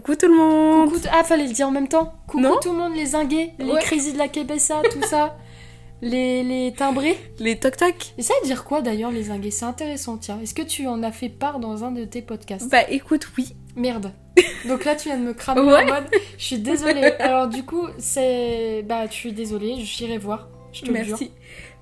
coucou tout le monde. Coucou, ah, fallait le dire en même temps. Coucou Non. tout le monde, les zingués, les Ouais. crazy de la Québessa, tout ça. Les, les timbrés. Les toc toc. Et ça veut dire quoi d'ailleurs, les zingués? C'est intéressant, tiens. Est-ce que tu en as fait part dans un de tes podcasts? Bah écoute, oui. Merde. Donc là, tu viens de me cramer Ouais. en mode. Je suis désolée. Alors, du coup, c'est. Bah, je suis désolée, j'irai voir. Je te le jure. Merci.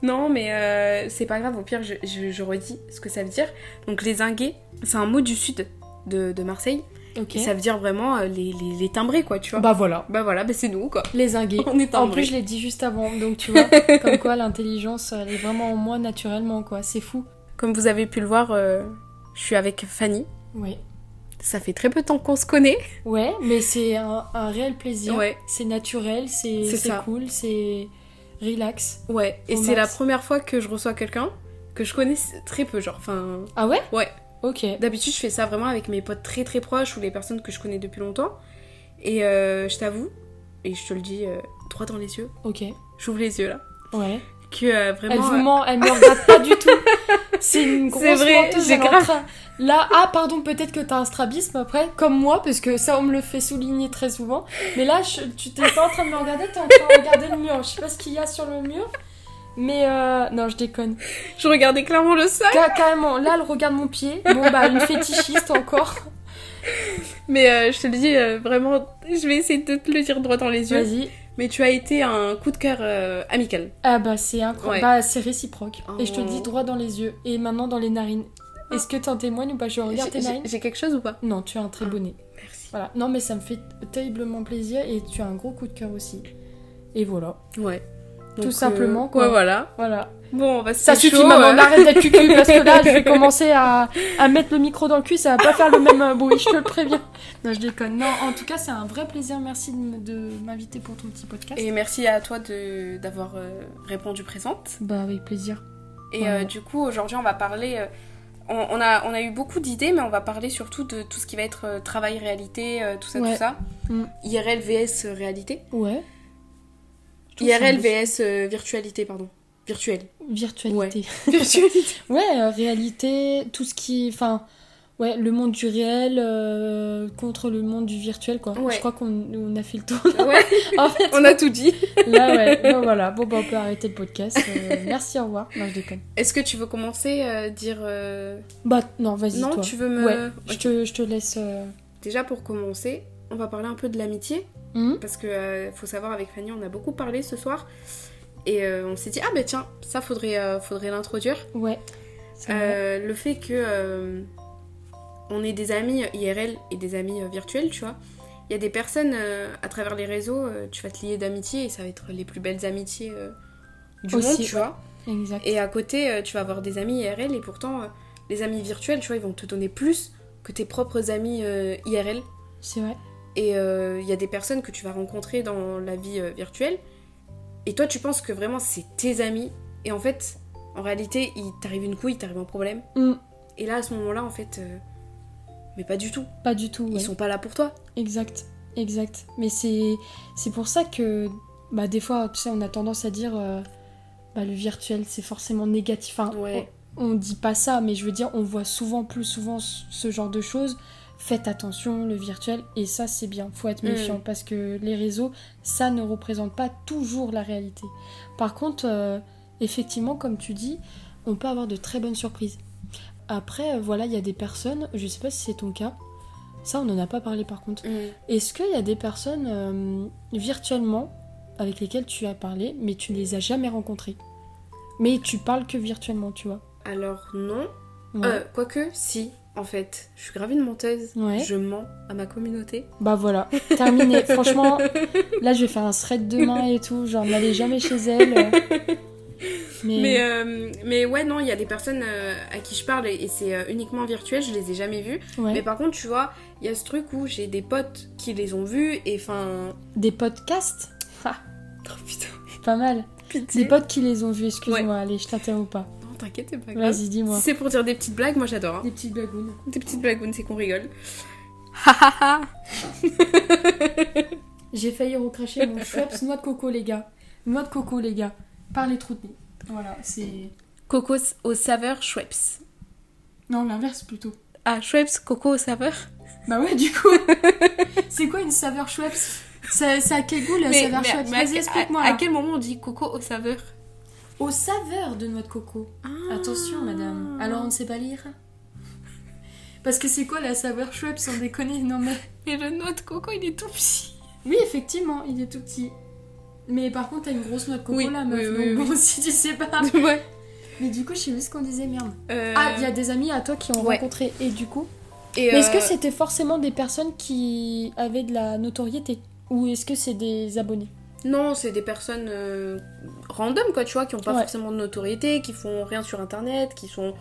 Non, mais euh, c'est pas grave, au pire, je, je- je redis ce que ça veut dire. Donc, les zingués, c'est un mot du sud de, de Marseille. Ok. Et ça veut dire vraiment euh, les, les, les timbrés, quoi, tu vois. Bah voilà. Bah voilà, bah c'est nous, quoi. Les zingués. On est En timbrés. plus, je l'ai dit juste avant. Donc, tu vois, comme quoi l'intelligence, elle est vraiment en moi naturellement, quoi. C'est fou. Comme vous avez pu le voir, euh, je suis avec Fanny. Ouais. Ça fait très peu de temps qu'on se connaît. Ouais, mais c'est un, un réel plaisir. Ouais. C'est naturel, c'est cool, c'est relax. Ouais. Et c'est la première fois que je reçois quelqu'un que je connais très peu, genre. Enfin, Ah ouais? Ouais. Ok. D'habitude, je fais ça vraiment avec mes potes très très proches ou les personnes que je connais depuis longtemps. Et euh, je t'avoue, et je te le dis euh, droit dans les yeux, Ok. j'ouvre les yeux là, Ouais. que euh, Elle vraiment. vous euh, ment, elle me regarde pas du tout. C'est une grosse C'est vrai, j'ai elle grave- Là, ah pardon, peut-être que t'as un strabisme après, comme moi, parce que ça on me le fait souligner très souvent. Mais là, je- tu t'es pas en train de me regarder, t'es en train de regarder le mur. Je sais pas ce qu'il y a sur le mur. Mais euh... non, je déconne. Je regardais clairement le sac. Ca- Carrément, là, elle regarde mon pied. Bon, bah, une fétichiste encore. Mais euh, je te le dis euh, vraiment, je vais essayer de te le dire droit dans les yeux. Vas-y. Mais tu as été un coup de cœur amical. Ah bah c'est incroyable, Ouais. bah c'est réciproque. Et je te le dis Oh. droit dans les yeux et maintenant dans les narines. Est-ce que t'en témoignes ou pas? Je regarde tes narines. J'ai quelque chose ou pas? Non, tu as un très Ah. nez. Merci. Voilà. Non mais ça me fait terriblement plaisir et tu as un gros coup de cœur aussi. Et voilà. Ouais. Tout Donc, simplement, euh, quoi. Ouais, voilà. Voilà. Bon, bah, Ça suffit chaud, maman, euh. on arrête d'être cucu parce que là je vais commencer à, à mettre le micro dans le cul, ça va pas faire le même euh, bruit, je te le préviens. Non, je déconne. Non, en tout cas c'est un vrai plaisir, merci de m'inviter pour ton petit podcast. Et merci à toi d'avoir euh, répondu présente. Bah avec plaisir. Et Ouais. euh, du coup, aujourd'hui, on va parler. euh, on, on a, on a eu beaucoup d'idées, mais on va parler surtout de tout ce qui va être euh, travail, réalité, euh, tout ça, Ouais. tout ça. Mm. IRL vs réalité. Ouais. Ça IRL vs euh, virtualité, pardon. Virtuelle. Virtualité. Virtualité. Ouais, euh, réalité, tout ce qui. Enfin, ouais, le monde du réel euh, contre le monde du virtuel, quoi. Ouais. Je crois qu'on on a fait le tour. ouais, en fait, on a tout dit. là, ouais. Bon, voilà. Bon, bah, on peut arrêter le podcast. Euh, merci, au revoir. Non, je déconne. Est-ce que tu veux commencer à dire. Bah, non, vas-y, Non, toi. tu veux me. Ouais, je, te, je te laisse. Déjà, pour commencer, on va parler un peu de l'amitié. hum, Parce que euh, faut savoir, avec Fanny, on a beaucoup parlé ce soir. Et euh, on s'est dit, ah bah tiens, ça faudrait, euh, faudrait l'introduire. Ouais. Le fait que on ait des amis IRL et des amis virtuels, tu vois. Il y a des personnes à travers les réseaux, tu vas te lier d'amitié et ça va être les plus belles amitiés du Aussi, monde, tu ouais. vois. Exact. Et à côté, tu vas avoir des amis IRL et pourtant, les amis virtuels, tu vois, ils vont te donner plus que tes propres amis IRL. C'est vrai. Et euh, il y a des personnes que tu vas rencontrer dans la vie euh, virtuelle. Et toi, tu penses que vraiment c'est tes amis. Et en fait, en réalité, il t'arrive une couille, il t'arrive un problème. Hum, Et là, à ce moment-là, en fait, euh, mais pas du tout. pas du tout. ouais. Ils sont pas là pour toi. Exact, exact. Mais c'est c'est pour ça que bah des fois, tu sais, on a tendance à dire euh, bah, le virtuel c'est forcément négatif. Enfin, Ouais. on, on dit pas ça, mais je veux dire, on voit souvent, plus souvent ce genre de choses. Faites attention, le virtuel, et ça c'est bien, faut être Mm. méfiant parce que les réseaux, ça ne représente pas toujours la réalité. Par contre, euh, effectivement, comme tu dis, on peut avoir de très bonnes surprises. Après, euh, voilà, il y a des personnes, je sais pas si c'est ton cas, ça on n'en a pas parlé par contre. Est-ce qu'il y a des personnes euh, virtuellement avec lesquelles tu as parlé, mais tu ne les as jamais rencontrées? Mais tu parles que virtuellement, tu vois? Alors, non. Ouais. Euh, quoique, si, en fait. Je suis grave une menteuse. Ouais. Je mens à ma communauté. Bah voilà, terminé. Franchement, là je vais faire un thread demain et tout, genre n'allez jamais chez elle. Mais, Mais, euh, mais ouais, non, il y a des personnes euh, à qui je parle et, et c'est euh, uniquement virtuel, je les ai jamais vues. ouais. Mais par contre, tu vois, il y a ce truc où j'ai des potes qui les ont vus et enfin. des podcasts, Oh putain, pas mal. pitié. Des potes qui les ont vus, excuse-moi, allez, je t'interromps pas. T'inquiète, c'est pas grave. Vas-y, dis-moi. Si c'est pour dire des petites blagues, moi j'adore. hein. Des petites blagounes. Des petites blagounes, c'est qu'on rigole. J'ai failli recracher mon Schweppes noix de coco, les gars. Noix de coco, les gars. Par les trous de nez. Voilà, c'est. Cocos aux saveurs Schweppes. Non, l'inverse plutôt. Ah, Schweppes, coco aux saveurs Bah ouais, du coup. quoi une saveur Schweppes? Ça, ça a quel goût la saveur Schweppes? à- Vas-y, explique-moi. À, là. quel moment on dit coco aux saveurs Aux saveurs de noix de coco. Attention, madame. Alors, on ne sait pas lire Parce que c'est quoi la saveur Schweppes sans déconner? Non, mais. Et le noix de coco, il est tout petit. Oui, effectivement, il est tout petit. Mais par contre, t'as une grosse noix de coco Oui, là, meuf. oui, oui, donc bon, si tu sais pas. ouais. Mais du coup, je sais plus ce qu'on disait, merde. Euh, Ah, il y a des amis à toi qui ont ouais. rencontré. Et du coup? Et, est-ce que euh, c'était forcément des personnes qui avaient de la notoriété? Ou est-ce que c'est des abonnés? Non, c'est des personnes euh, random, quoi, tu vois, qui ont pas Ouais. forcément de notoriété, qui font rien sur internet, qui sont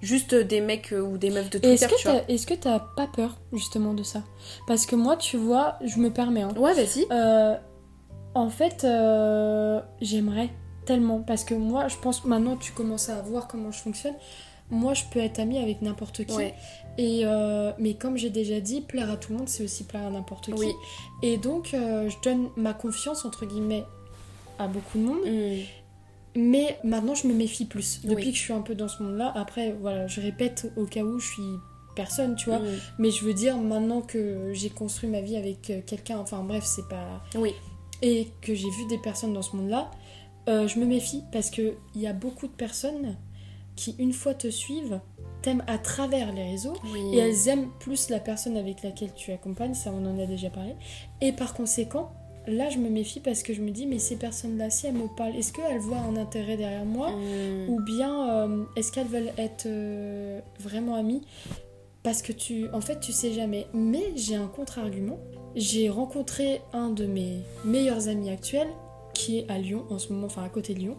juste des mecs euh, ou des meufs de Twitter, est-ce que est-ce que t'as pas peur justement de ça? Parce que moi, tu vois, je me permets. Hein. Ouais, vas-y. Euh, en fait, euh, j'aimerais tellement. Parce que moi, je pense maintenant, tu commences à voir comment je fonctionne. Moi, je peux être amie avec n'importe qui. Ouais. Et euh, mais comme j'ai déjà dit, plaire à tout le monde, c'est aussi plaire à n'importe qui. Oui. Et donc, euh, je donne ma confiance, entre guillemets, à beaucoup de monde. Mm. Mais maintenant, je me méfie plus. Depuis Oui. que je suis un peu dans ce monde-là, après, voilà, je répète au cas où je suis personne, tu vois. Mm. Mais je veux dire, maintenant que j'ai construit ma vie avec euh, quelqu'un, enfin bref, c'est pas. Oui. Et que j'ai vu des personnes dans ce monde-là, euh, je me méfie parce qu'il y a beaucoup de personnes qui, une fois te suivent, t'aiment à travers les réseaux. Oui. Et elles aiment plus la personne avec laquelle tu accompagnes, ça on en a déjà parlé. Et par conséquent, là je me méfie parce que je me dis, mais ces personnes-là, si elles me parlent, est-ce qu'elles voient un intérêt derrière moi Mm. Ou bien euh, est-ce qu'elles veulent être euh, vraiment amies? Parce que tu, en fait, tu sais jamais. Mais j'ai un contre-argument. J'ai rencontré un de mes meilleurs amis actuels qui est à Lyon en ce moment, enfin à côté de Lyon.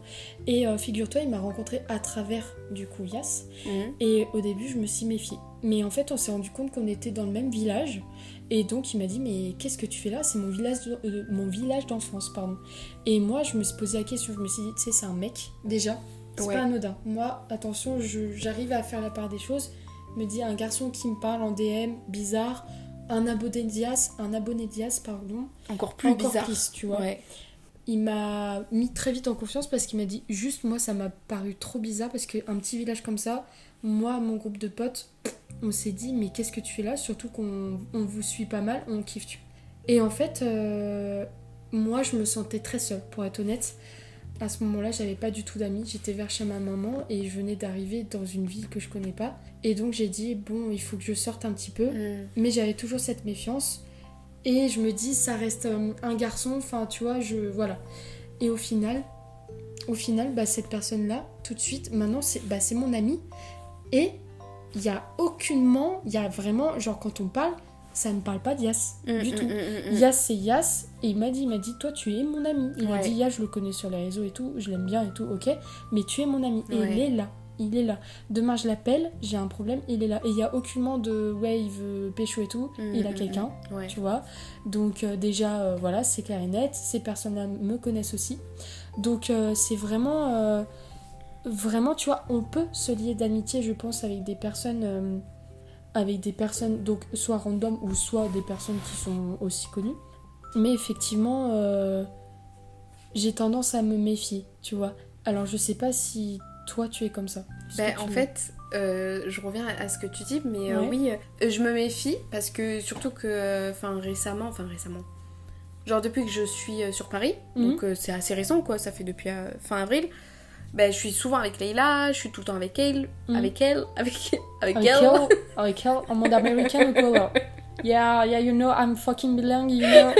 Et euh, figure-toi, il m'a rencontré à travers du coup Yas. Mm. Et au début, je me suis méfiée. Mais en fait, on s'est rendu compte qu'on était dans le même village. Et donc, il m'a dit Mais qu'est-ce que tu fais là? C'est mon village, de- euh, mon village d'enfance, pardon. Et moi, je me suis posé la question. Je me suis dit Tu sais, c'est un mec, déjà. C'est Ouais. pas anodin. Moi, attention, j'arrive à faire la part des choses. Me dis Un garçon qui me parle en DM, bizarre. Un abonné d'Ias, un abonné d'Ias, pardon. Encore plus Encore bizarre. plus, tu vois. Ouais. Il m'a mis très vite en confiance parce qu'il m'a dit juste moi ça m'a paru trop bizarre parce qu'un petit village comme ça, moi mon groupe de potes, on s'est dit mais qu'est-ce que tu fais là? Surtout qu'on on vous suit pas mal, on kiffe tu. Et en fait, euh, moi je me sentais très seule pour être honnête. À ce moment-là, j'avais pas du tout d'amis. J'étais vers chez ma maman et je venais d'arriver dans une ville que je connais pas. Et donc j'ai dit bon, il faut que je sorte un petit peu. Mm. Mais j'avais toujours cette méfiance. Et je me dis, ça reste euh, un garçon, enfin, tu vois, je. Voilà. Et au final, au final, bah, cette personne-là, tout de suite, maintenant, c'est bah, c'est mon ami. Et il y a aucunement, il y a vraiment, genre, quand on parle, ça ne parle pas d'Yas, Mm, du mm, tout. mm, mm, mm. Yas, c'est Yas, et il m'a dit, il m'a dit, toi, tu es mon ami. Il m'a dit, Yas, je le connais sur les réseaux et tout, je l'aime bien et tout, ok, mais tu es mon ami. Et il est là. Il est là. Demain, je l'appelle, j'ai un problème, il est là. Et il y a aucunement de ouais, il veut pécho et tout. Mm, il a mm, quelqu'un mm. Ouais. tu vois. Donc euh, déjà, euh, voilà, c'est clair et net. Ces personnes-là me connaissent aussi. Donc euh, c'est vraiment, euh, vraiment, tu vois, on peut se lier d'amitié, je pense, avec des personnes, euh, avec des personnes, donc soit random ou soit des personnes qui sont aussi connues. Mais effectivement, euh, j'ai tendance à me méfier, tu vois. Alors je sais pas si toi tu es comme ça. Que en fait, euh, je reviens à ce que tu dis, mais euh, Ouais. oui, euh, je me méfie parce que surtout que, euh, enfin récemment, enfin récemment, genre depuis que je suis euh, sur Paris, Mhm. donc euh, c'est assez récent quoi, ça fait depuis fin avril. Bah, je suis souvent avec Leila, je suis tout le temps avec elle, Mhm. avec elle, avec avec, Avec elle. elle, avec elle, en mode américain ou quoi Yeah, yeah, you know, I'm fucking bilingue, you know.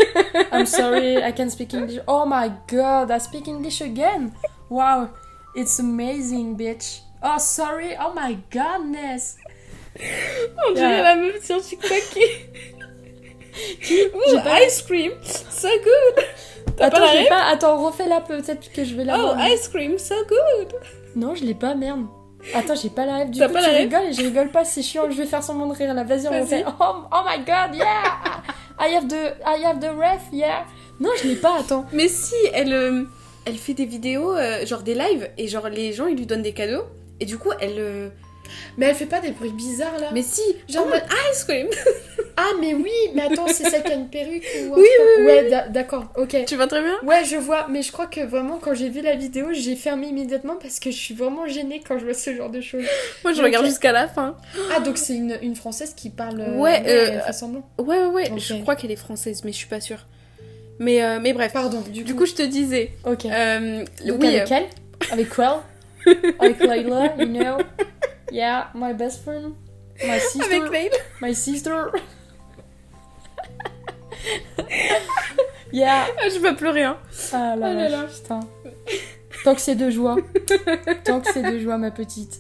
I'm sorry, I can speak English. Oh my god, I speak English again. Wow, it's amazing, bitch. Oh, sorry, oh my godness. On dirait Yeah. la meuf sur TikTok qui. Pas- ice cream, so good. Attends, pas pas. Attends, refais-la peut-être que je vais la Oh, voir. ice cream, so good. Non, je l'ai pas, merde. Attends, j'ai pas la rêve. Du coup, pas tu rigoles et je rigole pas, c'est chiant. Je vais faire semblant de rire là. Vas-y, on Vas-y. refait. Oh, oh my god, yeah! I have the, I have the ref, yeah! Non, je l'ai pas, attends. Mais si, elle, euh, elle fait des vidéos, euh, genre des lives, et genre les gens ils lui donnent des cadeaux, et du coup elle. euh, Mais elle fait pas des bruits bizarres là. Mais si, Genre, genre mode ice cream Ah, mais oui, mais attends, c'est celle qui a une perruque ou Oui, truc- oui, Ouais, d'a- d'accord, ok. Tu vas très bien? Ouais, je vois, mais je crois que vraiment, quand j'ai vu la vidéo, j'ai fermé immédiatement parce que je suis vraiment gênée quand je vois ce genre de choses. Moi, je regarde jusqu'à la fin. Ah, donc c'est une, une française qui parle. euh, Ouais, euh. Ouais, ouais. Je crois qu'elle est française, mais je suis pas sûre. Mais, euh, mais bref. Pardon, du coup. Du coup, je te disais. ok. euh, oui, avec elle Avec Quell Avec Layla, you know? Yeah, my best friend. My sister. avec Veil. My sister. yeah. Ah, je vais pleurer, hein. Ah là Oh là là, là. putain. Tant que c'est de joie. Tant que c'est de joie, ma petite.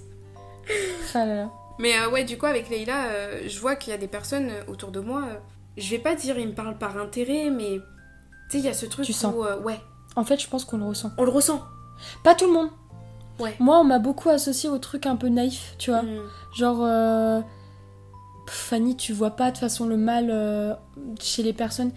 Ah là là. Mais euh, ouais, du coup, avec Leïla, euh, je vois qu'il y a des personnes euh, autour de moi. euh, je vais pas dire ils me parlent par intérêt, mais tu sais, il y a ce truc Tu où, sens. euh, ouais, En fait, je pense qu'on le ressent. on le ressent. Pas tout le monde. Ouais. Moi, on m'a beaucoup associé au truc un peu naïf, tu vois. Mm. Genre, euh, Fanny, tu vois pas de toute façon le mal euh, chez les personnes.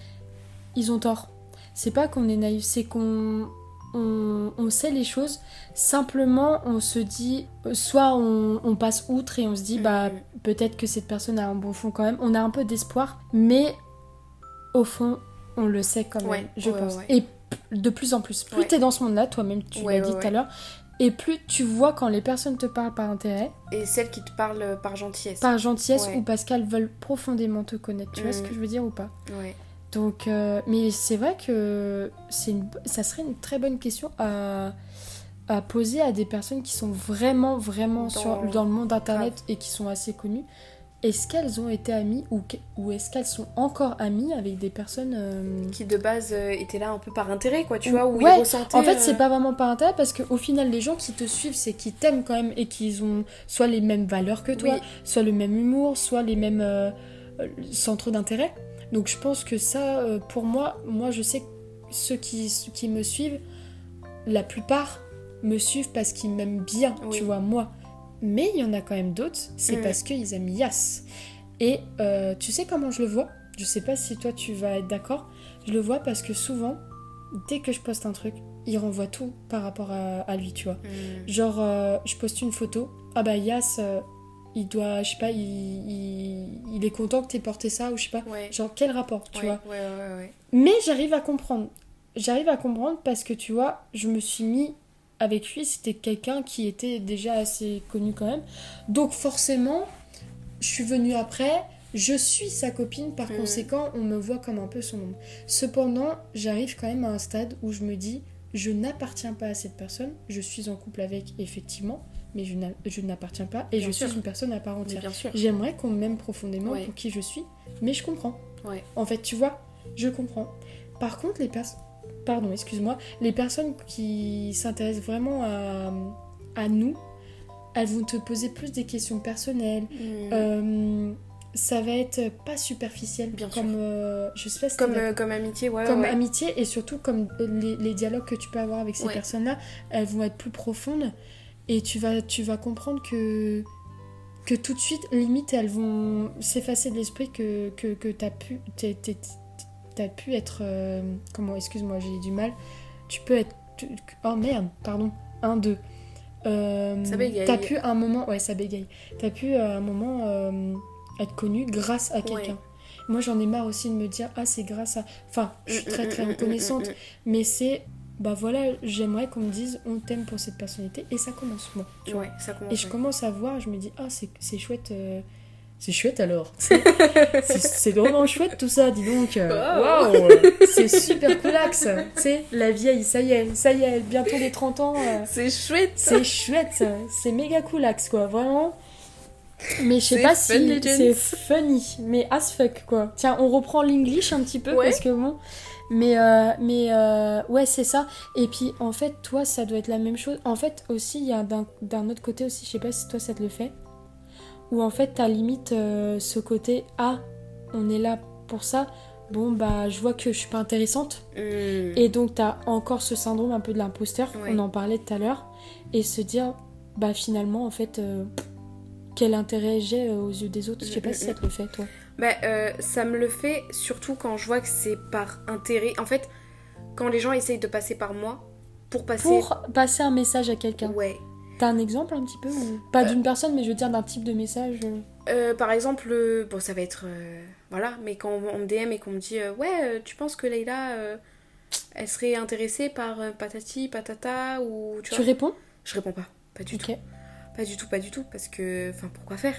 Ils ont tort. C'est pas qu'on est naïf, c'est qu'on on, on sait les choses. Simplement, on se dit, euh, soit on, on passe outre et on se dit, bah Mm. peut-être que cette personne a un bon fond quand même. On a un peu d'espoir, mais au fond, on le sait quand même, Ouais, je ouais, pense. ouais. Et de plus en plus, plus t'es dans ce monde-là, toi-même, tu l'as dit tout à l'heure, et plus tu vois quand les personnes te parlent par intérêt, Et celles qui te parlent euh, par gentillesse. par gentillesse Ouais. ou parce qu'elles veulent profondément te connaître. Tu vois ce Mm. que je veux dire ou pas? Ouais. Donc, euh, mais c'est vrai que c'est une, ça serait une très bonne question à, à poser à des personnes qui sont vraiment, vraiment Dans- sur, dans le monde internet et qui sont assez connues. Est-ce qu'elles ont été amies ou, ou est-ce qu'elles sont encore amies avec des personnes euh, Qui de base euh, étaient là un peu par intérêt, quoi, tu vois, où Ouais, ils ressentaient. En fait, euh, c'est pas vraiment par intérêt parce qu'au final, les gens qui te suivent, c'est qu'ils t'aiment quand même et qu'ils ont soit les mêmes valeurs que toi, Oui. soit le même humour, soit les mêmes euh, centres d'intérêt. Donc je pense que ça, pour moi, moi je sais que ceux qui, ceux qui me suivent, la plupart me suivent parce qu'ils m'aiment bien, Oui. tu vois, moi. Mais il y en a quand même d'autres, c'est Mm. parce qu'ils aiment Yas. Et euh, tu sais comment je le vois? Je sais pas si toi tu vas être d'accord. Je le vois parce que souvent, dès que je poste un truc, il renvoie tout par rapport à, à lui, tu vois. Mm. Genre, euh, je poste une photo. Ah bah Yas, euh, il doit, je sais pas, il, il, il est content que t'aies porté ça ou je sais pas. Ouais. Genre, quel rapport, tu ouais, vois? ouais. Mais j'arrive à comprendre. J'arrive à comprendre parce que tu vois, je me suis mis avec lui, c'était quelqu'un qui était déjà assez connu quand même. Donc forcément, je suis venue après, je suis sa copine, par conséquent, on me voit comme un peu son ombre. Cependant, j'arrive quand même à un stade où je me dis, je n'appartiens pas à cette personne, je suis en couple avec, effectivement, mais je n'a- je n'appartiens pas et Bien je sûr. suis une personne à part entière. J'aimerais qu'on m'aime profondément Ouais. pour qui je suis, mais je comprends. Ouais. En fait, tu vois, je comprends. Par contre, les personnes... Pardon, excuse-moi. Les personnes qui s'intéressent vraiment à, à nous, elles vont te poser plus des questions personnelles. Mm. Euh, ça va être pas superficiel. Bien comme, euh, je sais pas si comme, euh, comme amitié, ouais. comme ouais. amitié et surtout comme les, les dialogues que tu peux avoir avec ces Ouais. personnes-là, elles vont être plus profondes et tu vas, tu vas comprendre que, que tout de suite, limite, elles vont s'effacer de l'esprit que, que, que tu as pu, t'as pu être... euh, comment, excuse-moi, j'ai du mal. Tu peux être... tu- oh merde, pardon. Un, deux. Euh, Ça bégaye. T'as pu à un moment... Ouais, ça bégaye. T'as pu à un moment euh, être connu grâce à quelqu'un. Ouais. Moi, j'en ai marre aussi de me dire, ah, c'est grâce à. Enfin, je suis très très Mm, mm, mm, reconnaissante, mm, mm, mais c'est, bah voilà, j'aimerais qu'on me dise, on t'aime pour cette personnalité, et ça commence moi. mm. Ouais, ça commence. Et je commence à voir, je me dis, ah, c'est c'est chouette. euh, C'est chouette alors. C'est vraiment chouette tout ça, dis donc. euh, Wow. Waouh C'est super coolax. Tu sais, la vieille, ça y est, ça y est, bientôt les 30 ans. euh, C'est chouette. c'est chouette, c'est méga coolax quoi, vraiment. Mais je sais C'est pas si c'est funny, mais as fuck quoi. Tiens, on reprend l'English un petit peu Ouais. parce que bon. Mais, euh, mais euh, ouais, c'est ça. Et puis en fait, toi, ça doit être la même chose. En fait, aussi, il y a d'un d'un autre côté aussi, je sais pas si toi ça te le fait, où en fait, t'as limite euh, ce côté Ah, on est là pour ça. Bon, bah, je vois que je suis pas intéressante. Mm. Et donc, tu as encore ce syndrome un peu de l'imposteur, Ouais. on en parlait tout à l'heure, et se dire, bah finalement, en fait, euh, quel intérêt j'ai euh, aux yeux des autres? Je sais pas si ça te le fait, toi. Bah, euh, ça me le fait surtout quand je vois que c'est par intérêt. En fait, quand les gens essayent de passer par moi pour passer. Pour passer un message à quelqu'un. Ouais. T'as un exemple un petit peu ou... Pas Euh. d'une personne, mais je veux dire d'un type de message. euh. euh, par exemple, euh, bon, ça va être. euh, voilà, mais quand on me DM et qu'on me dit Ouais, tu penses que Leïla, elle serait intéressée par patati, patata ou. Tu Tu vois? réponds? Je réponds pas. Pas du tout. Pas du tout, pas du tout. Parce que. Enfin, pourquoi faire?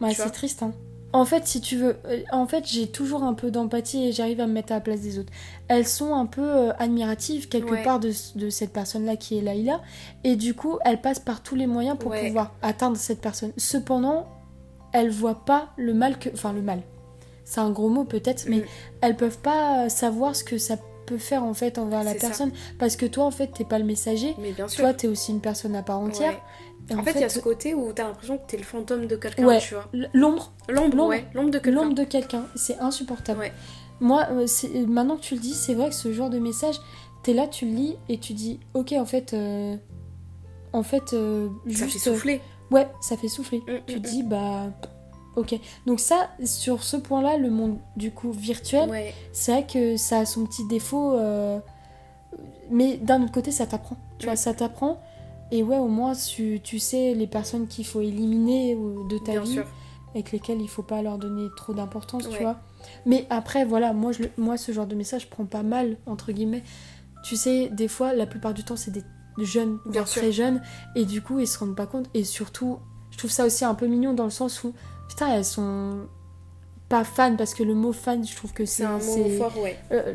Ouais, Tu c'est triste, hein. En fait, si tu veux, euh, en fait, j'ai toujours un peu d'empathie et j'arrive à me mettre à la place des autres. Elles sont un peu euh, admiratives quelque Ouais. part de, de cette personne-là qui est Laïla, et du coup, elles passent par tous les moyens pour Ouais. pouvoir atteindre cette personne. Cependant, elles voient pas le mal que, enfin le mal. C'est un gros mot peut-être, mais Mm. elles peuvent pas savoir ce que ça peut faire en fait envers la ça. personne, parce que toi, en fait, t'es pas le messager. Mais bien sûr. Toi, t'es aussi une personne à part entière. Ouais. En, fait, il y a ce côté où t'as l'impression que t'es le fantôme de quelqu'un, Ouais. tu vois. l'ombre L'ombre, L'ombre. ouais. L'ombre de quelqu'un. L'ombre de quelqu'un, c'est insupportable. Ouais. Moi, euh, maintenant que tu le dis, c'est vrai que ce genre de message, t'es là, tu le lis et tu dis, ok, en fait, euh, en fait, euh, Ça juste, fait souffler. ouais, ça fait souffler. Mm, Tu mm, dis, bah, ok. Donc ça, sur ce point-là, le monde du coup virtuel, mm. Ouais. c'est vrai que ça a son petit défaut, euh, mais d'un autre côté, ça t'apprend. Tu Mm. vois, ça t'apprend. Et ouais, au moins, tu, tu sais les personnes qu'il faut éliminer euh, de ta Bien vie sûr. avec lesquels il faut pas leur donner trop d'importance, tu vois. Mais après, voilà, moi, je, moi, ce genre de message, je prends pas mal, entre guillemets. Tu sais, des fois, la plupart du temps, c'est des jeunes, Bien voire sûr. très jeunes, et du coup, ils se rendent pas compte. Et surtout, je trouve ça aussi un peu mignon dans le sens où, putain, elles sont pas fans, parce que le mot fan, je trouve que C'est un mot fort, ouais. euh,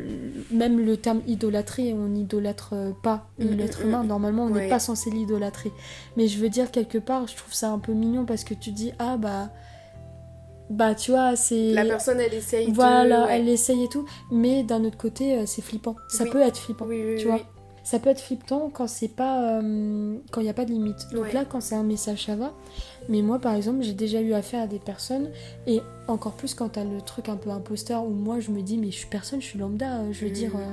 même le terme idolâtrer, on n'idolâtre pas Mm, l'être mm, humain. mm. Normalement, on n'est Ouais. pas censé l'idolâtrer. Mais je veux dire, quelque part, je trouve ça un peu mignon parce que tu dis, ah bah. Bah, tu vois, c'est. La personne, elle essaye. Voilà, ouais. elle essaye et tout. Mais d'un autre côté, euh, c'est flippant. Ça Oui. peut être flippant. Oui, oui, tu vois. Ça peut être flippant quand c'est pas. euh, quand il n'y a pas de limite. Donc Ouais. là, quand c'est un message, ça va. Mais moi, par exemple, j'ai déjà eu affaire à des personnes. Et encore plus quand t'as le truc un peu imposteur où moi, je me dis, mais je suis personne, je suis lambda. euh, Je veux Mhm. dire, euh,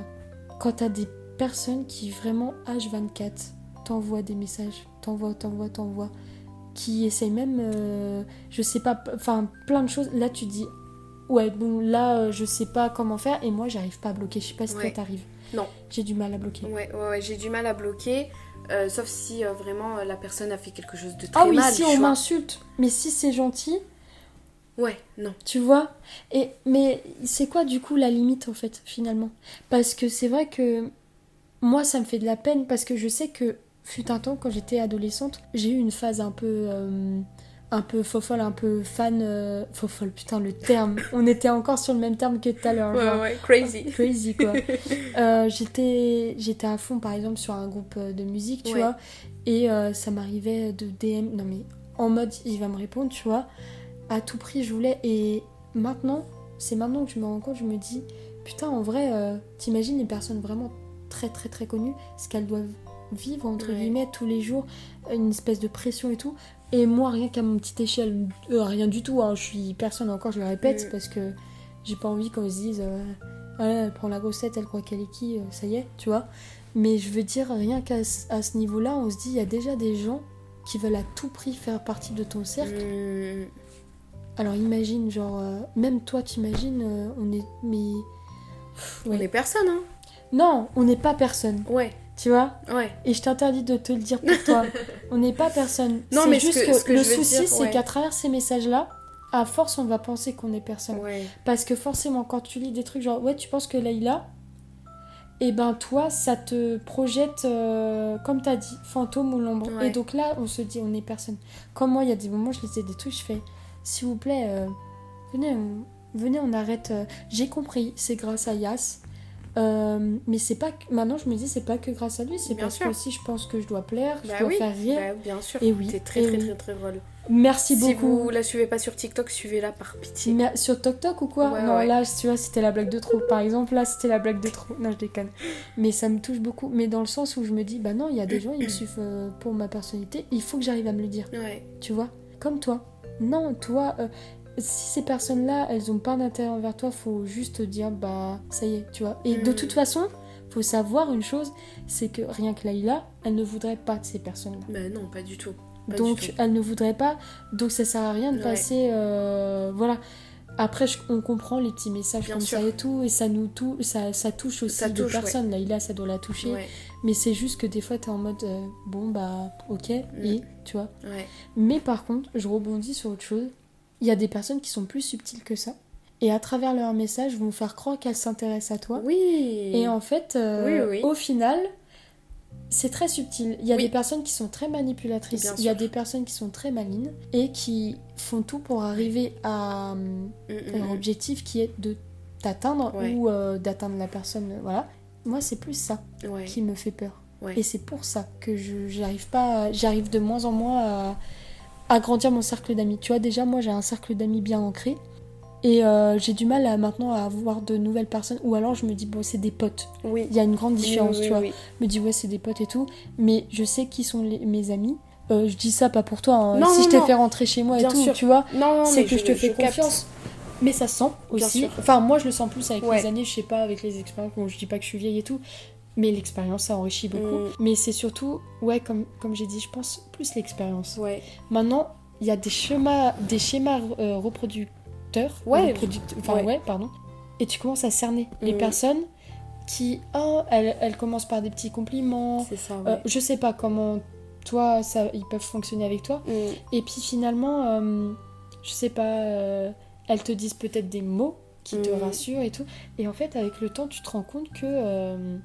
quand t'as des personnes qui vraiment H24 t'envoient des messages, t'envoient, t'envoient, t'envoient, qui essayent même, euh, je sais pas, enfin plein de choses. Là, tu dis, ouais, bon, là, je sais pas comment faire. Et moi, j'arrive pas à bloquer. Je sais pas si toi Ouais. t'arrives. Non. J'ai du mal à bloquer. Ouais, ouais, ouais, j'ai du mal à bloquer. euh, sauf si euh, vraiment euh, la personne a fait quelque chose de très Ah oui, mal. si on m'insulte, mais si c'est gentil, Ouais, non. tu vois? Et mais c'est quoi du coup la limite en fait finalement? Parce que c'est vrai que moi ça me fait de la peine parce que je sais que fut un temps quand j'étais adolescente, j'ai eu une phase un peu euh, un peu fofolle, un peu fan euh, fofolle. Putain le terme. On était encore sur le même terme que tout à l'heure. genre. ouais, crazy. crazy quoi. Euh, j'étais j'étais à fond par exemple sur un groupe euh, de musique, tu Ouais. vois, et euh, ça m'arrivait de DM, non mais en mode il va me répondre, tu vois, à tout prix je voulais et maintenant, c'est maintenant que je me rends compte, je me dis putain en vrai, t'imagines les personnes vraiment très très très connues, ce qu'elles doivent vivre entre Ouais. guillemets tous les jours, une espèce de pression et tout. Et moi, rien qu'à mon petite échelle, euh, rien du tout, hein, je suis personne encore, je le répète, Mm. parce que j'ai pas envie qu'on se dise euh, elle prend la grosse tête, elle croit qu'elle est qui, euh, ça y est, tu vois. Mais je veux dire, rien qu'à ce- à ce niveau-là, on se dit, il y a déjà des gens qui veulent à tout prix faire partie de ton cercle. Hmm, Alors imagine, genre, même toi, t'imagines, on est. Mais. On est personne, hein. Non, on n'est pas personne, Ouais, tu vois. ouais. Et je t'interdis de te le dire pour toi. on n'est pas personne. Non, mais juste que- que, ce que le souci, c'est ouais. qu'à travers ces messages-là, à force, on va penser qu'on est personne. Ouais. Parce que forcément, quand tu lis des trucs genre, ouais, tu penses que Leïla, et ben toi, ça te projette, euh, comme t'as dit, fantôme ou l'ombre. Ouais. Et donc là, on se dit, on est personne. Comme moi, il y a des moments, je lisais des trucs, je fais, s'il vous plaît, euh, venez, on, venez, on arrête. euh, J'ai compris, c'est grâce à Yas. Euh, mais c'est pas que... maintenant je me dis c'est pas que grâce à lui c'est parce sûr. que aussi je pense que je dois plaire je Bah dois oui, faire rire bah, bien sûr. Et oui, T'es très, très, oui. très, très drôle. merci Si beaucoup vous la suivez pas sur TikTok, suivez-la par pitié. Mais sur Tok Tok ou quoi Ouais, Non, ouais. là, tu vois, c'était la blague de trop. Par exemple, là, c'était la blague de trop. Non, je déconne. Mais ça me touche beaucoup. Mais dans le sens où je me dis, bah non, il y a des gens, ils me suivent euh, pour ma personnalité. Il faut que j'arrive à me le dire. Ouais. Tu vois? Comme toi. Non, toi, euh, si ces personnes-là, elles ont pas d'intérêt envers toi, faut juste te dire, bah, ça y est, tu vois. Et de Mm. toute façon, faut savoir une chose, c'est que rien que Laïla, elle ne voudrait pas de ces personnes-là. Bah non, pas du tout. Pas du Donc tout. elle ne voudrait pas, donc ça sert à rien de Ouais. passer, euh, voilà. Après, je- on comprend les petits messages Bien comme sûr. ça et tout, et ça nous tou- ça, ça touche aussi Ça touche, ouais. personnes. Là, là, ça doit la toucher. Ouais, Mais c'est juste que des fois, t'es en mode, euh, bon, bah, ok, Mm. et, tu vois. ouais. Mais par contre, je rebondis sur autre chose. Il y a des personnes qui sont plus subtiles que ça. Et à travers leur message, vont faire croire qu'elles s'intéressent à toi. Oui. Et en fait, euh, Oui, oui. au final, c'est très subtil. Il y a Oui. des personnes qui sont très manipulatrices, il y a des personnes qui sont très malines et qui font tout pour arriver à hum, Mm, mm, un mm. objectif qui est de t'atteindre Ouais. ou euh, d'atteindre la personne. euh, Voilà. Moi, c'est plus ça Ouais. qui me fait peur. Ouais. Et c'est pour ça que je j'arrive pas, j'arrive de moins en moins à agrandir mon cercle d'amis. Tu vois, déjà, moi, j'ai un cercle d'amis bien ancré. Et euh, j'ai du mal à, maintenant à avoir de nouvelles personnes. Ou alors je me dis, bon, c'est des potes. Oui. Il y a une grande différence, Oui, oui, tu vois. Je me dis, ouais, c'est des potes et tout. Mais je sais qui sont les- mes amis. Euh, je dis ça pas pour toi. hein. Non, si non, je t'ai fait rentrer chez moi Bien et tout, sûr. tu vois, c'est que je, te fais confiance. Mais ça se sent aussi. Enfin, moi, je le sens plus avec Ouais. les années, je sais pas, avec les expériences. Bon, je dis pas que je suis vieille et tout. Mais l'expérience, ça enrichit beaucoup. Mm. Mais c'est surtout, ouais, comme, comme j'ai dit, je pense plus l'expérience. Ouais. Maintenant, il y a des schémas, des schémas euh, reproducteurs. Ouais. Enfin, Ouais. ouais. pardon. Et tu commences à cerner les Mm. personnes qui, elles, elles commencent par des petits compliments. C'est ça, Euh, ouais. je sais pas comment toi, ça, ils peuvent fonctionner avec toi. Mm. Et puis finalement, euh, je sais pas, euh, elles te disent peut-être des mots qui te rassurent et tout. Et en fait, avec le temps, tu te rends compte que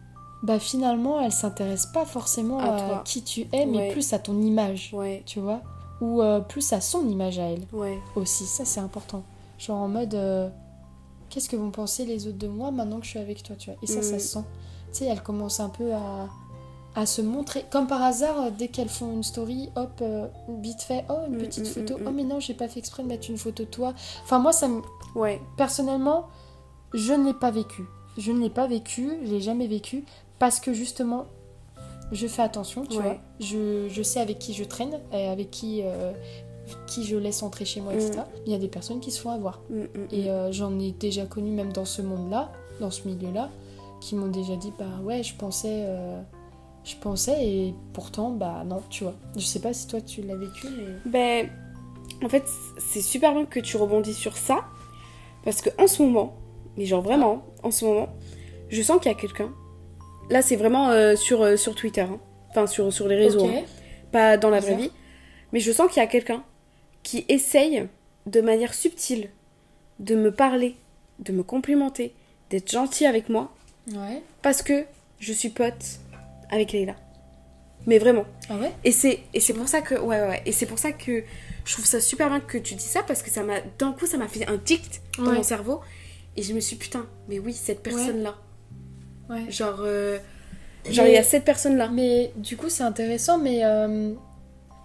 bah, finalement, elles s'intéressent pas forcément À qui tu es, mais Ouais. plus à ton image, Ouais. tu vois. Ou euh, plus à son image à elle Ouais. aussi. Ça, c'est important. Genre en mode, euh, qu'est-ce que vont penser les autres de moi maintenant que je suis avec toi, tu vois. Et ça, ça Mm. se sent. Tu sais, elles commencent un peu à, à se montrer. Comme par hasard, euh, dès qu'elles font une story, hop, euh, vite fait, oh, une Mm, petite mm, photo. Oh, mais non, j'ai pas fait exprès de mettre une photo de toi. Enfin, moi, ça me... Ouais. personnellement, je ne l'ai pas vécu. Je ne l'ai pas vécu, je l'ai jamais vécu, parce que justement, je fais attention, tu Ouais. vois. Je, je sais avec qui je traîne, et avec qui, euh, qui je laisse entrer chez moi, etc. Il y a des personnes qui se font avoir. Mm, mm, Et euh, j'en ai déjà connu même dans ce monde-là, dans ce milieu-là, qui m'ont déjà dit bah ouais, je pensais, euh, je pensais et pourtant bah non, tu vois. Je sais pas si toi tu l'as vécu, mais Ben, en fait, c'est super bien que tu rebondis sur ça. Parce que en ce moment, mais genre vraiment, en ce moment, je sens qu'il y a quelqu'un. Là, c'est vraiment euh, sur, euh, sur Twitter. hein. Enfin, sur, sur les réseaux. Hein. Pas dans la vraie vie. Mais je sens qu'il y a quelqu'un qui essaye, de manière subtile, de me parler, de me complimenter, d'être gentil avec moi. Ouais. Parce que je suis pote avec Leila. Mais vraiment. Ah ouais? Et c'est et c'est pour ça que ouais, ouais ouais et c'est pour ça que je trouve ça super bien que tu dis ça parce que ça m'a d'un coup ça m'a fait un tic dans Ouais. mon cerveau et je me suis putain mais oui cette personne là Ouais. genre euh, genre il y a cette personne là Mais du coup, c'est intéressant, mais euh,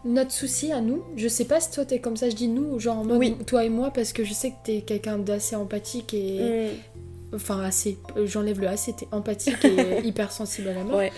notre souci à nous, je sais pas si toi t'es comme ça, je dis nous, genre en mode Oui. toi et moi, parce que je sais que t'es quelqu'un d'assez empathique et. Enfin, assez. J'enlève le assez, t'es empathique et hypersensible à la mort. ouais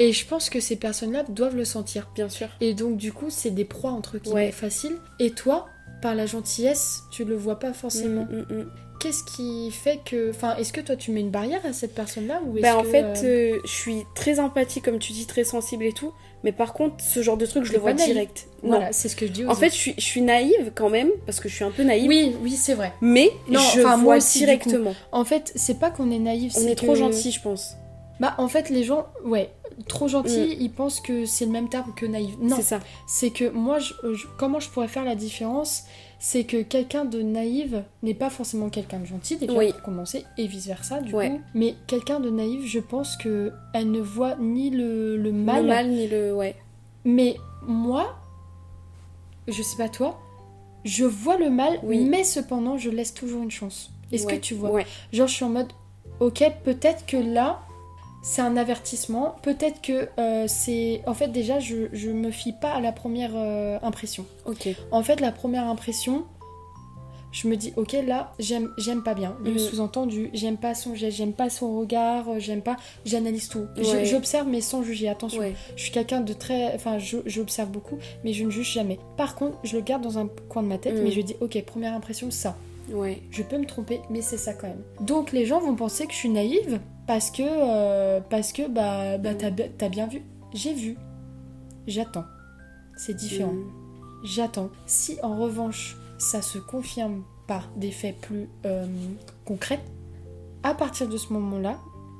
Et je pense que ces personnes-là doivent le sentir. bien sûr Et donc, du coup, c'est des proies entre guillemets Ouais. faciles. Et toi, par la gentillesse, tu le vois pas forcément. Mm, mm, mm. Qu'est-ce qui fait que. Enfin, est-ce que toi tu mets une barrière à cette personne-là ou est-ce bah en que, fait euh, euh, je suis très empathique comme tu dis très sensible et tout mais par contre ce genre de truc je le vois naïve. direct non Voilà, c'est ce que je dis aux en fait je suis je suis naïve quand même parce que je suis un peu naïve Oui, oui, c'est vrai. mais Non, je moi vois aussi, du directement En fait, c'est pas qu'on est naïf, on c'est est trop gentil je pense Bah, en fait, les gens, ouais, trop gentils, ils pensent que c'est le même terme que naïf. Non, Mm. c'est ça c'est que moi, je- je- comment je pourrais faire la différence C'est que quelqu'un de naïve n'est pas forcément quelqu'un de gentil, déjà Oui. pour commencer, et vice versa, du Ouais. coup. Mais quelqu'un de naïf, je pense que elle ne voit ni le, le mal, le mal ni le ouais mais moi, je sais pas toi, je vois le mal, Oui. mais cependant, je laisse toujours une chance. Est-ce Ouais. que tu vois? Ouais Genre, je suis en mode, ok, peut-être que là, c'est un avertissement. Peut-être que euh, c'est. En fait, déjà, je, je me fie pas à la première euh, impression. ok En fait, la première impression, je me dis, ok, là, j'aime j'aime pas bien. Le Mhm. sous-entendu, j'aime pas son geste, j'aime pas son regard, euh, j'aime pas. J'analyse tout. Ouais. J'observe, mais sans juger. Attention. ouais Je suis quelqu'un de très. Enfin, j'observe beaucoup, mais je ne juge jamais. Par contre, je le garde dans un coin de ma tête, mais je dis, ok, première impression, ça. ouais Je peux me tromper, mais c'est ça quand même. Donc les gens vont penser que je suis naïve parce que euh, parce que bah, bah t'as bi- t'as bien vu. J'ai vu. J'attends. C'est différent. Mm. J'attends. Si en revanche ça se confirme par des faits plus euh, concrets, à partir de ce moment-là,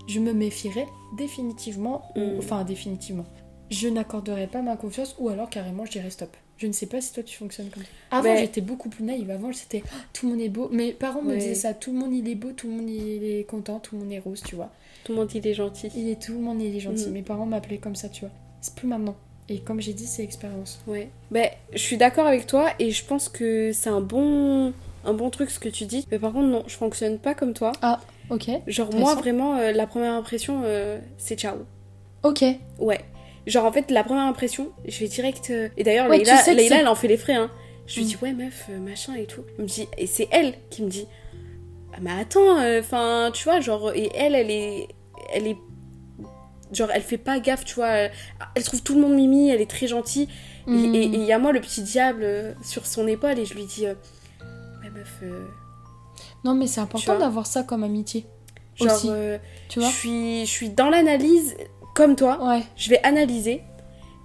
je me méfierai définitivement, ou- Mm. enfin définitivement. Je n'accorderai pas ma confiance ou alors carrément je dirai stop. Je ne sais pas si toi tu fonctionnes comme ça. Avant, j'étais beaucoup plus naïve. Avant, c'était oh, tout le monde est beau. Mes parents me disaient ça tout le monde il est beau, tout le monde il est content, tout le monde est rose, tu vois. Tout le monde il est gentil. Il est tout le monde il est gentil. Mhm. Mes parents m'appelaient comme ça, tu vois. C'est plus maintenant. Et comme j'ai dit, c'est expérience. Ouais. Ben, je suis d'accord avec toi et je pense que c'est un bon, un bon truc ce que tu dis. Mais par contre, non, je fonctionne pas comme toi. Ok. Genre, moi, vraiment, euh, la première impression, euh, c'est ciao. Ok. Ouais. Genre, en fait, la première impression, je vais direct. euh, Et d'ailleurs, Ouais, Leïla, tu sais que Leïla, c'est- elle en fait les frais, hein. Je lui Mm. dis, ouais, meuf, euh, machin et tout. Elle me dit, et c'est elle qui me dit, ah, mais attends, enfin, tu vois, genre, et elle, elle est. Elle est. Genre, elle fait pas gaffe, tu vois. Elle, trouve tout le monde mimi, elle est très gentille. Et-. Et il y a moi, le petit diable, euh, sur son épaule, et je lui dis, euh, ouais, meuf, euh, Non, mais c'est important d'avoir ça comme amitié. genre, Aussi. euh, Tu je vois suis, je suis dans l'analyse comme toi. Ouais. Je vais analyser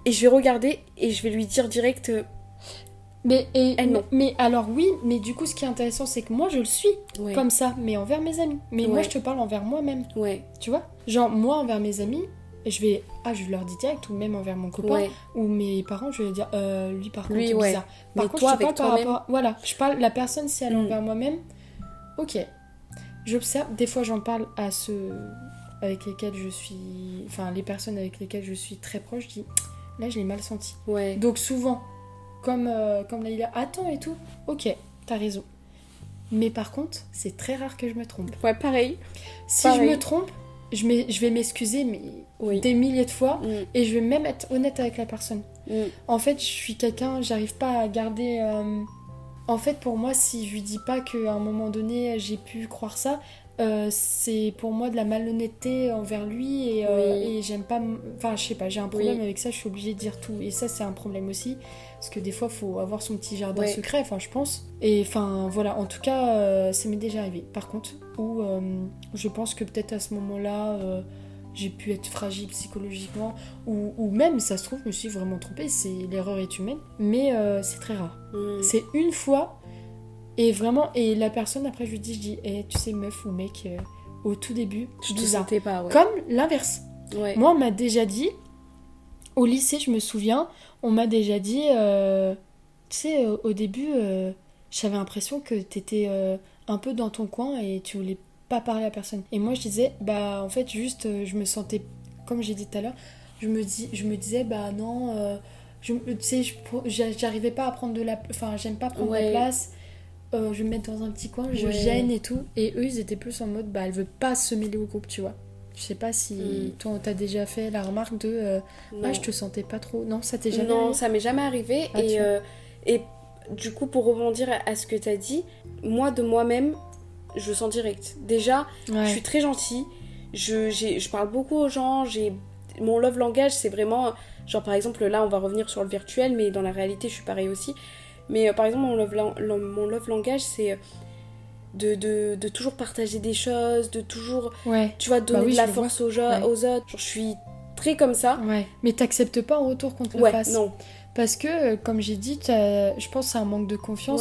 et je vais regarder et je vais lui dire direct. euh, Mais, et, Elle, non. mais alors oui, mais du coup, ce qui est intéressant, c'est que moi, je le suis ouais. comme ça, mais envers mes amis. Mais moi, je te parle envers moi-même. Ouais, Tu vois? Genre, moi, envers mes amis, je vais. Ah, je leur dis direct, ou même envers mon copain, ouais. ou mes parents, je vais dire, euh, lui, par contre, Lui, ouais. bizarre. Par Mais contre, toi, je parle par rapport. Voilà, je parle la personne, si elle est Mm. envers moi-même, ok. J'observe, des fois, j'en parle à ceux avec lesquels je suis. Enfin, les personnes avec lesquelles je suis très proche, je dis, là, je l'ai mal senti. Ouais. Donc souvent, comme, euh, comme Laïla, attends et tout, ok, t'as raison. Mais par contre, c'est très rare que je me trompe. Ouais, pareil. Si Pareil. je me trompe, je, vais m'excuser mais Oui. des milliers de fois Mm, et je vais même être honnête avec la personne. mm. En fait, je suis quelqu'un, j'arrive pas à garder. euh, En fait, pour moi, si je lui dis pas qu'à un moment donné j'ai pu croire ça, euh, c'est pour moi de la malhonnêteté envers lui et, euh, Oui. et j'aime pas. Enfin, je sais pas, j'ai un problème Oui. avec ça, je suis obligée de dire tout. Et ça, c'est un problème aussi. Parce que des fois, faut avoir son petit jardin secret, enfin, je pense. Et enfin, voilà, en tout cas, euh, ça m'est déjà arrivé. Par contre, où euh, je pense que peut-être à ce moment-là. euh, j'ai pu être fragile psychologiquement, ou, ou même, ça se trouve, je me suis vraiment trompée, c'est l'erreur est humaine, mais euh, c'est très rare. Mm. C'est une fois, et vraiment, et la personne après je lui dis, je dis, Eh, tu sais meuf ou mec, euh, au tout début, Je te bizarre. sentais pas, ouais. Comme l'inverse. Ouais. Moi, on m'a déjà dit, au lycée, je me souviens, on m'a déjà dit, euh, tu sais, au, au début, euh, j'avais l'impression que t'étais euh, un peu dans ton coin et tu voulais pas parler à personne. Et moi, je disais, bah, en fait, juste, euh, je me sentais, comme j'ai dit tout à l'heure, je me, dis, je me disais, bah, non, euh, je, tu sais, j'arrivais pas à prendre de la. Enfin, j'aime pas prendre Ouais. la place. Euh, je vais me mettre dans un petit coin, je Ouais. gêne et tout. Et eux, ils étaient plus en mode, bah, elle veut pas se mêler au groupe, tu vois. Je sais pas si Mm. toi, on t'a déjà fait la remarque de euh, Non. Ah, je te sentais pas trop. Non, ça t'est jamais non, arrivé ça m'est jamais arrivé. Ah, et, euh, et du coup, pour rebondir à, ce que t'as dit, moi, de moi-même, je sens direct. Déjà, Ouais. je suis très gentille. Je, je parle beaucoup aux gens. J'ai Mon love langage, c'est vraiment. Genre, par exemple, là, on va revenir sur le virtuel, mais dans la réalité, je suis pareil aussi. Mais euh, par exemple, mon love, lan- mon love langage, c'est euh, de, de, de toujours partager des choses, de toujours, Ouais. tu vois, donner Bah oui, de la force aux, Ouais. autres. Genre, je suis très comme ça. Ouais. Mais t'acceptes pas en retour qu'on te le Ouais, fasse. non. Parce que, euh, comme j'ai dit, je pense c'est un manque de confiance.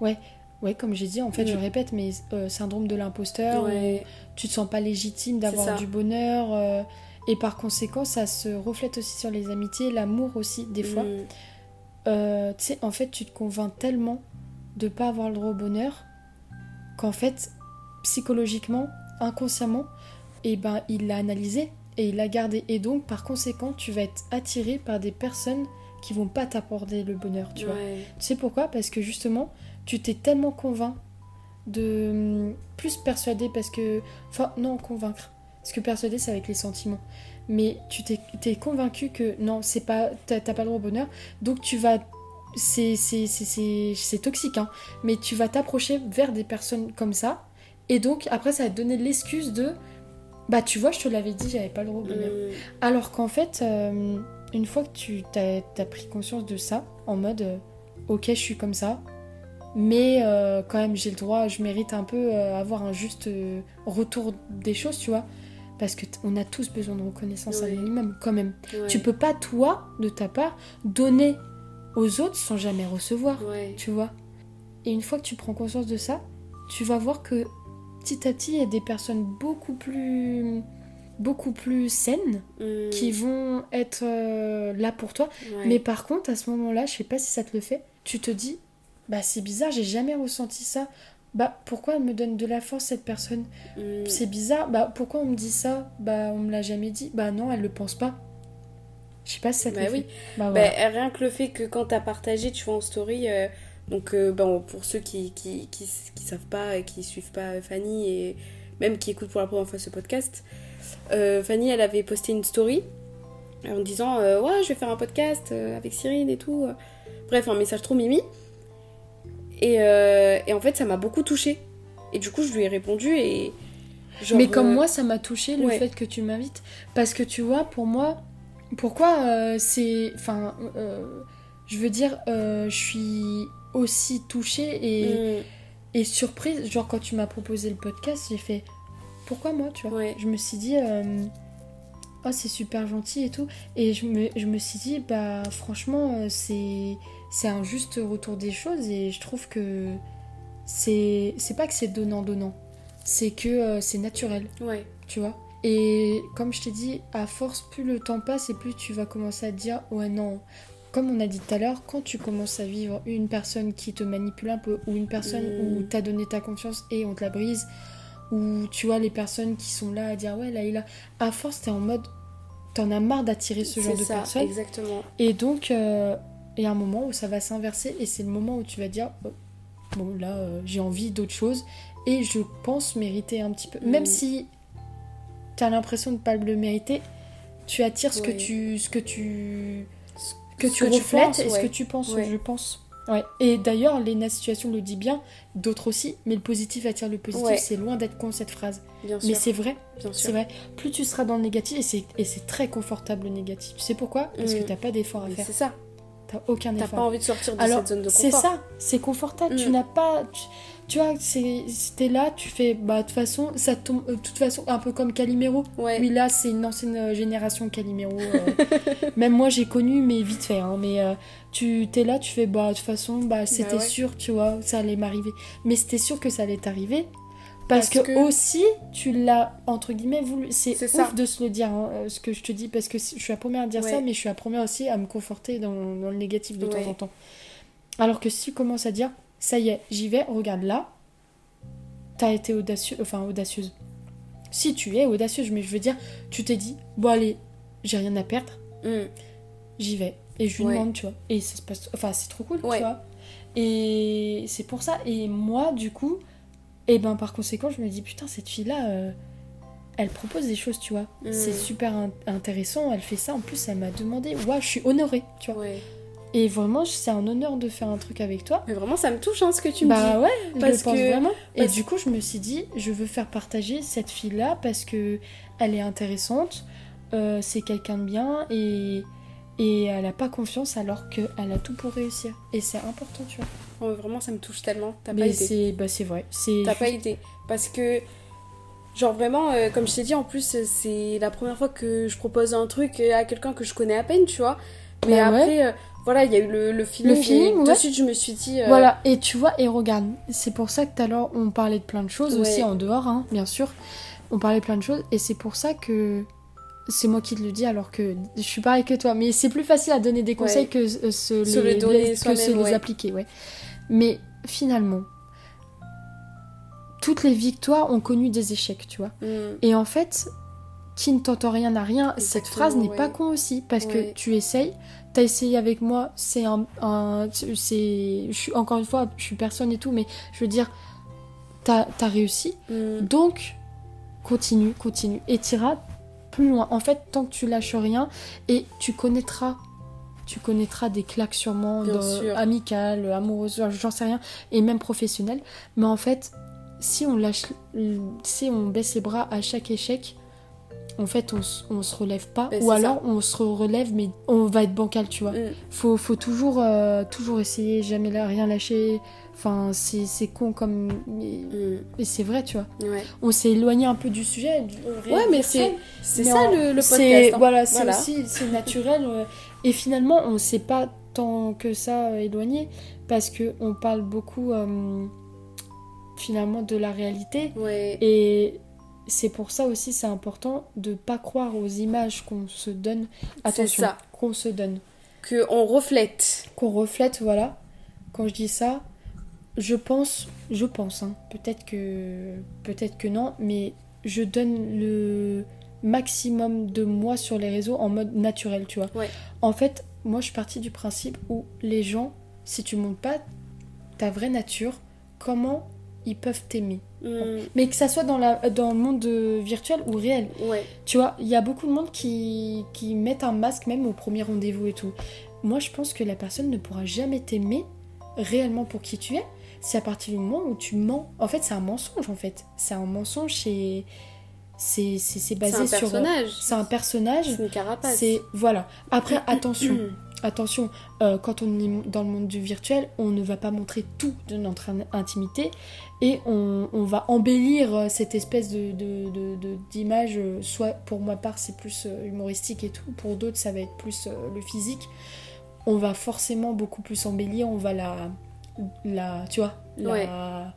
Ouais, Ouais, comme j'ai dit, en fait, je répète, mais euh, syndrome de l'imposteur, ouais. tu te sens pas légitime d'avoir du bonheur. euh, et par conséquent, ça se reflète aussi sur les amitiés, l'amour aussi, des fois. Mm. Euh, tu sais, en fait, tu te convaincs tellement de pas avoir le droit au bonheur qu'en fait, psychologiquement, inconsciemment, et ben, il l'a analysé et il l'a gardé. Et donc, par conséquent, tu vas être attiré par des personnes qui vont pas t'apporter le bonheur, tu vois. Tu sais pourquoi? Parce que justement, tu t'es tellement convainc de hum, plus persuadé parce que enfin non convaincre parce que persuader c'est avec les sentiments mais tu t'es t'es convaincu que non c'est pas t'as t'as pas le droit au bonheur donc tu vas c'est c'est c'est- c'est toxique hein mais tu vas t'approcher vers des personnes comme ça et donc après ça va te donner l'excuse de bah tu vois je te l'avais dit j'avais pas le droit au bonheur Mm. alors qu'en fait, euh, une fois que tu t'as as pris conscience de ça, en mode euh, ok, je suis comme ça, mais euh, quand même j'ai le droit, je mérite un peu avoir un juste retour des choses, tu vois. Parce que on a tous besoin de reconnaissance un Ouais. minimum, quand même. Ouais. Tu peux pas, toi, de ta part, donner aux autres sans jamais recevoir Ouais. tu vois. Et une fois que tu prends conscience de ça, tu vas voir que petit à petit, il y a des personnes beaucoup plus beaucoup plus saines, Mm. qui vont être euh, là pour toi. Mais par contre, à ce moment-là, je sais pas si ça te le fait, tu te dis, bah c'est bizarre, j'ai jamais ressenti ça. Bah pourquoi elle me donne de la force cette personne Mm. C'est bizarre. Bah pourquoi on me dit ça? Bah on me l'a jamais dit. Bah non, elle le pense pas. Je sais pas si ça te Bah le oui. Bah Bah, rien que le fait que quand t'as partagé, tu vois en story, euh, donc euh, bon, pour ceux qui, qui, qui, qui savent pas, et qui suivent pas Fanny et même qui écoutent pour la première fois ce podcast, euh, Fanny elle avait posté une story en disant euh, Ouais, je vais faire un podcast euh, avec Cyril et tout. Bref, un message trop mimi. Et, euh, et en fait, ça m'a beaucoup touchée. Et du coup, je lui ai répondu et. genre, Mais comme euh, moi, ça m'a touché le ouais. fait que tu m'invites. Parce que tu vois, pour moi, pourquoi euh, c'est. Enfin, euh, je veux dire, je suis aussi touchée et, mm, et surprise. Genre, quand tu m'as proposé le podcast, j'ai fait pourquoi moi, tu vois? Ouais. Je me suis dit. Oh, c'est super gentil et tout. Et je me, je me suis dit, bah, franchement, c'est, c'est un juste retour des choses. Et je trouve que c'est, c'est pas que c'est donnant-donnant. C'est que euh, c'est naturel ouais. tu vois. Et comme je t'ai dit, à force, plus le temps passe et plus tu vas commencer à te dire, ouais non, comme on a dit tout à l'heure, quand tu commences à vivre une personne qui te manipule un peu, ou une personne Mm. où t'as donné ta confiance et on te la brise, ou tu vois les personnes qui sont là à dire, ouais là, il a... À force, t'es en mode, t'en as marre d'attirer ce genre de personnes. exactement. Et donc, euh, il y a un moment où ça va s'inverser et c'est le moment où tu vas dire, oh, bon là, euh, j'ai envie d'autre chose et je pense mériter un petit peu. Même Mm. si tu as l'impression de pas le mériter, tu attires ce que tu, ce que tu, que Ce tu que tu reflètes penses, et ce ouais. que tu penses, Ouais. je pense. Ouais. Et d'ailleurs, Lena Situation le dit bien, d'autres aussi, mais le positif attire le positif, Ouais. c'est loin d'être con cette phrase. Bien Mais c'est vrai, c'est vrai. Plus tu seras dans le négatif, et c'est, et c'est très confortable le négatif. Tu sais pourquoi? Parce Mm. que t'as pas d'effort à Mais faire. C'est ça. T'as aucun T'as effort. pas envie de sortir de Alors, cette zone de c'est confort. ça, c'est confortable. Tu Mm. n'as pas. Tu, tu vois, c'est, t'es là, tu fais. Bah, de toute façon, ça tombe. euh, De toute façon, un peu comme Calimero. Ouais. Oui, là, c'est une ancienne euh, génération Calimero. euh. Même moi, j'ai connu, mais vite fait. hein. mais euh, tu t'es là, tu fais. Bah, de toute façon, bah, c'était ouais. sûr, tu vois, ça allait m'arriver. Mais c'était sûr que ça allait t'arriver. Parce, Parce que, que- aussi, tu l'as, entre guillemets, voulu. C'est ouf ça. de se le dire, hein, euh, ce que je te dis, parce que je suis la première à dire Ouais. ça, mais je suis la première aussi à me conforter dans, dans le négatif de Ouais. temps en temps. Alors que si tu commences à dire, ça y est, j'y vais, regarde là, t'as été audacieux, enfin audacieuse. Si tu es audacieuse, mais je veux dire, tu t'es dit, bon allez, j'ai rien à perdre, Mm. j'y vais. Et je lui Ouais. demande, tu vois. Et ça se passe, enfin c'est trop cool, tu vois. Et c'est pour ça. Et moi, du coup, et ben par conséquent, je me dis, putain, cette fille-là, euh, elle propose des choses, tu vois. Mm. C'est super in- intéressant, elle fait ça. En plus, elle m'a demandé, waouh, je suis honorée, tu vois. Ouais. Et vraiment, c'est un honneur de faire un truc avec toi. Mais vraiment, ça me touche hein, ce que tu me Bah dis. ouais, je Parce le pense que- vraiment. Et parce- du coup, je me suis dit, je veux faire partager cette fille-là parce que elle est intéressante, euh, c'est quelqu'un de bien et, et elle a pas confiance alors qu'elle a tout pour réussir. Et c'est important, tu vois. Oh, vraiment, ça me touche tellement. T'as pas idée. c'est bah, c'est vrai. T'as pas idée. Parce que, genre vraiment, euh, comme je t'ai dit, en plus, c'est la première fois que je propose un truc à quelqu'un que je connais à peine, tu vois. Mais Bah ouais. après, euh, voilà, il y a eu le, le feeling. Le feeling, ouais. De suite, je me suis dit. euh, Voilà, et tu vois, et regarde, c'est pour ça que tout à l'heure on parlait de plein de choses Ouais. aussi en dehors, hein, bien sûr. On parlait de plein de choses, et c'est pour ça que c'est moi qui te le dis alors que je suis pareil que toi. Mais c'est plus facile à donner des conseils Ouais. que euh, se Se les, que se appliquer, ouais. Mais finalement, toutes les victoires ont connu des échecs, tu vois. mm, Et en fait, qui ne tente rien à rien, cette phrase n'est ouais. pas con aussi, parce que tu essayes, t'as essayé avec moi, c'est un, un- c'est, je suis encore une fois, je suis personne et tout, mais je veux dire, t'as as réussi, mm, donc continue, continue, et t'iras plus loin. En fait, tant que tu lâches rien, et tu connaîtras, tu connaîtras des claques sûrement, amicales, amoureuses, j'en sais rien, et même professionnelles, mais en fait, si on lâche, si on baisse les bras à chaque échec, en fait, on, on se relève pas, Ben, ou alors on se relève, mais on va être bancal, tu vois. mm. Faut, faut toujours, euh, toujours essayer, jamais rien lâcher. Enfin, c'est c'est con comme. Mais, Mm, mais c'est vrai, tu vois. ouais. On s'est éloigné un peu du sujet. du- Ouais, mais c'est ça le, le podcast. hein. Voilà, c'est Voilà. aussi c'est naturel. euh, et finalement, on s'est pas tant que ça euh, éloigné parce que on parle beaucoup euh, finalement de la réalité Ouais. et c'est pour ça aussi c'est important de pas croire aux images qu'on se donne. Attention, qu'on se donne. Que on reflète. Qu'on reflète, voilà. Quand je dis ça, je pense, je pense, hein, peut-être que, peut-être que non, mais je donne le maximum de moi sur les réseaux en mode naturel, tu vois. Ouais. En fait, moi je suis partie du principe où les gens, si tu montres pas ta vraie nature, comment ils peuvent t'aimer? Hmm, Mais que ça soit dans, la, dans le monde virtuel ou réel. ouais. Tu vois, il y a beaucoup de monde qui, qui mettent un masque même au premier rendez-vous et tout. Moi, je pense que la personne ne pourra jamais t'aimer réellement pour qui tu es. C'est à partir du moment où tu mens. En fait, c'est un mensonge, en fait. C'est un mensonge, c'est... Basé sur... C'est un personnage. C'est une carapace. C'est... Voilà. Après, attention. Attention, euh, quand on est dans le monde du virtuel, on ne va pas montrer tout de notre in- intimité et on, on va embellir euh, cette espèce de, d'image. euh, soit pour ma part, c'est plus humoristique et tout, pour d'autres, ça va être plus le physique. On va forcément beaucoup plus embellir, on va la. la tu vois la, Ouais.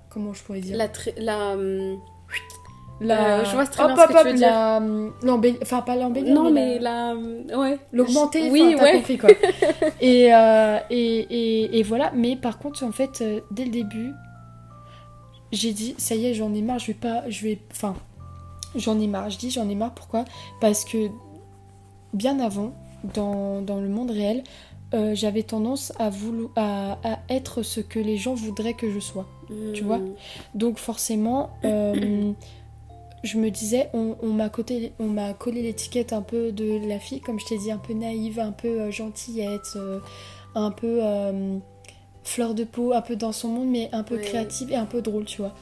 Comment je pourrais dire? La, hum, La- Euh, je vois très hop, bien ce hop, que tu veux dire. la- l'embellir- Enfin, pas l'embellir. Non, mais mais la- la. hum, Ouais. l'augmenter, Oui, t'as ouais. compris quoi. et, euh, et, et, et voilà, mais par contre, en fait, euh, dès le début, j'ai dit, ça y est, j'en ai marre, je vais pas, je vais, enfin, j'en ai marre. Je dis, j'en ai marre, pourquoi? Parce que bien avant, dans, dans le monde réel, euh, j'avais tendance à, vouloir, à, à être ce que les gens voudraient que je sois. Tu vois? Donc forcément, je me disais, on, on m'a collé l'étiquette un peu de la fille, comme je t'ai dit, un peu naïve, un peu euh, gentillette, euh, un peu euh, fleur de peau, un peu dans son monde, mais un peu Ouais. créative et un peu drôle, tu vois.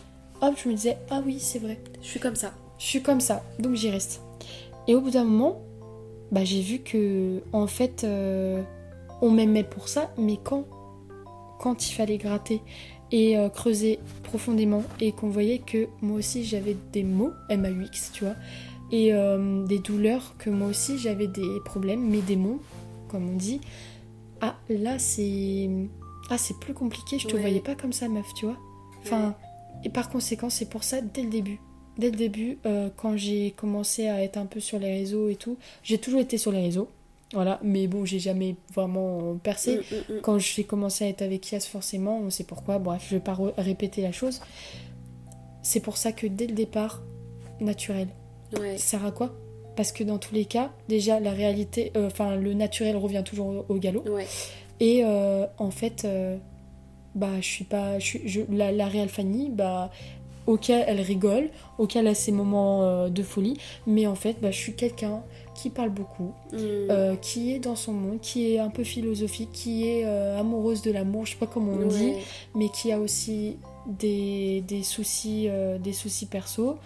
Hop, je me disais, ah oui, c'est vrai, Je suis comme ça. je suis comme ça, donc j'y reste. Et au bout d'un moment, bah, j'ai vu que, en fait, euh, on m'aimait pour ça, mais quand Quand il fallait gratter et euh, creuser profondément et qu'on voyait que moi aussi j'avais des maux, M-A-U-X, tu vois, et euh, des douleurs, que moi aussi j'avais des problèmes, mes démons, comme on dit, ah là c'est. Ah, c'est plus compliqué, je te Ouais. voyais pas comme ça, meuf, tu vois. Enfin, et par conséquent, c'est pour ça, dès le début, dès le début, euh, quand j'ai commencé à être un peu sur les réseaux et tout, j'ai toujours été sur les réseaux, voilà, mais bon, j'ai jamais vraiment percé. Mm, mm, mm. Quand j'ai commencé à être avec Yas, forcément, on sait pourquoi, bref, je vais pas répéter la chose. C'est pour ça que dès le départ, naturel. Ouais. Ça sert à quoi? Parce que dans tous les cas, déjà, la réalité, euh, enfin, le naturel revient toujours au, au galop. Ouais. Et euh, en fait, euh, bah, je suis pas. Je la, la réelle Fanny, bah, ok, elle rigole, ok, elle a ses moments euh, de folie, mais en fait, bah, je suis quelqu'un qui parle beaucoup, Mm. euh, qui est dans son monde, qui est un peu philosophique, qui est euh, amoureuse de l'amour, je sais pas comment on dit, mais qui a aussi des, des soucis, euh, des soucis perso,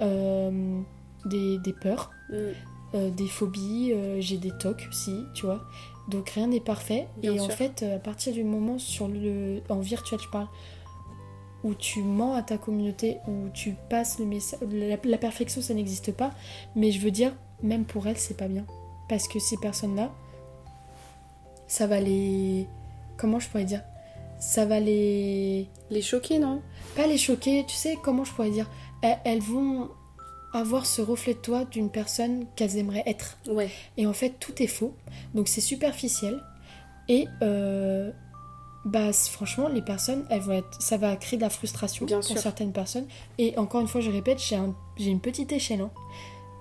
euh, des, des peurs Mm. des phobies, j'ai des tocs aussi, tu vois. Donc rien n'est parfait. Bien et en fait, à partir du moment sur le en virtuel, je parle, où tu mens à ta communauté, où tu passes le message, la, la perfection, ça n'existe pas. Mais je veux dire, même pour elles, c'est pas bien, parce que ces personnes-là, ça va les, comment je pourrais dire, ça va les Les choquer, non? pas les choquer, tu sais comment je pourrais dire, elles, vont avoir ce reflet de toi d'une personne qu'elles aimeraient être. Ouais. Et en fait, tout est faux. Donc c'est superficiel. Et euh, bah franchement, les personnes, elles vont être, ça va créer de la frustration Bien pour sûr. certaines personnes. Et encore une fois, je répète, j'ai un- j'ai une petite échelle. hein.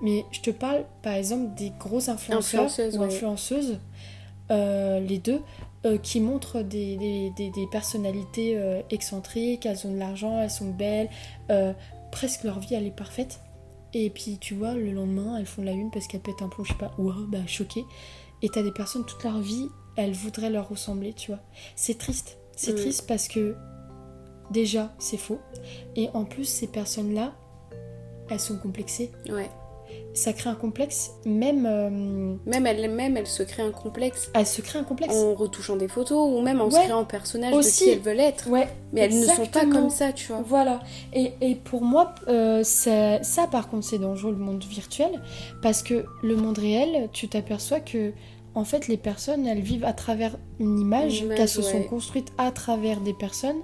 Mais je te parle, par exemple, des gros influenceurs Influenceuses, ou ouais. influenceuses, euh, les deux, euh, qui montrent des, des- des- des personnalités euh, excentriques, elles ont de l'argent, elles sont belles, presque leur vie, elle est parfaite. Et puis tu vois, le lendemain, elles font la une parce qu'elles pètent un plomb, je sais pas, ouah, bah choquées. Et t'as des personnes, toute leur vie, elles voudraient leur ressembler, tu vois. C'est triste. C'est triste parce que déjà, c'est faux. Et en plus, ces personnes-là, elles sont complexées. Ouais. Ça crée un complexe, même. euh, Même elle, même elle se crée un complexe elles se créent un complexe. en retouchant des photos ou même en se créant un personnage Aussi. de qui elles veulent être. Ouais, Mais elles ne sont pas comme ça, tu vois. Voilà. Et, et pour moi, euh, ça, ça, par contre, c'est dangereux le monde virtuel parce que le monde réel, tu t'aperçois que en fait, les personnes, elles vivent à travers une image, image, qu'elles se sont construites à travers des personnes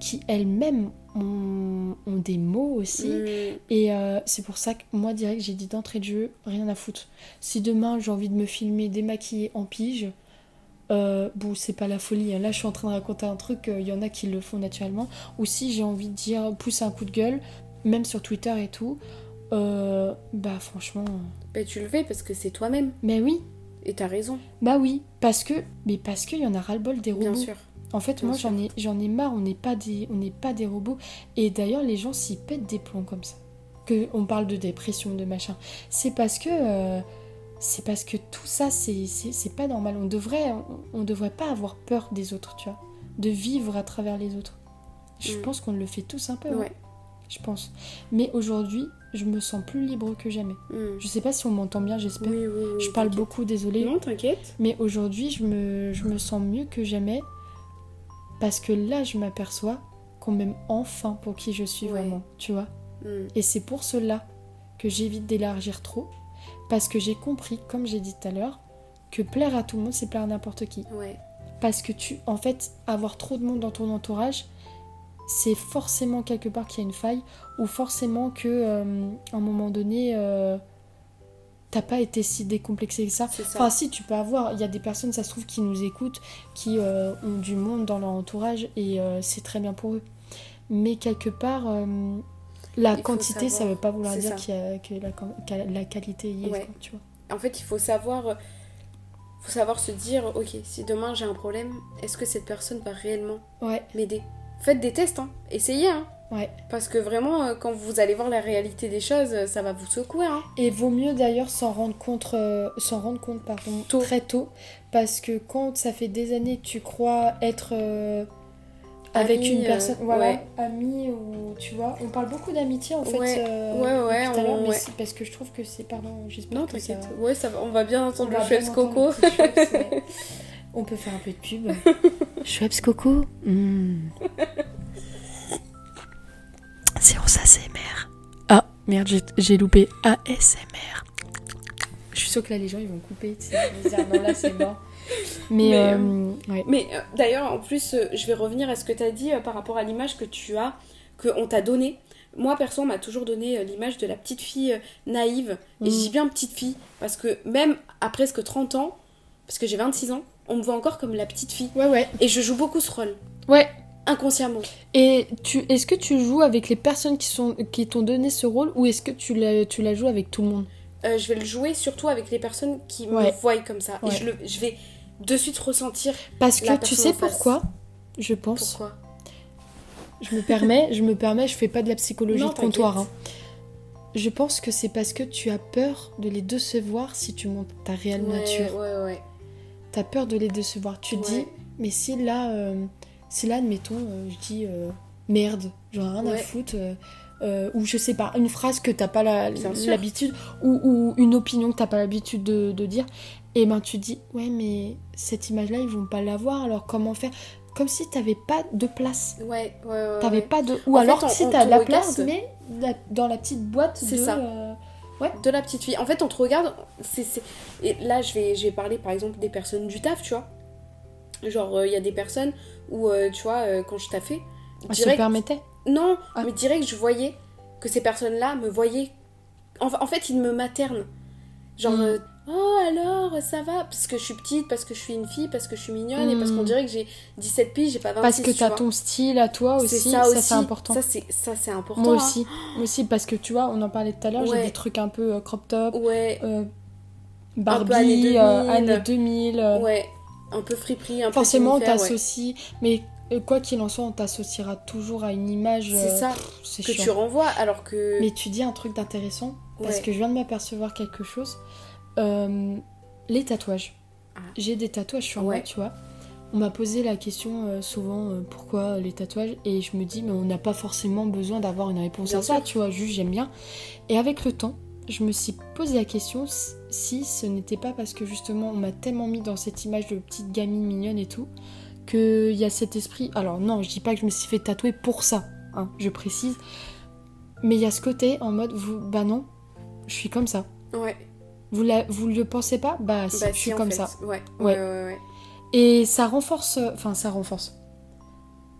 qui elles-mêmes ont, ont des mots aussi. Mm. Et euh, c'est pour ça que moi, direct, j'ai dit d'entrée de jeu, rien à foutre. Si demain j'ai envie de me filmer démaquillée en pige, euh, bon, c'est pas la folie. hein. Là, je suis en train de raconter un truc, il y en a qui le font naturellement. Ou si j'ai envie de dire, pousser un coup de gueule, même sur Twitter et tout, euh, bah franchement. Bah, tu le fais parce que c'est toi-même. Mais oui, Et t'as raison, bah oui, parce que, mais parce qu'il y en a ras-le-bol des robots. bien sûr. En fait, Bien moi, j'en ai, j'en ai marre. On n'est pas des, on n'est pas des robots. Et d'ailleurs, les gens s'y pètent des plombs comme ça. Que on parle de dépression, de machin. C'est parce que, euh, c'est parce que tout ça, c'est, c'est, c'est pas normal. On devrait, on, on devrait pas avoir peur des autres, tu vois, de vivre à travers les autres. Je Mm. pense qu'on le fait tous un peu. hein, Ouais. je pense. Mais aujourd'hui, je me sens plus libre que jamais. Mm. Je sais pas si on m'entend bien. J'espère. Oui, oui, oui, je parle beaucoup, désolée. Non, t'inquiète. Mais aujourd'hui, je me, je me sens mieux que jamais parce que là, je m'aperçois qu'on m'aime enfin pour qui je suis Ouais. vraiment, tu vois. Mm. Et c'est pour cela que j'évite d'élargir trop parce que j'ai compris, comme j'ai dit tout à l'heure, que plaire à tout le monde, c'est plaire à n'importe qui. Ouais. Parce que tu, en fait, avoir trop de monde dans ton entourage, c'est forcément quelque part qu'il y a une faille ou forcément que, euh, à un moment donné, euh, t'as pas été si décomplexé que ça. Enfin, si, tu peux avoir. Il y a des personnes, ça se trouve, qui nous écoutent, qui euh, ont du monde dans leur entourage et euh, c'est très bien pour eux. Mais quelque part, euh, la Il quantité, ça veut pas vouloir dire a- que la, qual- la qualité y est, Ouais. quoi, tu vois. En fait, il faut savoir, faut savoir se dire, ok, si demain j'ai un problème, est-ce que cette personne va réellement Ouais, m'aider? Faites des tests, hein. essayez, hein. Ouais. Parce que vraiment, euh, quand vous allez voir la réalité des choses, euh, ça va vous secouer. Hein. Et vaut mieux d'ailleurs s'en rendre compte, euh, s'en rendre compte pardon, Tôt. très tôt, parce que quand ça fait des années que tu crois être euh, avec Ami, une euh, personne, voilà, ouais. ami ou tu vois, on parle beaucoup d'amitié en fait. Ouais, euh, ouais, ouais, tout à l'heure, on- mais ouais. parce que je trouve que c'est pardon, j'espère Non, que ça. t'inquiète. Ouais, ça va, on va bien entendre le Schweppes Coco. Schweppes. On peut faire un peu de pub. Schweppes Coco? Mm. Séance ASMR. Ah, merde, j'ai- j'ai loupé ASMR. Je suis sûre que là, les gens, ils vont couper. non, là, c'est mort. Mais, Mais, euh, ouais. Mais euh, d'ailleurs, en plus, euh, je vais revenir à ce que tu as dit euh, par rapport à l'image que tu as, qu'on t'a donnée. Moi, perso, on m'a toujours donné euh, l'image de la petite fille euh, naïve. Et je Mm. dis bien petite fille, parce que même à presque 30 ans, parce que j'ai 26 ans, on me voit encore comme la petite fille. Ouais, ouais. Et je joue beaucoup ce rôle, Ouais. Inconsciemment. Et tu, est-ce que tu joues avec les personnes qui, sont, qui t'ont donné ce rôle ou est-ce que tu la, tu la joues avec tout le monde? Euh, je vais le jouer surtout avec les personnes qui Ouais. me voient comme ça. Ouais. Et je, le, je vais de suite ressentir Parce que tu sais pourquoi? Je pense. pourquoi? Je me permets, je me permets, je fais pas de la psychologie Non, de comptoir. hein. Je pense que c'est parce que tu as peur de les décevoir si tu montes ta réelle Ouais, nature. ouais, ouais. T'as peur de les décevoir. Tu dis, mais si là, euh, si là, admettons, euh, je dis euh, merde, j'en ai rien à foutre, euh, ou je sais pas, une phrase que t'as pas l'habitude, ou, ou une opinion que t'as pas l'habitude de, de dire, et ben tu dis, ouais, mais cette image-là, ils vont pas l'avoir, alors comment faire? Comme si t'avais pas de place. Ouais, ouais, ouais. T'avais ouais. pas de. Ou En alors fait, on- si t'as la regarde. place, mais la- dans la petite boîte C'est de. ça. euh, de la petite fille. En fait, on te regarde. c'est- Et là, je vais, je vais parler par exemple des personnes du taf, tu vois. Genre, il y a des personnes où, euh, tu vois, euh, quand je taffais, se direct. permettait. Non, Ah. mais direct, je voyais que ces personnes-là me voyaient. En, en fait, ils me maternent. Genre, Mm. euh, oh alors, ça va? Parce que je suis petite, parce que je suis une fille, parce que je suis mignonne, et parce qu'on dirait que j'ai 17 piges, j'ai pas 26 Parce que t'as ton style à toi aussi, ça ça c'est important. Ça, c'est important. Moi hein. aussi, moi aussi parce que tu vois, on en parlait tout à l'heure, j'ai Ouais. des trucs un peu euh, crop top, Ouais, euh, Barbie, années euh, 2000. années 2000. euh, ouais. Un peu friperie, un peu forcément, on ouais. t'associe, mais euh, quoi qu'il en soit, on t'associera toujours à une image. C'est euh, ça pff, que chiant. tu renvoies, alors que. Mais tu dis un truc d'intéressant, parce que je viens de m'apercevoir quelque chose. Euh, les tatouages. Ah. J'ai des tatouages sur moi, Ouais. tu vois. On m'a posé la question euh, souvent euh, pourquoi les tatouages et je me dis mais on n'a pas forcément besoin d'avoir une réponse Bien à ça, tu vois, juste j'aime bien. Et avec le temps, je me suis posé la question si ce n'était pas parce que justement on m'a tellement mis dans cette image de petite gamine mignonne et tout qu'il y a cet esprit. Alors non, je dis pas que je me suis fait tatouer pour ça, hein, je précise. Mais il y a ce côté en mode vous, bah non, je suis comme ça. Ouais. Vous, la, vous le pensez pas? Bah si, Bah, je suis si, comme fait. ça. Ouais. Ouais. Ouais, ouais, ouais. Et ça renforce. Enfin, ça renforce.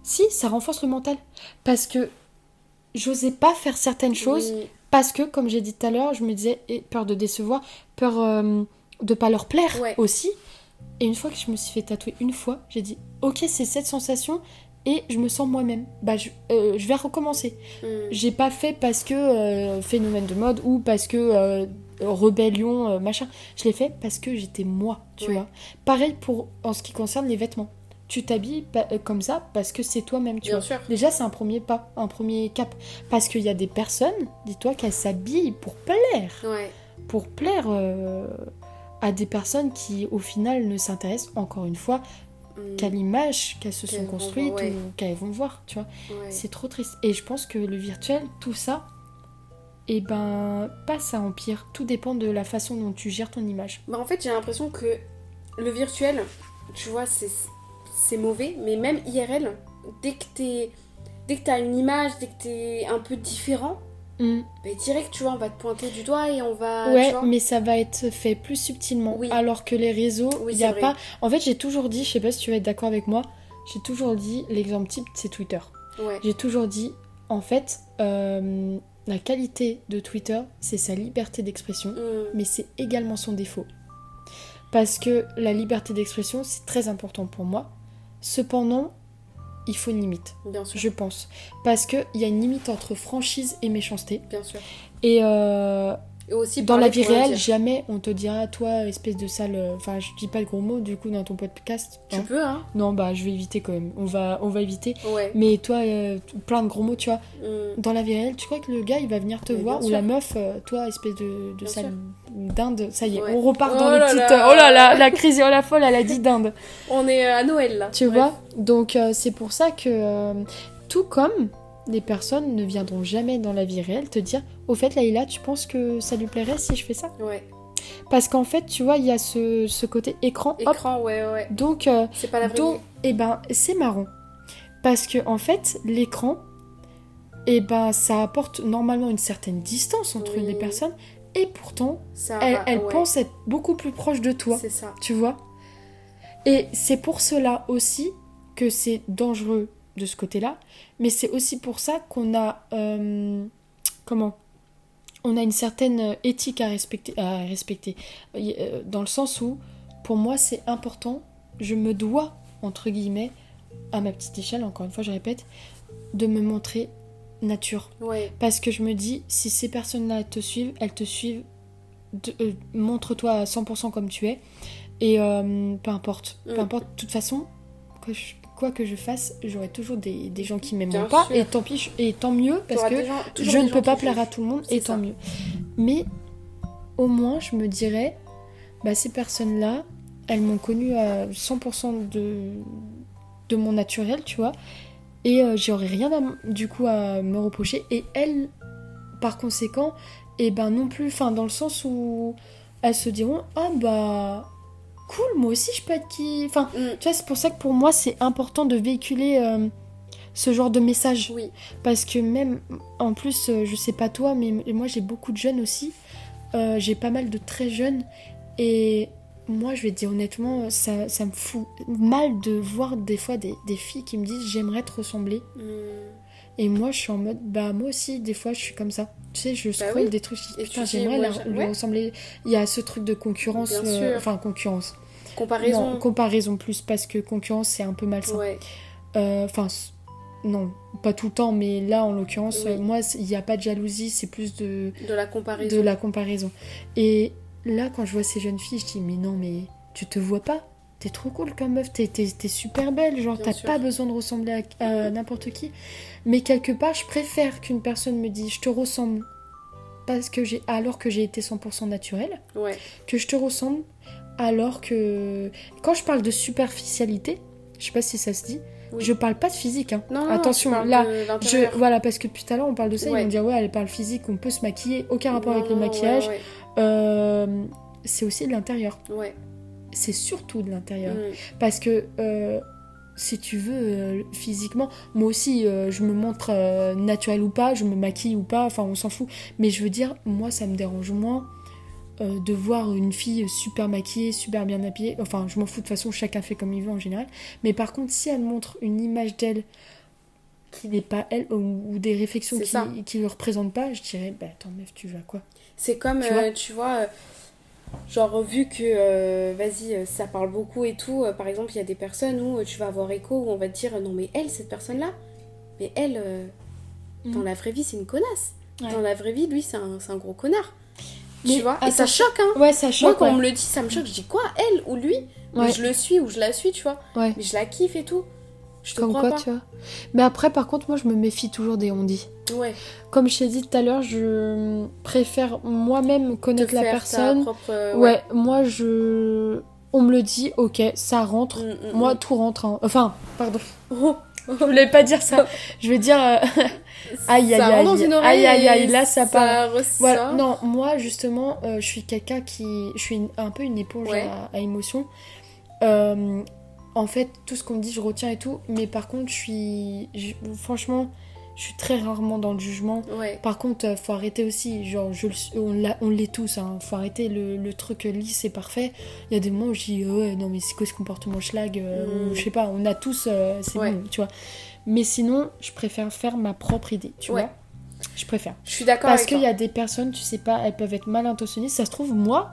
Si, ça renforce le mental. Parce que j'osais pas faire certaines choses Oui. Parce que, comme j'ai dit tout à l'heure, je me disais eh, peur de décevoir, peur euh, de pas leur plaire Ouais. aussi. Et une fois que je me suis fait tatouer une fois, j'ai dit ok, c'est cette sensation et je me sens moi-même. Bah, je, euh, je vais recommencer. Mm. J'ai pas fait parce que euh, phénomène de mode ou parce que euh, rébellion, machin. Je l'ai fait parce que j'étais moi, tu Ouais. vois. Pareil pour en ce qui concerne les vêtements. Tu t'habilles euh, comme ça parce que c'est toi-même, tu Bien vois. sûr. Déjà, c'est un premier pas, un premier cap. Parce qu'il y a des personnes, dis-toi, qu'elles s'habillent pour plaire. Ouais. Pour plaire euh, à des personnes qui, au final, ne s'intéressent, encore une fois, Mm. qu'à l'image qu'elles se sont construites voir, ouais. ou qu'elles vont voir, tu vois. Ouais. C'est trop triste. Et je pense que le virtuel, tout ça, et ben, pas ça empire. Tout dépend de la façon dont tu gères ton image. Bah en fait j'ai l'impression que le virtuel, tu vois, c'est c'est mauvais, mais même IRL, dès que t'es dès que t'as une image, dès que t'es un peu différent, Mm. bah direct tu vois, on va te pointer du doigt et on va. ouais, tu vois. mais ça va être fait plus subtilement. Oui. Alors que les réseaux, il Oui, y c'est a vrai. pas. En fait, j'ai toujours dit, je sais pas si tu vas être d'accord avec moi, j'ai toujours dit, l'exemple type, c'est Twitter. Ouais. J'ai toujours dit, en fait, euh, la qualité de Twitter, c'est sa liberté d'expression. Mm. mais c'est également son défaut. Parce que la liberté d'expression, c'est très important pour moi. Cependant, il faut une limite, Bien sûr. je pense. Parce qu'il y a une limite entre franchise et méchanceté. Bien sûr. Et euh, Et aussi dans la vie réelle, jamais on te dira, toi, espèce de sale... euh, Enfin, je dis pas de gros mots, du coup, dans ton podcast. Tu hein. peux hein. Non, bah, je vais éviter quand même. On va, on va éviter. Ouais. Mais toi, euh, plein de gros mots, tu vois. Mm. Dans la vie réelle, tu crois que le gars, il va venir te Mais voir ou la meuf, euh, toi, espèce de, de sale dinde, ça y est, Ouais. on repart Oh dans les là petites... là. Oh là là, la crise oh la folle, elle a dit dinde. On est à Noël là. Tu Bref. vois Donc euh, c'est pour ça que, euh, tout comme les personnes ne viendront jamais dans la vie réelle te dire, au fait, Laïla, tu penses que ça lui plairait si je fais ça? Ouais. Parce qu'en fait, tu vois, il y a ce, ce côté écran, hop, Écran, ouais, ouais. donc... euh, C'est pas la vraie donc, eh ben, c'est marrant. Parce que, en fait, l'écran, eh ben, ça apporte normalement une certaine distance entre Oui. les personnes. Et pourtant, Ça elle, va- elle ouais. pense être beaucoup plus proche de toi. C'est ça. Tu vois? Et c'est pour cela aussi que c'est dangereux de ce côté-là. Mais c'est aussi pour ça qu'on a... euh, comment on a une certaine éthique à respecter, à respecter. Euh, dans le sens où, pour moi, c'est important, je me dois, entre guillemets, à ma petite échelle, encore une fois, je répète, de me montrer nature. Ouais. Parce que je me dis, si ces personnes-là te suivent, elles te suivent, euh, montre-toi à 100% comme tu es. Et euh, peu importe, peu Mm. importe, de toute façon, que je- quoi que je fasse, j'aurai toujours des, des gens qui m'aimeront pas. sûr. Et tant pis, je- et tant mieux, parce que gens- je ne peux pas plaire à tout le monde, et tant ça. mieux. Mais au moins, je me dirais, bah, ces personnes-là, elles m'ont connu à 100% de, de mon naturel, tu vois. Et euh, j'aurais rien à, du coup à me reprocher. Et elles, par conséquent, et ben non plus, enfin, dans le sens où elles se diront, ah bah, cool, moi aussi je peux être qui. Enfin, Mm. tu vois, c'est pour ça que pour moi, c'est important de véhiculer euh, ce genre de message. Oui. Parce que même, en plus, euh, je sais pas toi, mais moi j'ai beaucoup de jeunes aussi. Euh, j'ai pas mal de très jeunes. Et moi, je vais te dire honnêtement, ça, ça me fout mal de voir des fois des, des filles qui me disent j'aimerais te ressembler. Mm. Et moi, je suis en mode, bah moi aussi, des fois, je suis comme ça. Tu sais, je scroll oui. des trucs, je dis putain, j'aimerais la- ouais. ressembler. Il y a ce truc de concurrence. Euh, enfin, concurrence. Comparaison. Non, comparaison plus, parce que concurrence, c'est un peu malsain. ouais. Euh, Enfin, non, pas tout le temps, mais là, en l'occurrence, Oui. moi, il n'y a pas de jalousie, c'est plus de, De la comparaison. de la comparaison. Et là, quand je vois ces jeunes filles, je dis, mais non, mais tu te vois pas T'es trop cool comme meuf, t'es, t'es- t'es super belle, genre t'as pas besoin de ressembler à, à n'importe qui. Mais quelque part, je préfère qu'une personne me dise, je te ressemble, parce que j'ai, alors que j'ai été 100% naturelle, Ouais. que je te ressemble, alors que. Quand je parle de superficialité, je sais pas si ça se dit, Oui. je parle pas de physique, hein. Non, Attention, là, Je, voilà, parce que depuis tout à l'heure, on parle de ça, Ouais. ils vont dire, ouais, elle parle physique, on peut se maquiller, aucun rapport avec le maquillage. Ouais, Euh, c'est aussi de l'intérieur. C'est surtout de l'intérieur. Mm. Parce que, euh, si tu veux, euh, physiquement, moi aussi, euh, je me montre naturelle ou pas, je me maquille ou pas, enfin, on s'en fout. Mais je veux dire, moi, ça me dérange moins de voir une fille super maquillée, super bien habillée. Enfin, je m'en fous, de toute façon, chacun fait comme il veut en général. Mais par contre, si elle montre une image d'elle qui n'est pas elle ou, ou des réflexions qui qui le représentent pas, je dirais bah attends meuf, tu vas quoi? C'est comme, Tu vois? tu vois, genre vu que, euh, vas-y, euh, ça parle beaucoup et tout, euh, par exemple, il y a des personnes où euh, tu vas avoir écho, où on va te dire, non mais elle, cette personne-là, mais elle, euh, dans la vraie vie, c'est une connasse. Ouais. Dans la vraie vie, lui, c'est un, gros connard. Mais tu vois? Et ça choque, hein Ouais, ça Moi, choque. quand ouais. on me le dit, ça me choque. Je dis quoi? Elle ou lui? Mais je le suis ou je la suis, tu vois. Mais je la kiffe et tout. Je te Comme crois quoi, pas. tu vois. Mais après, par contre, moi, je me méfie toujours des on-dit. Ouais. Comme je t'ai dit tout à l'heure, je préfère moi-même connaître la personne. propre, euh, Ouais. moi, je. On me le dit, ok, ça rentre. Mm, mm, Moi, mm. tout rentre. hein. Enfin, pardon. Oh, Je voulais pas dire ça. Je veux dire. euh, Aïe, aïe, ça aïe. oreille Aïe, aïe, aïe, là, ça part. ressort. Voilà. Non, moi, justement, euh, je suis quelqu'un qui. Je suis une- un peu une éponge Ouais. à, à émotions. Euh, en fait, tout ce qu'on me dit, je retiens et tout. Mais par contre, je suis. je- franchement, je suis très rarement dans le jugement. Ouais. Par contre, euh, faut arrêter aussi, genre, je, on, l'est tous, hein. faut arrêter le, le truc lisse et parfait. Il y a des moments où je dis, ouais, non, mais c'est quoi ce comportement schlag euh, Mm. Je sais pas, on a tous, euh, c'est Ouais. bon, tu vois. Mais sinon, je préfère faire ma propre idée, tu Ouais. vois. Je préfère. Je suis d'accord Parce qu'il y a des personnes, tu sais pas, elles peuvent être mal intentionnées. Ça se trouve, moi,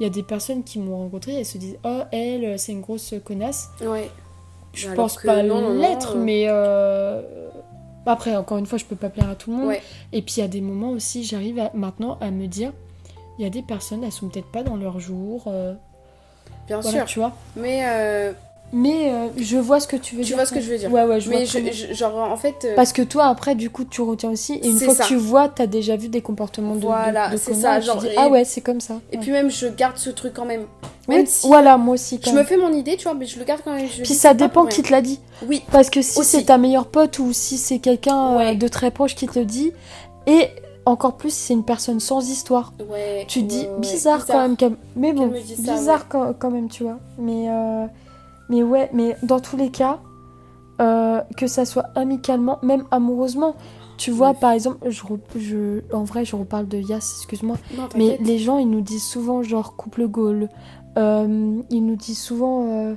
il y a des personnes qui m'ont rencontré, elles se disent, oh, elle, c'est une grosse connasse. Ouais. Je Alors pense pas l'être, mais euh, après, encore une fois, je peux pas plaire à tout le monde. Ouais. Et puis il y a des moments aussi, j'arrive à- maintenant à me dire, il y a des personnes, elles sont peut-être pas dans leur jour, euh, Bien voilà, sûr. tu vois. Mais euh, Mais euh, je vois ce que tu veux tu dire. vois ce que je veux dire. Ouais, ouais, je vois Mais je, je- genre, en fait. euh, Parce que toi, après, du coup, tu retiens aussi. Et une fois ça. que tu vois, t'as déjà vu des comportements de, Voilà, de c'est ça, tu genre, dis, et- ah ouais, c'est comme ça. Et Ouais. puis même, je garde ce truc quand même. Oui, Même si Voilà, moi aussi. Quand je me fais mon idée, tu vois, mais je le garde quand même. Je Puis ça dépend qui te l'a dit. Oui, Parce que si c'est ta meilleure pote ou si c'est quelqu'un euh, Ouais. de très proche qui te le dit, et encore plus si c'est une personne sans histoire, ouais. tu te dis ouais, bizarre, quand même. Mais bon, bizarre quand, même, tu vois. Mais, mais ouais, mais dans tous les cas, euh, que ça soit amicalement, même amoureusement. Tu vois, par exemple, je, en vrai, je reparle de Yas, excuse-moi. Mais les gens, ils nous disent souvent, genre, couple Gaulle. Euh, ils nous disent souvent, euh,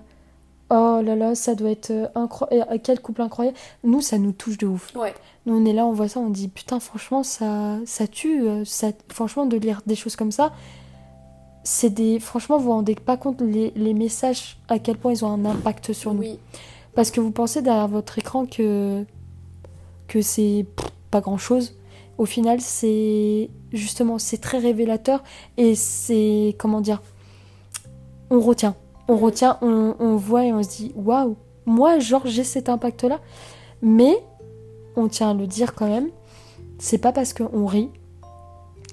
oh là là, ça doit être incroyable. Quel couple incroyable. Nous, ça nous touche de ouf. Ouais. Nous, on est là, on voit ça, on dit, putain, franchement, ça, ça tue. Ça, franchement, de lire des choses comme ça, c'est des. Franchement, vous vous rendez pas compte les, les messages, à quel point ils ont un impact sur nous. Oui, Parce que vous pensez derrière votre écran que, que c'est pas grand chose. Au final, c'est justement, c'est très révélateur et c'est, comment dire, on retient. On Mhm. retient, on, on voit et on se dit, waouh, moi, genre, j'ai cet impact-là. Mais, on tient à le dire quand même, c'est pas parce qu'on rit,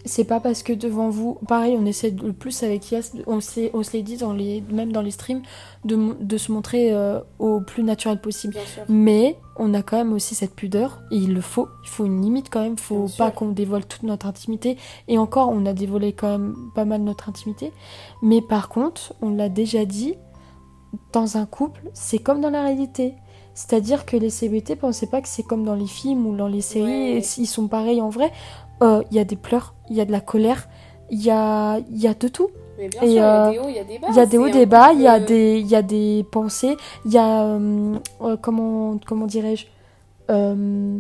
c'est pas parce que devant vous, pareil, on essaie le plus avec Yas, on, s'est- on se l'est dit dans les, même dans les streams, de, se montrer euh, au plus naturel possible. Mais on a quand même aussi cette pudeur, et il le faut, il faut une limite quand même, faut Bien pas qu'on dévoile toute notre intimité. Et encore, on a dévoilé quand même pas mal notre intimité. Mais par contre, on l'a déjà dit, dans un couple, c'est comme dans la réalité. C'est-à-dire que les célébrités, pensez pas que c'est comme dans les films ou dans les séries, Ouais. ils sont pareils en vrai. Euh, Il y a des pleurs, il y a de la colère, il y a, y a de tout. Mais bien Et, sûr, il y a euh, des hauts, il y a des bas. Il y a des hauts, des bas, il y a des, il y a des pensées, il y a, euh, euh, comment, comment dirais-je, euh,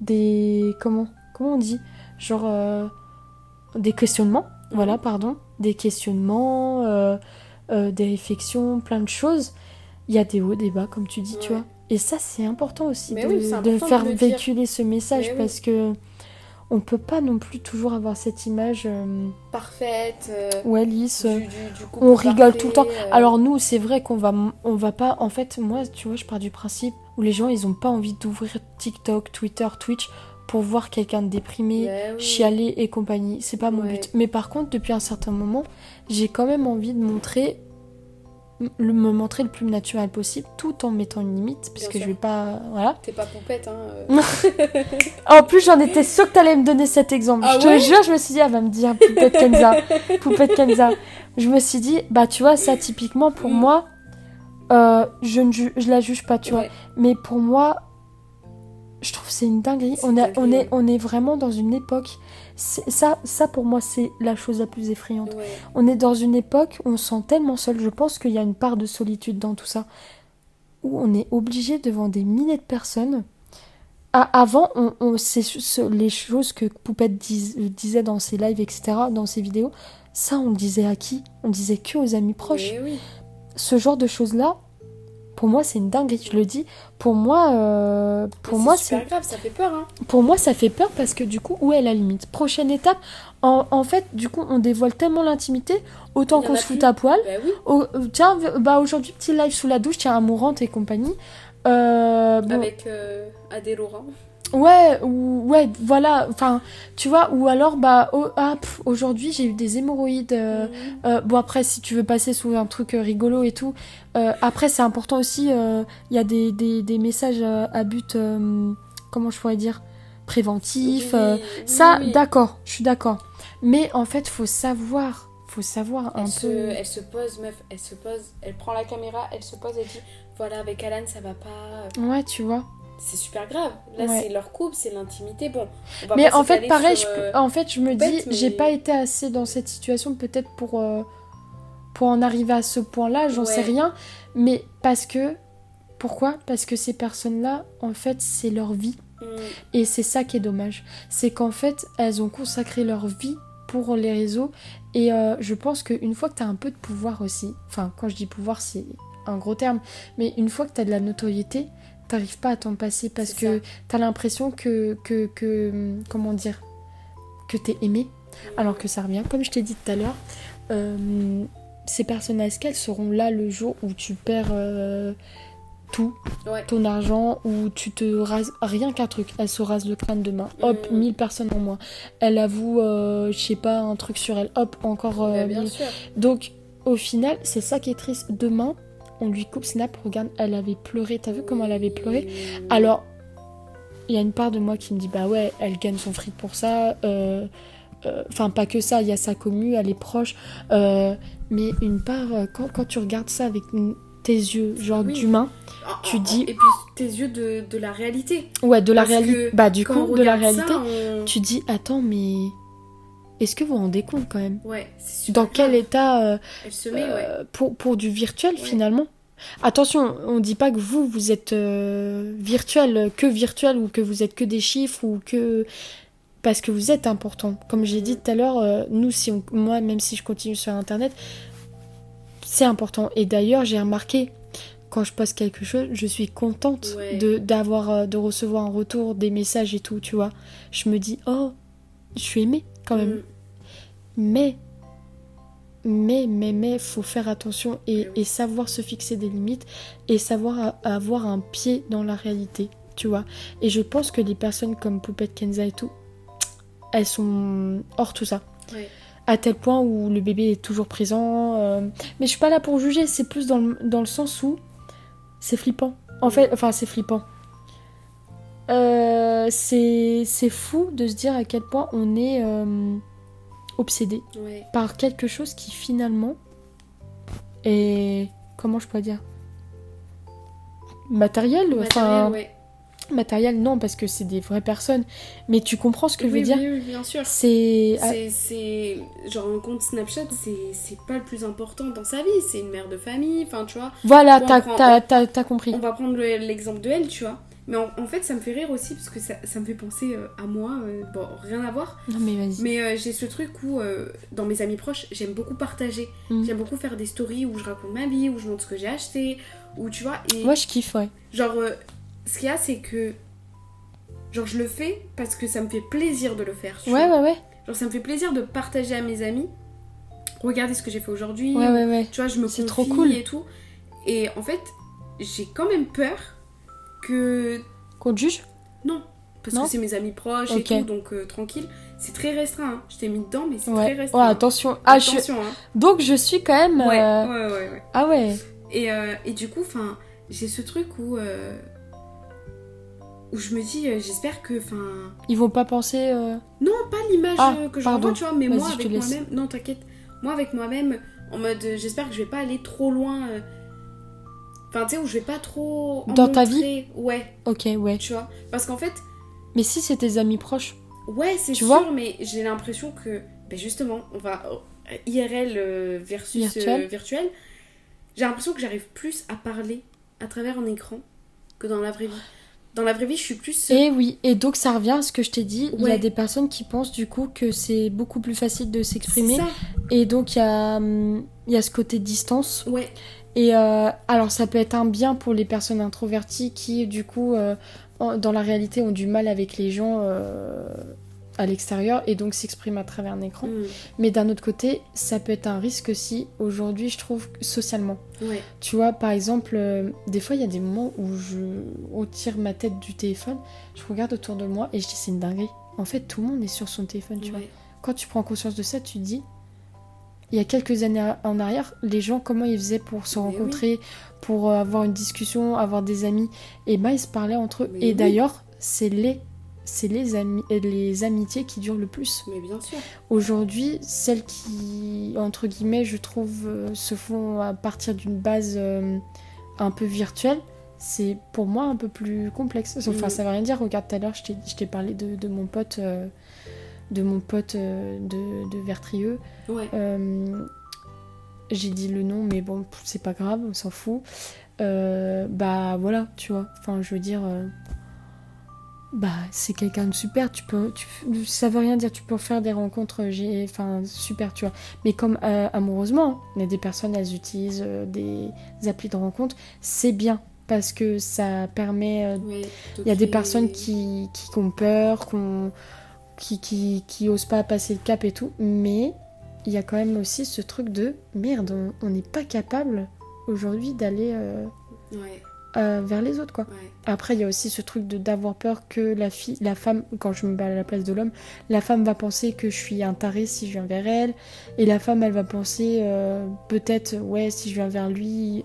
des, comment, comment on dit, genre, euh, des questionnements, Mhm. voilà, pardon, des questionnements, euh, euh, des réflexions, plein de choses. Il y a des hauts, des bas, comme tu dis, tu vois. Et ça, c'est important aussi Mais de, oui, c'est de important de faire véhiculer ce message Mais oui. parce que on peut pas non plus toujours avoir cette image, euh, Parfaite. euh, ouais, lisse. du, du- du couple on rigole tout le temps. euh, Alors nous, c'est vrai qu'on va, on va pas. En fait, moi, tu vois, je pars du principe où les gens, ils ont pas envie d'ouvrir TikTok, Twitter, Twitch pour voir quelqu'un de déprimé, oui. chialer et compagnie. C'est pas mon Ouais. but. Mais par contre, depuis un certain moment, j'ai quand même envie de montrer, le, me montrer le plus naturel possible, tout en mettant une limite, parce Bien que sûr. je vais pas, voilà. T'es pas pompette, hein. euh. En plus, j'en étais sûre que t'allais me donner cet exemple. Ah je te ouais jure, je me suis dit, elle va me dire Poupette Kenza. Poupette Kenza. Je me suis dit, bah, tu vois, ça, typiquement, pour Mm. moi, euh, je ne ju- je la juge pas, tu vois. Mais pour moi, je trouve que c'est une dinguerie. On, a- on, est, on est vraiment dans une époque. Ça, ça, pour moi, c'est la chose la plus effrayante. Ouais. On est dans une époque où on se sent tellement seul. Je pense qu'il y a une part de solitude dans tout ça. Où on est obligé devant des milliers de personnes avant, on, on- c'est ce- les choses que Poupette dis- disait dans ses lives, etc., dans ses vidéos, ça, on le disait à qui? On le disait que aux amis proches. Oui. Ce genre de choses-là, pour moi, c'est une dinguerie, je le dis. Pour moi, euh, pour moi, c'est grave, ça fait peur. Hein. pour moi, ça fait peur parce que du coup, où est la limite? Prochaine étape, en, en fait, du coup, on dévoile tellement l'intimité, autant qu'on se fout à poil. Bah oui. Oh, euh, tiens, bah aujourd'hui, petit live sous la douche, tiens, amourante et compagnie. Euh, bon, Avec euh, Adé Laurent. Ouais, ou, ouais, voilà, enfin, tu vois, ou alors, bah, oh, ah, aujourd'hui, j'ai eu des hémorroïdes. euh, Mhm. euh, bon, après, si tu veux passer sous un truc euh, rigolo et tout, euh, après, c'est important aussi, il y a des, des, des messages à but, comment je pourrais dire, préventif. Oui, oui, ça, oui. d'accord, je suis d'accord. Mais en fait, faut savoir, faut savoir un Elle peu. se, elle se pose, meuf, elle se pose, elle prend la caméra, elle se pose, elle dit voilà, avec Alan, ça va pas. Ouais, tu vois. C'est super grave. Là, Ouais. c'est leur couple, c'est l'intimité. Bon, on va Mais en fait, pareil, sur, je, euh, en fait, je me dis, mais- j'ai pas été assez dans cette situation peut-être pour, euh, pour en arriver à ce point-là, j'en sais rien. Mais parce que. Pourquoi? Parce que ces personnes-là, en fait, c'est leur vie. hmm, Et c'est ça qui est dommage. C'est qu'en fait, elles ont consacré leur vie pour les réseaux. Et euh, je pense qu'une fois que tu as un peu de pouvoir aussi, enfin, quand je dis pouvoir, c'est un gros terme, mais une fois que tu as de la notoriété, t'arrives pas à t'en passer parce que tu as l'impression que, que, que. Comment dire Que t'es aimé. Alors que ça revient, comme je t'ai dit tout à l'heure, euh, ces personnes, est-ce qu'elles seront là le jour où tu perds euh, tout Ouais. ton argent ou tu te rases rien qu'un truc, elle se rase le crâne demain, hop, Mm. 1000 personnes en moins. Elle avoue, euh, je sais pas, un truc sur elle, hop, encore euh, bien 1000. sûr. Donc, au final, c'est ça qui est triste. Demain, on lui coupe Snap, regarde, elle avait pleuré, t'as vu comment elle avait pleuré? Alors, il y a une part de moi qui me dit, bah ouais, elle gagne son fric pour ça. euh, euh, Enfin, pas que ça, il y a sa commu, elle est proche. euh, mais une part, quand, quand tu regardes ça avec une- tes yeux, genre Oui. d'humain, Ah, tu ah, dis- Et puis tes yeux de, de la réalité. ouais, de la réalité. Bah, du coup, de la réalité, ça, on- tu dis, attends, mais est-ce que vous vous rendez compte quand même Ouais, Dans quel état euh, Elle se met, ouais. euh, pour, pour du virtuel Ouais. finalement Attention, on dit pas que vous, vous êtes euh, virtuel, que virtuel, ou que vous êtes que des chiffres, ou que... Parce que vous êtes important. Comme j'ai dit tout à l'heure, euh, nous, si on- moi, même si je continue sur Internet, c'est important. Et d'ailleurs, j'ai remarqué, quand je poste quelque chose, je suis contente Ouais. de, d'avoir, de recevoir un retour, des messages et tout, tu vois. Je me dis, oh, je suis aimée quand même. Mm. Mais, mais, mais, mais, faut faire attention et, et savoir se fixer des limites et savoir a- avoir un pied dans la réalité, tu vois. Et je pense que les personnes comme Poupette Kenza et tout, elles sont hors tout ça. À tel point où le bébé est toujours présent. euh, Mais je suis pas là pour juger, c'est plus dans le, dans le sens où c'est flippant. En fait, enfin, c'est flippant. Euh, c'est c'est fou de se dire à quel point on est euh, obsédé Ouais. par quelque chose qui finalement est comment je pourrais dire matériel Matériel, enfin ouais. matériel non parce que c'est des vraies personnes mais tu comprends ce que je oui, veux dire? oui, oui, bien sûr. c'est ah, C'est, c'est genre un compte Snapchat, c'est, pas le plus important dans sa vie. C'est une mère de famille, enfin tu vois. voilà t'as prend- compris On va prendre le- l'exemple de elle, tu vois. Mais en, en fait, ça me fait rire aussi parce que ça, ça me fait penser euh, à moi. euh, bon, rien à voir. non mais vas-y Mais euh, j'ai ce truc où, dans mes amis proches, j'aime beaucoup partager. Mhm. J'aime beaucoup faire des stories où je raconte ma vie, où je montre ce que j'ai acheté, où tu vois. Et moi je kiffe ouais genre, ce qu'il y a, c'est que. Genre, je le fais parce que ça me fait plaisir de le faire. tu ouais vois. ouais ouais Genre, ça me fait plaisir de partager à mes amis. Regardez ce que j'ai fait aujourd'hui. ouais ouais ouais Tu vois, je me confie trop cool. et tout. Et en fait, j'ai quand même peur que. qu'on te juge? Non, parce Non que c'est mes amis proches et tout, donc euh, tranquille. C'est très restreint. Hein. Je t'ai mis dedans, mais c'est ouais très ouais restreint. attention ah je hein. donc je suis quand même Ouais, euh, ouais, ouais, ouais. ah ouais Et, euh, et du coup, enfin, j'ai ce truc où. où je me dis, euh, j'espère que. Enfin. ils vont pas penser euh, Non, pas l'image Ah, que j'envoie, tu vois, mais moi avec moi-même. Non, t'inquiète. Moi avec moi-même, en mode, euh, j'espère que je vais pas aller trop loin. Enfin, tu sais, où je vais pas trop. en Dans ta montrer. Ouais, ok ouais tu vois? Parce qu'en fait, mais si c'est tes amis proches ouais, c'est sûr, vois? mais j'ai l'impression que. Ben justement, on va. euh, IRL euh, versus euh, Virtuel. virtuel. J'ai l'impression que j'arrive plus à parler à travers un écran que dans la vraie vie. Dans la vraie vie, je suis plus. Et oui, et donc ça revient à ce que je t'ai dit. Il y a des personnes qui pensent du coup que c'est beaucoup plus facile de s'exprimer. Et donc il y a, hum, il y a ce côté distance. Ouais. Et euh, alors ça peut être un bien pour les personnes introverties qui du coup euh, dans la réalité ont du mal avec les gens euh, à l'extérieur et donc s'expriment à travers un écran. Mm. Mais d'un autre côté, ça peut être un risque aussi aujourd'hui, je trouve, socialement. Ouais. Tu vois, par exemple, des fois, il y a des moments où je retire ma tête du téléphone, je regarde autour de moi et je dis c'est une dinguerie. En fait, tout le monde est sur son téléphone, tu vois. Ouais. Quand tu prends conscience de ça, tu te dis, il y a quelques années en arrière, les gens, comment ils faisaient pour se Mais rencontrer, pour avoir une discussion, avoir des amis Et ben, ils se parlaient entre eux. Mais et oui. d'ailleurs, c'est les, c'est les, ami- les amitiés qui durent le plus. Mais bien sûr. Aujourd'hui, celles qui, entre guillemets, je trouve, euh, se font à partir d'une base euh, un peu virtuelle, c'est pour moi un peu plus complexe. Enfin, Mhm. ça veut rien dire. Regarde, tout à l'heure, je t'ai- je t'ai parlé de, de mon pote, euh, de mon pote euh, de, de Vertrieux. Ouais. Euh, J'ai dit le nom, mais bon, c'est pas grave, on s'en fout. Euh, bah voilà, tu vois. Enfin, je veux dire. euh, bah, c'est quelqu'un de super, tu peux, tu, ça veut rien dire, tu peux faire des rencontres, j'ai, enfin, super, tu vois. Mais comme amoureusement, il y a des personnes, elles utilisent des applis de rencontre, c'est bien parce que ça permet. il y a des personnes qui, qui ont peur, qu'on- qui, qui, qui osent pas passer le cap et tout, mais il y a quand même aussi ce truc de merde, on- n'est pas capable aujourd'hui d'aller euh, Ouais. euh, vers les autres, quoi. Ouais. Après, il y a aussi ce truc de d'avoir peur que la fille, la femme, quand je me mets à la place de l'homme, la femme va penser que je suis un taré si je viens vers elle, et la femme, elle va penser euh, peut-être, ouais, si je viens vers lui,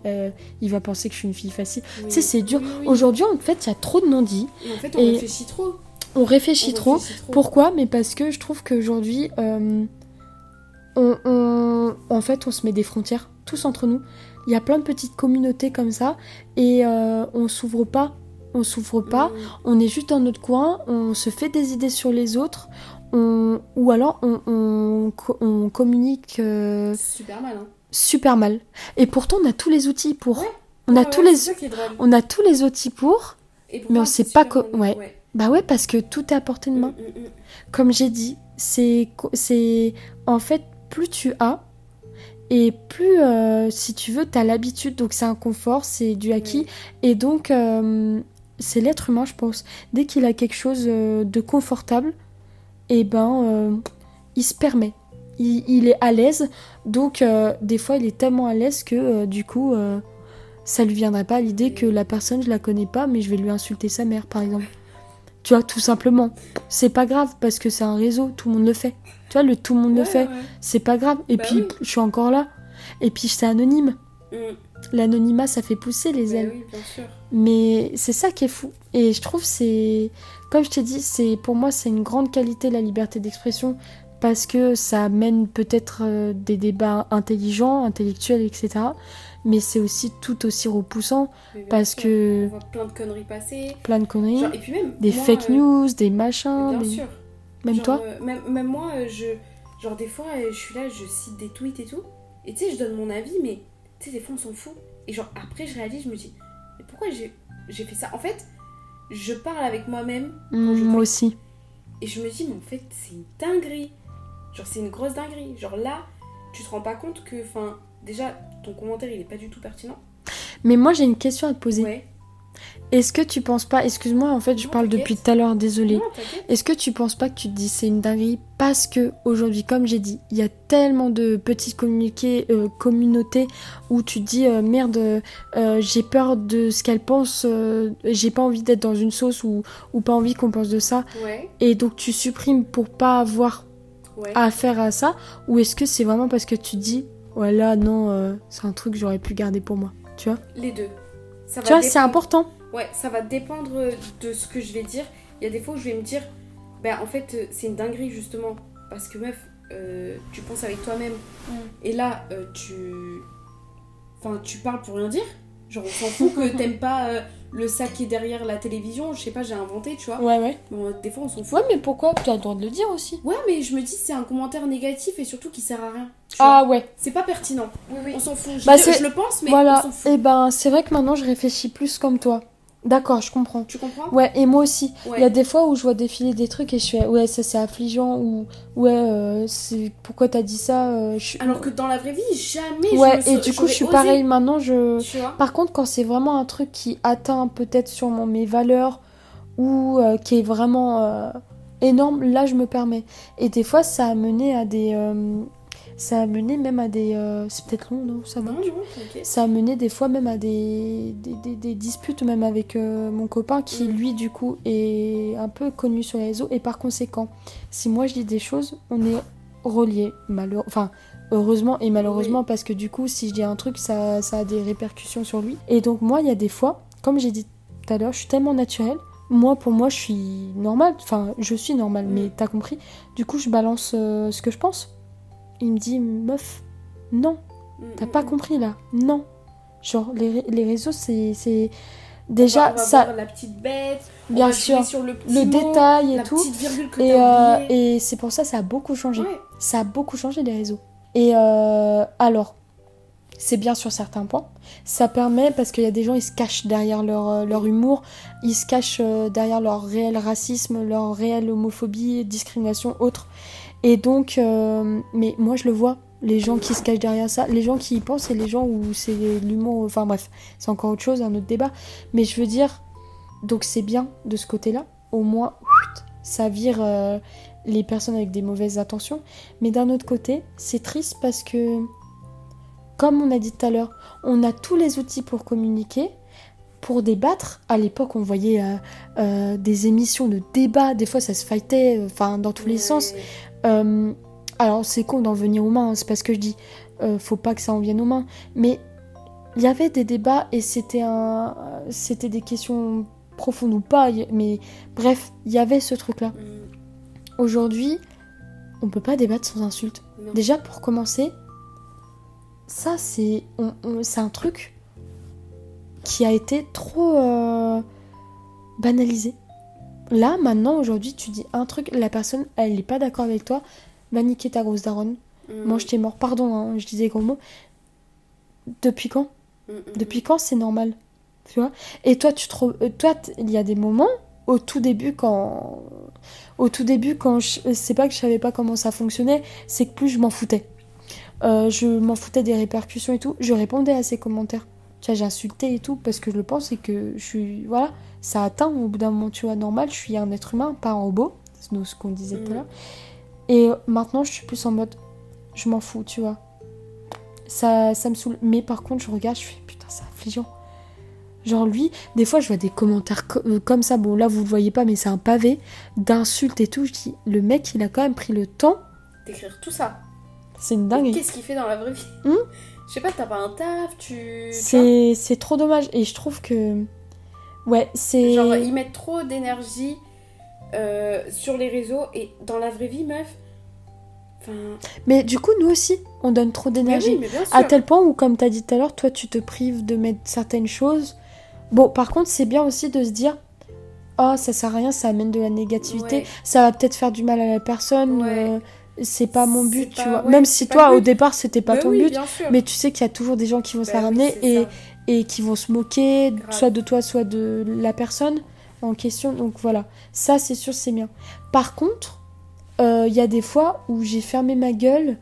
il va penser que je suis une fille facile. Oui. Tu sais, c'est dur. Oui, oui. Aujourd'hui, en fait, il y a trop de non-dits. En fait, on Et- réfléchit trop. On réfléchit On trop. réfléchit trop. Pourquoi? Mais parce que je trouve qu'aujourd'hui, euh, on, on- en fait, on se met des frontières, tous entre nous. Il y a plein de petites communautés comme ça, et euh, on s'ouvre pas. On s'ouvre pas. Mm. On est juste dans notre coin, on se fait des idées sur les autres, on, ou alors on, on co- on communique euh, Super mal, hein. super mal. Et pourtant, on a tous les outils pour. Ouais. On a Ouais, tous les, on a tous outils pour. Et mais on sait pas super co- mal. ouais. Bah ouais, parce que tout est à portée de main. Mm, mm, mm. comme j'ai dit, c'est c'est en fait plus tu as et plus euh, si tu veux tu as l'habitude donc c'est un confort, c'est du acquis et donc euh, c'est l'être humain je pense. Dès qu'il a quelque chose euh, de confortable, et ben euh, il se permet. Il, il est à l'aise donc des fois il est tellement à l'aise que du coup ça lui viendrait pas l'idée que la personne je la connais pas mais je vais lui insulter sa mère par exemple. Tu vois, tout simplement. C'est pas grave parce que c'est un réseau, tout le monde le fait. Tu vois, le tout le monde le fait. ouais. C'est pas grave. Et Bah puis, oui. je suis encore là. Et puis, c'est anonyme. Mm. L'anonymat, ça fait pousser les Bah ailes. oui, bien sûr. Mais c'est ça qui est fou. Et je trouve c'est comme je t'ai dit, c'est pour moi c'est une grande qualité la liberté d'expression parce que ça amène peut-être euh, des débats intelligents, intellectuels, etc. Mais c'est aussi tout aussi repoussant, Parce sûr, que- On voit plein de conneries passer. plein de conneries, Genre, et puis même. des moi, fake euh, news, des machins, Bien des- sûr. même Genre, toi. euh, même, même moi, euh, je. Genre, des fois, je suis là, je cite des tweets et tout. Et tu sais, je donne mon avis, mais tu sais, des fois, on s'en fout. Et genre, après, je réalise, je me dis, mais pourquoi j'ai fait ça? En fait, je parle avec moi-même Mm, moi aussi. et je me dis, mais en fait, c'est une dinguerie. Genre, c'est une grosse dinguerie. Genre, là, tu te rends pas compte que, enfin, déjà, ton commentaire, il est pas du tout pertinent. Mais moi j'ai une question à te poser. Ouais. Est-ce que tu penses pas, excuse-moi en fait je Non, parle depuis tout à l'heure, désolée. Est-ce que tu penses pas que tu te dis c'est une dinguerie parce que aujourd'hui, comme j'ai dit, il y a tellement de petites communiqués, euh, communautés où tu te dis euh, merde, euh, j'ai peur de ce qu'elle pense, euh, j'ai pas envie d'être dans une sauce ou, ou pas envie qu'on pense de ça, Ouais, et donc tu supprimes pour pas avoir ouais. affaire à ça, ou est-ce que c'est vraiment parce que tu te dis ouais là non, euh, c'est un truc que j'aurais pu garder pour moi, tu vois Les deux. Ça Tu vois, c'est important. Ouais, ça va dépendre de ce que je vais dire. Il y a des fois où je vais me dire, ben en fait, euh, c'est une dinguerie justement. Parce que meuf, euh, tu penses avec toi-même. Et là, euh, tu. Enfin, tu parles pour rien dire. Genre, on s'en fout que t'aimes pas euh, le sac qui est derrière la télévision. Je sais pas, j'ai inventé, tu vois. Ouais, ouais. Bon, des fois, on s'en fout. Ouais, mais pourquoi Tu as le droit de le dire aussi. Ouais, mais je me dis, c'est un commentaire négatif et surtout qui sert à rien. tu vois. Ah ouais. C'est pas pertinent. Oui, oui. On s'en fout. Je, Bah, c'est- je le pense, mais voilà, on s'en fout. et ben c'est vrai que maintenant je réfléchis plus comme toi. D'accord, je comprends. Tu comprends? Ouais, et moi aussi. Il y a des fois où je vois défiler des trucs et je fais ouais, ça c'est affligeant ou ouais, euh, c'est pourquoi t'as dit ça euh, je Alors que dans la vraie vie, jamais je Ouais, me et du coup, je suis osé, pareil maintenant, je Tu vois? Par contre, quand c'est vraiment un truc qui atteint peut-être sûrement mes valeurs ou euh, qui est vraiment énorme, là je me permets. Et des fois, ça a mené à des. Ça a mené même à des. euh, c'est peut-être long, non Ça va Non, non, t'inquiète. Ça a mené des fois même à des, des, des- des disputes, même avec euh, mon copain qui, Mm. lui, du coup, est un peu connu sur les réseaux. Et par conséquent, si moi je dis des choses, on est reliés. Malheure... Enfin, heureusement et malheureusement, parce que du coup, si je dis un truc, ça, ça a des répercussions sur lui. Et donc, moi, il y a des fois, comme j'ai dit tout à l'heure, je suis tellement naturelle. Moi, pour moi, je suis normale. Enfin, je suis normale, Mm. mais t'as compris. Du coup, je balance euh, ce que je pense. Il me dit, meuf, non. T'as Mm, pas mm, compris là Non. Genre, les, les réseaux, c'est. Déjà, va- on va ça. la petite bête, Bien sûr. sur le, petit Le mot, détail et la tout. petite virgule que Et, euh, et c'est pour ça ça a beaucoup changé. Ouais. Ça a beaucoup changé les réseaux. Et euh, alors, c'est bien sur certains points. Ça permet, parce qu'il y a des gens, ils se cachent derrière leur, euh, leur humour, ils se cachent euh, derrière leur réel racisme, leur réelle homophobie, discrimination, autre. Et donc, euh, mais moi je le vois, les gens qui se cachent derrière ça, les gens qui y pensent et les gens où c'est l'humour, enfin bref, c'est encore autre chose, un autre débat. Mais je veux dire, donc c'est bien de ce côté-là, au moins, ça vire euh, les personnes avec des mauvaises intentions. Mais d'un autre côté, c'est triste parce que, comme on a dit tout à l'heure, on a tous les outils pour communiquer, pour débattre. À l'époque, on voyait euh, euh, des émissions de débat, des fois ça se fightait, euh, enfin dans tous les sens. Euh, alors c'est con d'en venir aux mains, hein, c'est pas ce que je dis. Euh, faut pas que ça en vienne aux mains. Mais il y avait des débats et c'était un, c'était des questions profondes ou pas. Mais bref, il y avait ce truc-là. Mm, Aujourd'hui, on peut pas débattre sans insulte. non. Déjà pour commencer, ça c'est, on- on- c'est un truc qui a été trop euh, banalisé. Là, maintenant, aujourd'hui, tu dis un truc, la personne, elle n'est pas d'accord avec toi, va niquer ta grosse daronne. Mm, Mange tes morts. Pardon, hein, je disais gros mots. Depuis quand mm, mm, Depuis quand c'est normal Tu vois? Et toi, tu trouves. euh, Toi, il y a des moments, au tout début, quand. Au tout début, quand je. C'est pas que je savais pas comment ça fonctionnait, c'est que plus je m'en foutais. Euh, je m'en foutais des répercussions et tout. Je répondais à ces commentaires. Tu vois, j'insultais et tout parce que je le pense et que je suis. Voilà, ça atteint au bout d'un moment, tu vois, normal. Je suis un être humain, pas un robot. C'est ce qu'on disait tout à l'heure. Et maintenant, je suis plus en mode. Je m'en fous, tu vois. Ça, ça me saoule. Mais par contre, je regarde, je fais putain, c'est affligeant. Genre lui, des fois je vois des commentaires co- euh, comme ça, bon là vous le voyez pas mais c'est un pavé d'insultes et tout, je dis le mec il a quand même pris le temps, D'écrire tout ça. c'est une dinguerie. Qu'est-ce qu'il fait dans la vraie vie? Hmm? Je sais pas, t'as pas un taf, tu. C'est c'est trop dommage et je trouve que ouais, c'est Genre, ils mettent trop d'énergie euh, sur les réseaux et dans la vraie vie, meuf. Enfin. mais du coup nous aussi on donne trop d'énergie oui, à tel point où comme t'as dit tout à l'heure, toi tu te prives de mettre certaines choses. Bon par contre c'est bien aussi de se dire oh ça sert à rien, ça amène de la négativité, Ouais. ça va peut-être faire du mal à la personne. Ouais. euh, c'est pas mon but, tu pas- vois. ouais, Même si toi, au départ, c'était pas Mais ton oui, but, mais tu sais qu'il y a toujours des gens qui vont se la ramener et, ça. et qui vont se moquer, Grave. soit de toi, soit de la personne en question. Donc voilà, ça c'est sûr, c'est bien. Par contre, euh, il y a des fois où j'ai fermé ma gueule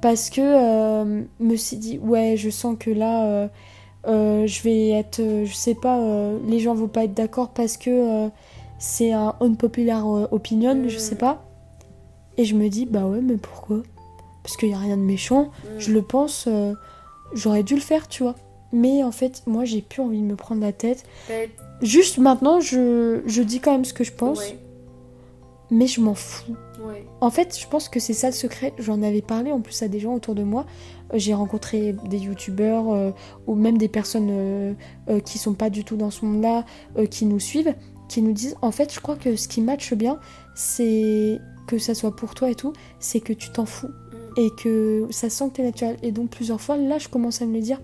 parce que euh, me suis dit, ouais, je sens que là, euh, je vais être, je sais pas, les gens vont pas être d'accord parce que c'est un unpopular opinion, je Mm. sais pas. Et je me dis, bah ouais, mais pourquoi? Parce qu'il y a rien de méchant. Mm. Je le pense, euh, j'aurais dû le faire, tu vois. Mais en fait, moi, j'ai plus envie de me prendre la tête. Juste maintenant, je, je dis quand même ce que je pense, Ouais, mais je m'en fous. ouais. En fait, je pense que c'est ça le secret. J'en avais parlé en plus à des gens autour de moi. Euh, J'ai rencontré des youtubeurs euh, ou même des personnes euh, euh, qui sont pas du tout dans ce monde-là, qui nous suivent, qui nous disent en fait, je crois que ce qui matche bien, c'est que ça soit pour toi et tout, c'est que tu t'en fous et que ça sent que t'es naturel. Et donc plusieurs fois, là, je commence à me le dire.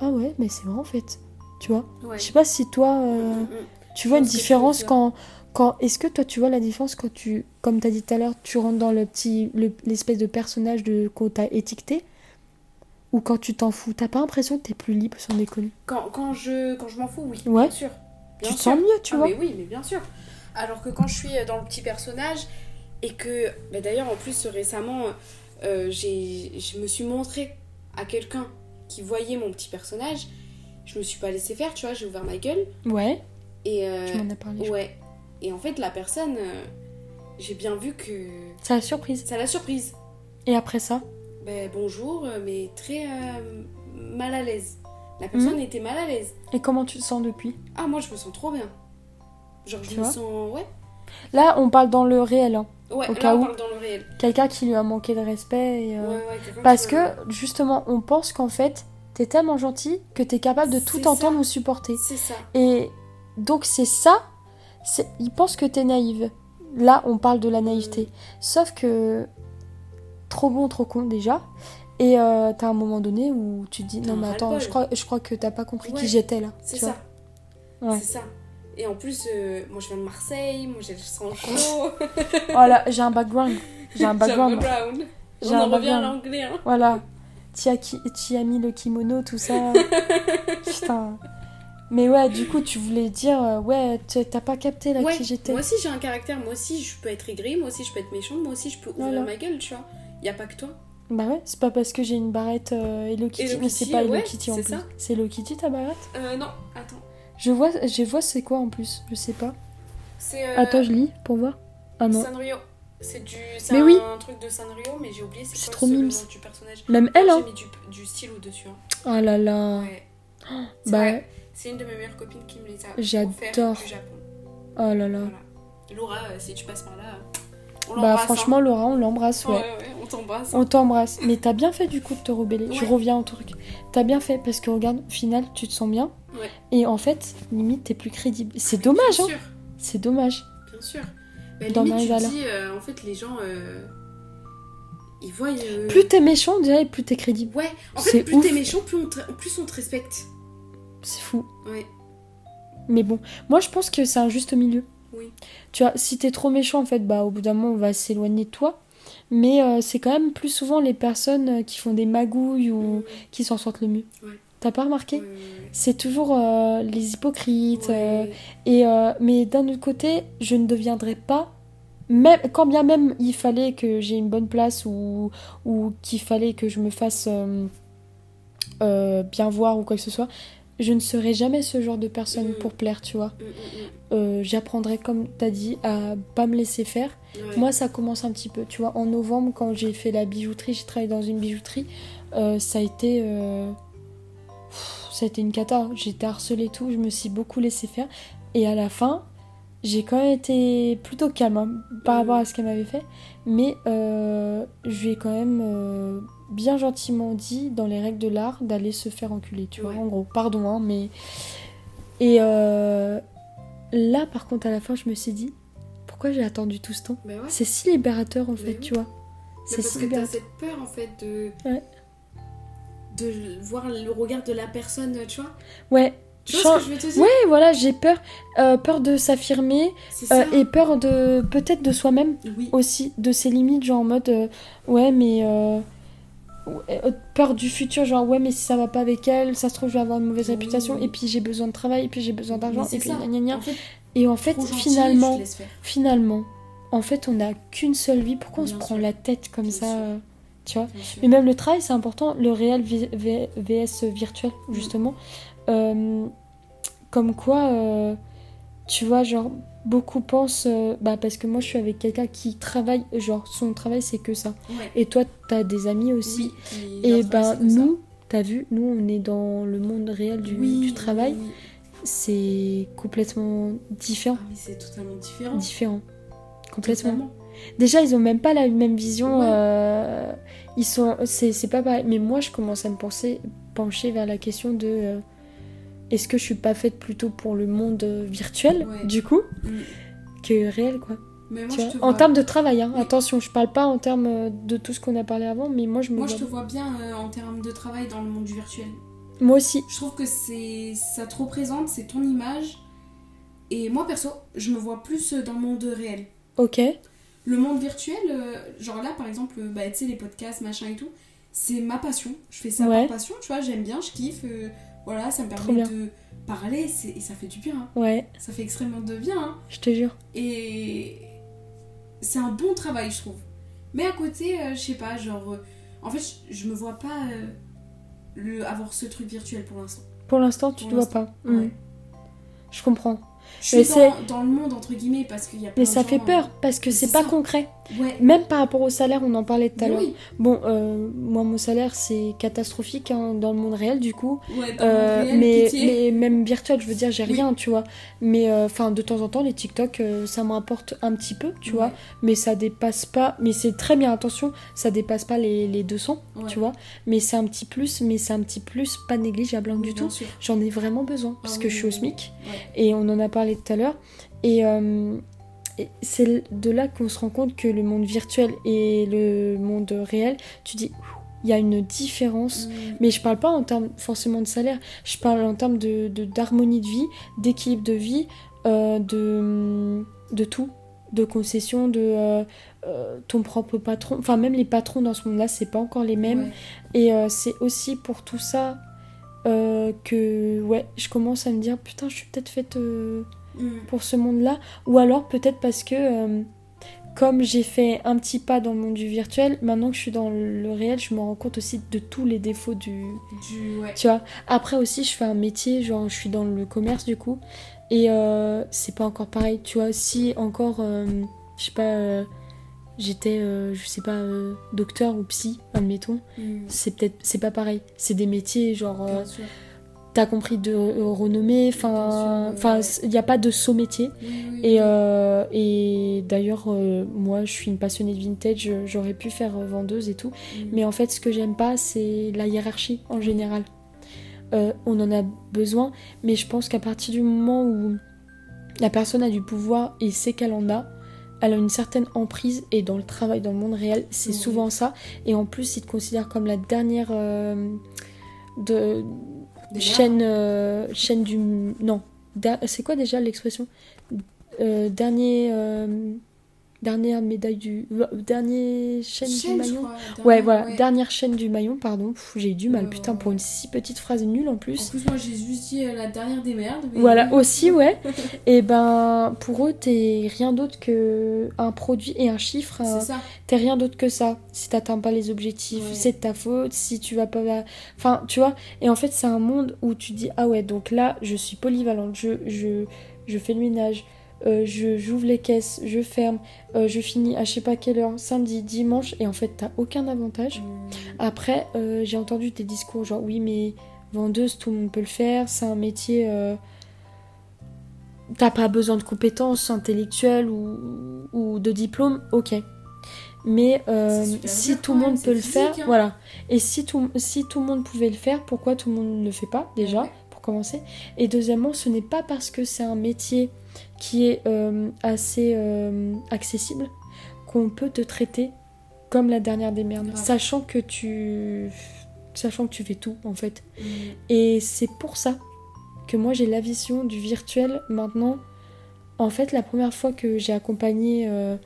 Ah ouais, mais c'est vrai en fait. Tu vois Ouais. Je sais pas si toi, euh, Mm, mm, mm. tu vois une différence quand, quand est-ce que toi tu vois la différence quand tu, comme t'as dit tout à l'heure, tu rentres dans le petit, le- l'espèce de personnage de qu'on t'a étiqueté, ou quand tu t'en fous, t'as pas l'impression que t'es plus libre sans déconner Quand, quand je, quand je m'en fous, oui, Ouais. bien sûr. Bien tu te sens mieux, tu Ah, vois? mais oui, mais bien sûr. Alors que quand je suis dans le petit personnage, et que. bah, D'ailleurs, en plus, récemment, euh, je me suis montrée à quelqu'un qui voyait mon petit personnage. Je me suis pas laissé faire, tu vois, j'ai ouvert ma gueule. Ouais, Et. euh, tu m'en as parlé. ouais. Et en fait, la personne, euh, j'ai bien vu que. C'est la surprise. Ça l'a surprise. Et après ça? Ben, bonjour, euh, mais très mal à l'aise. La personne Mhm. était mal à l'aise. Et comment tu te sens depuis? Ah, moi, je me sens trop bien. Genre, je me sens. Ouais. Là, on parle dans le réel. hein. Ouais, Au là, cas on où. parle dans le réel. Quelqu'un qui lui a manqué de respect. et, euh, Ouais, ouais, quelqu'un Parce que, me- justement, on pense qu'en fait, t'es tellement gentil que t'es capable de tout entendre ou supporter. C'est ça. Et donc, c'est ça. Ils pensent que t'es naïve. Là, on parle de la naïveté. Sauf que. Trop bon, trop con déjà. Et euh, t'as un moment donné où tu te dis non mais attends je crois, je crois que t'as pas compris qui j'étais là. C'est ça. Ouais. C'est ça. Et en plus, euh, moi, je viens de Marseille. Moi, j'ai le sang chaud. Voilà, j'ai un background. J'ai un background. background. J'ai On un en revient à background. l'anglais. Hein. Voilà. Tu as, qui- t'y as mis le kimono, tout ça. Putain. Mais ouais, du coup, tu voulais dire, euh, ouais, t'as pas capté là Ouais, qui j'étais. moi aussi, j'ai un caractère. Moi aussi, je peux être aigrie. Moi aussi, je peux être méchante. Moi aussi, je peux ouvrir Voilà. ma gueule, tu vois. Y a pas que toi. Bah ouais, c'est pas parce que j'ai une barrette euh, Hello Kitty, Hello mais c'est Kitty, pas Hello ouais, Kitty en plus. C'est Hello Kitty ta barrette? Euh, non, attends. Je vois, je vois c'est quoi en plus, je sais pas. C'est. euh, Attends, je lis pour voir. Ah non. Sanrio. C'est du. C'est Mais un oui. truc de Sanrio, mais j'ai oublié c'est trop ce- le mimes. nom du personnage. Même elle, J'ai hein mis du, du stylo dessus. hein. Oh là là. Ouais. C'est Bah. C'est une de mes meilleures copines qui me les a J'adore. du Japon. oh là là. Voilà. Laura, euh, si tu passes par là, on Bah franchement, Laura, on l'embrasse, hein. ouais. ouais, ouais, on t'embrasse. On t'embrasse. Mais t'as bien fait du coup de te rebeller. Je Ouais. reviens au truc. T'as bien fait parce que regarde, au final, tu te sens bien. Ouais. Et en fait, limite, t'es plus crédible. C'est dommage, bien hein. C'est dommage. bien sûr. Bah, D'en arriver à là. euh, en fait, les gens, euh, ils voient. euh, Plus t'es méchant, on dirait, plus t'es crédible. Ouais, en fait, plus t'es méchant, plus on, te... plus on te respecte. C'est fou. Ouais, Mais bon, moi je pense que c'est un juste milieu. Oui. Tu vois, si t'es trop méchant, en fait, bah au bout d'un moment, on va s'éloigner de toi. Mais euh, c'est quand même plus souvent les personnes euh, qui font des magouilles ou qui s'en sortent le mieux. Ouais. T'as pas remarqué C'est toujours euh, les hypocrites. euh, et, euh, mais d'un autre côté, je ne deviendrai pas, même, quand bien même il fallait que j'ai une bonne place ou, ou qu'il fallait que je me fasse bien voir ou quoi que ce soit, je ne serai jamais ce genre de personne Mm. pour plaire, tu vois. Mm, mm, Euh, J'apprendrai, comme t'as dit, à pas me laisser faire. Ouais. Moi, ça commence un petit peu, tu vois. En novembre, quand j'ai fait la bijouterie, j'ai travaillé dans une bijouterie, euh, ça a été. euh, pff, Ça a été une cata. J'ai été harcelée et tout, je me suis beaucoup laissé faire. Et à la fin, j'ai quand même été plutôt calme hein, par rapport à ce qu'elle m'avait fait. Mais je lui ai quand même bien gentiment dit, dans les règles de l'art, d'aller se faire enculer, tu vois. En gros, pardon, hein, mais. Et euh, là, par contre, à la fin, je me suis dit, pourquoi j'ai attendu tout ce temps? Bah ouais. c'est si libérateur en Mais fait, oui. tu vois. Mais C'est parce si que t'as libérateur. cette peur en fait de. Ouais. De voir le regard de la personne, tu vois? Ouais, Tu vois ce que je veux te dire? Ouais, voilà, j'ai peur. Euh, peur de s'affirmer euh, et peur de peut-être de soi-même Oui. aussi, de ses limites, genre en mode euh, ouais, mais. Euh, peur du futur, genre ouais, mais si ça va pas avec elle, ça se trouve, je vais avoir une mauvaise Oui. réputation, et puis j'ai besoin de travail, et puis j'ai besoin d'argent, et puis gna gna gna. En fait, Et en fait, gentil, finalement, finalement, en fait, on n'a qu'une seule vie, pourquoi on se prend la tête comme Bien ça sûr. euh, Tu vois? Mais même le travail, c'est important. Le réel VS virtuel, Mm. justement. Euh, comme quoi, euh, tu vois, genre, beaucoup pensent. euh, bah, parce que moi, je suis avec quelqu'un qui travaille, genre, son travail, c'est que ça. Ouais. Et toi, t'as des amis aussi. Oui, Et ben, nous, t'as vu, nous, on est dans le monde réel du, Oui, du travail. oui. C'est complètement différent. Ah, c'est totalement différent. Différent. Complètement. Totalement. Déjà, ils ont même pas la même vision. Ouais. euh, ils sont, c'est, c'est pas pareil. Mais moi, je commence à me penser, pencher vers la question de euh, est-ce que je suis pas faite plutôt pour le monde euh, virtuel, Ouais. du coup, Mm. que réel, quoi. Mais moi, je te En termes de travail, hein. Oui. attention, je parle pas en termes euh, de tout ce qu'on a parlé avant, mais moi, je me Moi, vois- je te vois bien euh, en termes de travail dans le monde virtuel. Moi aussi. Je trouve que c'est ça te représente, c'est ton image. Et moi, perso, je me vois plus dans le monde réel. Ok. Le monde virtuel, euh, genre là, par exemple, bah, tu sais, les podcasts, machin et tout, c'est ma passion. Je fais ça Ouais. par passion, tu vois, j'aime bien, je kiffe. euh, voilà, ça me permet de, parler, et ça fait du bien. hein. Ouais, Ça fait extrêmement de bien. hein. je te jure. Et c'est un bon travail, je trouve. Mais à côté, euh, je sais pas, genre. euh, en fait, je, me vois pas euh, le, avoir ce truc virtuel pour l'instant. Pour l'instant, tu Pour te vois pas. Mm. Ouais. Je comprends. Je suis dans, dans le monde, entre guillemets, parce qu'il y a plein Mais ça gens, fait peur parce que c'est pas ça. concret. euh, Ouais. Même par rapport au salaire, on en parlait tout à l'heure. oui. Bon, euh, moi, mon salaire, c'est catastrophique hein, dans le monde réel, du coup. Ouais, dans le monde Euh, réel, mais, pitié. mais même virtuel, je veux dire, j'ai Oui. rien, tu vois. Mais enfin, de temps en temps, les TikTok, euh, ça me rapporte un petit peu, tu Ouais. vois. Mais ça dépasse pas. Mais c'est très bien, attention, ça dépasse pas les, les 200, Ouais. tu vois. Mais c'est un petit plus, mais c'est un petit plus pas négligeable hein, Oui, du tout. J'en ai vraiment besoin parce Ah que je suis au SMIC et on en a parlé tout à l'heure. Et, euh, et c'est de là qu'on se rend compte que le monde virtuel et le monde réel, tu dis, il y a une différence. Mm. Mais je parle pas en termes forcément de salaire, je parle en termes de d'harmonie de, vie, d'équilibre de vie, euh, de, de tout, de concession, de euh, euh, ton propre patron. Enfin, même les patrons dans ce monde-là, c'est pas encore les mêmes. Ouais. Et c'est aussi pour tout ça euh, que ouais, je commence à me dire putain, je suis peut-être faite euh, Mm. pour ce monde-là. Ou alors peut-être parce que euh, comme j'ai fait un petit pas dans le monde du virtuel, maintenant que je suis dans le réel, je me rends compte aussi de tous les défauts du. Du... Ouais. Tu vois, après aussi, je fais un métier, genre je suis dans le commerce du coup, et c'est pas encore pareil. Tu vois, si encore, je sais pas, j'étais, euh, je sais pas, euh, docteur ou psy, admettons, Mm. c'est peut-être c'est pas pareil. C'est des métiers genre euh, t'as compris de euh, renommée enfin il n'y a pas de saut métier. Oui, oui, et euh, et d'ailleurs moi je suis une passionnée de vintage j'aurais pu faire vendeuse et tout. Mm. mais en fait ce que j'aime pas c'est la hiérarchie en général. Euh, on en a besoin mais je pense qu'à partir du moment où la personne a du pouvoir et sait qu'elle en a elle a une certaine emprise et dans le travail dans le monde réel c'est souvent ça. Et en plus ils te considèrent comme la dernière euh, de chaîne euh, chaîne du non. C'est quoi déjà l'expression? Euh, dernier dernière médaille du euh, dernier chaîne, Chaîne, du maillon crois, ouais voilà ouais. dernière chaîne du maillon pardon j'ai eu du mal Ouais, putain pour une si petite phrase nulle en En plus plus, moi, j'ai juste dit euh, la dernière des merdes. mais- voilà aussi ouais et ben pour eux t'es rien d'autre que un produit et un chiffre un- C'est ça. T'es rien d'autre que ça. Si t'atteins pas les objectifs, Ouais. c'est de ta faute. Si tu vas pas. Enfin, tu vois. Et en fait, c'est un monde où tu dis Ah ouais, donc là, je suis polyvalente. Je, je, je fais le ménage. Euh, je j'ouvre les caisses, je ferme, euh, je finis à je sais pas quelle heure, samedi, dimanche, et en fait t'as aucun avantage. Mm. Après, euh, j'ai entendu des discours genre oui, mais vendeuse, tout le monde peut le faire, c'est un métier. T'as pas besoin de compétences intellectuelles ou, ou de diplôme, ok. Mais si tout le monde peut le faire, hein. voilà. Et si tout, si tout le monde pouvait le faire, pourquoi tout le monde ne le fait pas déjà, pour commencer? Et deuxièmement, ce n'est pas parce que c'est un métier qui est euh, assez euh, accessible qu'on peut te traiter comme la dernière des merdes, sachant que tu sachant que tu fais tout en fait. Mm. Et c'est pour ça que moi j'ai la vision du virtuel maintenant. En fait, la première fois que j'ai accompagné euh,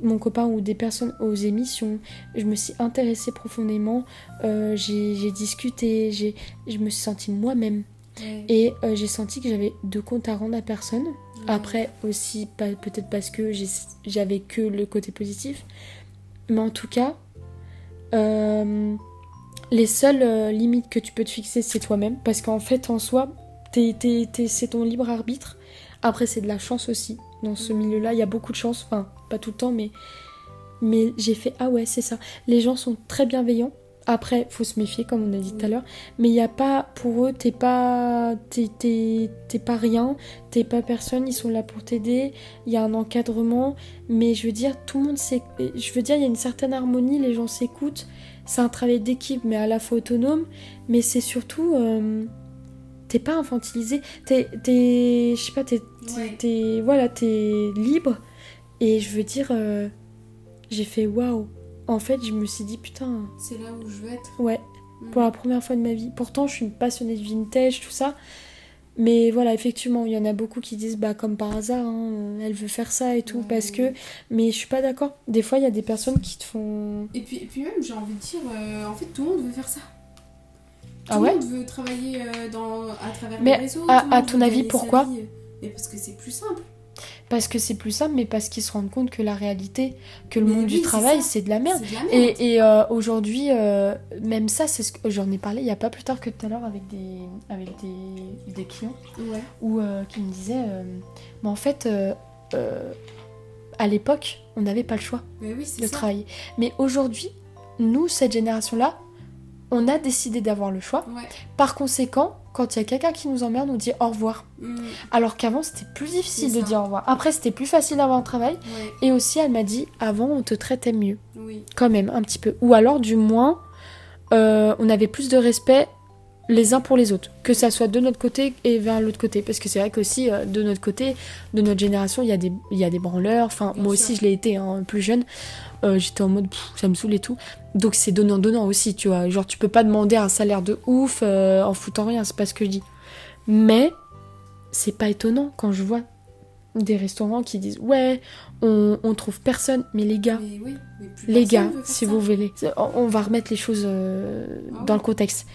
mon copain ou des personnes aux émissions, je me suis intéressée profondément, euh, j'ai discuté, je me suis sentie moi-même. Ouais. Et euh, j'ai senti que j'avais de compte à rendre à personne. Après aussi, peut-être parce que j'avais que le côté positif. Mais en tout cas, euh, les seules euh, limites que tu peux te fixer, c'est toi-même. Parce qu'en fait, en soi, c'est ton libre arbitre. Après, c'est de la chance aussi. Dans ce milieu-là, il y a beaucoup de chance. Enfin, pas tout le temps, mais j'ai fait Ah ouais, c'est ça. Les gens sont très bienveillants. Après, faut se méfier, comme on a dit tout à l'heure. Mais il n'y a pas, pour eux, t'es pas, t'es, t'es- t'es pas rien, t'es pas personne, ils sont là pour t'aider. Il y a un encadrement, mais je veux dire, tout le monde s'éc- Je veux dire, il y a une certaine harmonie, les gens s'écoutent. C'est un travail d'équipe, mais à la fois autonome. Mais c'est surtout, euh, t'es pas infantilisé. T'es, t'es, je sais pas, t'es, t'es- Ouais. voilà, t'es libre. Et je veux dire, euh, j'ai fait waouh. En fait, je me suis dit putain. C'est là où je veux être. Ouais, Mm. pour la première fois de ma vie. Pourtant, je suis une passionnée de vintage, tout ça. Mais voilà, effectivement, il y en a beaucoup qui disent, bah, comme par hasard, hein, elle veut faire ça et tout, Ouais. parce que. Mais je suis pas d'accord. Des fois, il y a des personnes qui te font. Et puis, et puis même, j'ai envie de dire, euh, en fait, tout le monde veut faire ça. Tout Ah le ouais monde veut travailler euh, dans, à travers Mais les réseaux. à- tout le à monde ton avis, pourquoi. Mais parce que c'est plus simple. Parce que c'est plus simple, mais parce qu'ils se rendent compte que la réalité, que le Mais monde oui, du travail, c'est de la merde. C'est de la merde. Et, et, euh, aujourd'hui, euh, même ça, c'est ce que j'en ai parlé il y a pas plus tard que tout à l'heure avec des, avec des, des clients, Ouais. où, euh, qui me disaient, mais en fait, à l'époque, on n'avait pas le choix Mais oui, de ça. travailler. Mais aujourd'hui, nous, cette génération-là, on a décidé d'avoir le choix. Ouais. Par conséquent, quand il y a quelqu'un qui nous emmerde, on dit au revoir. Mm, Alors qu'avant, c'était plus difficile de dire au revoir. Après, c'était plus facile d'avoir un travail. ouais. Et aussi, elle m'a dit, avant, on te traitait mieux. Oui. Quand même, un petit peu. Ou alors, du moins, euh, on avait plus de respect les uns pour les autres. Que ça soit de notre côté et vers l'autre côté. Parce que c'est vrai qu'aussi, euh, de notre côté, de notre génération, il y, a des- y a des branleurs. Enfin, Bien moi sûr. aussi, je l'ai été, hein, plus jeune. Euh, J'étais en mode, pff, ça me saoule et tout. Donc, c'est donnant-donnant aussi, tu vois. Genre, tu peux pas demander un salaire de ouf euh, en foutant rien, c'est pas ce que je dis. Mais, c'est pas étonnant quand je vois des restaurants qui disent, ouais, on, on trouve personne. Mais les gars, Mais oui. Mais plus les gars, si ça. vous voulez, on va remettre les choses euh, Ah dans le contexte.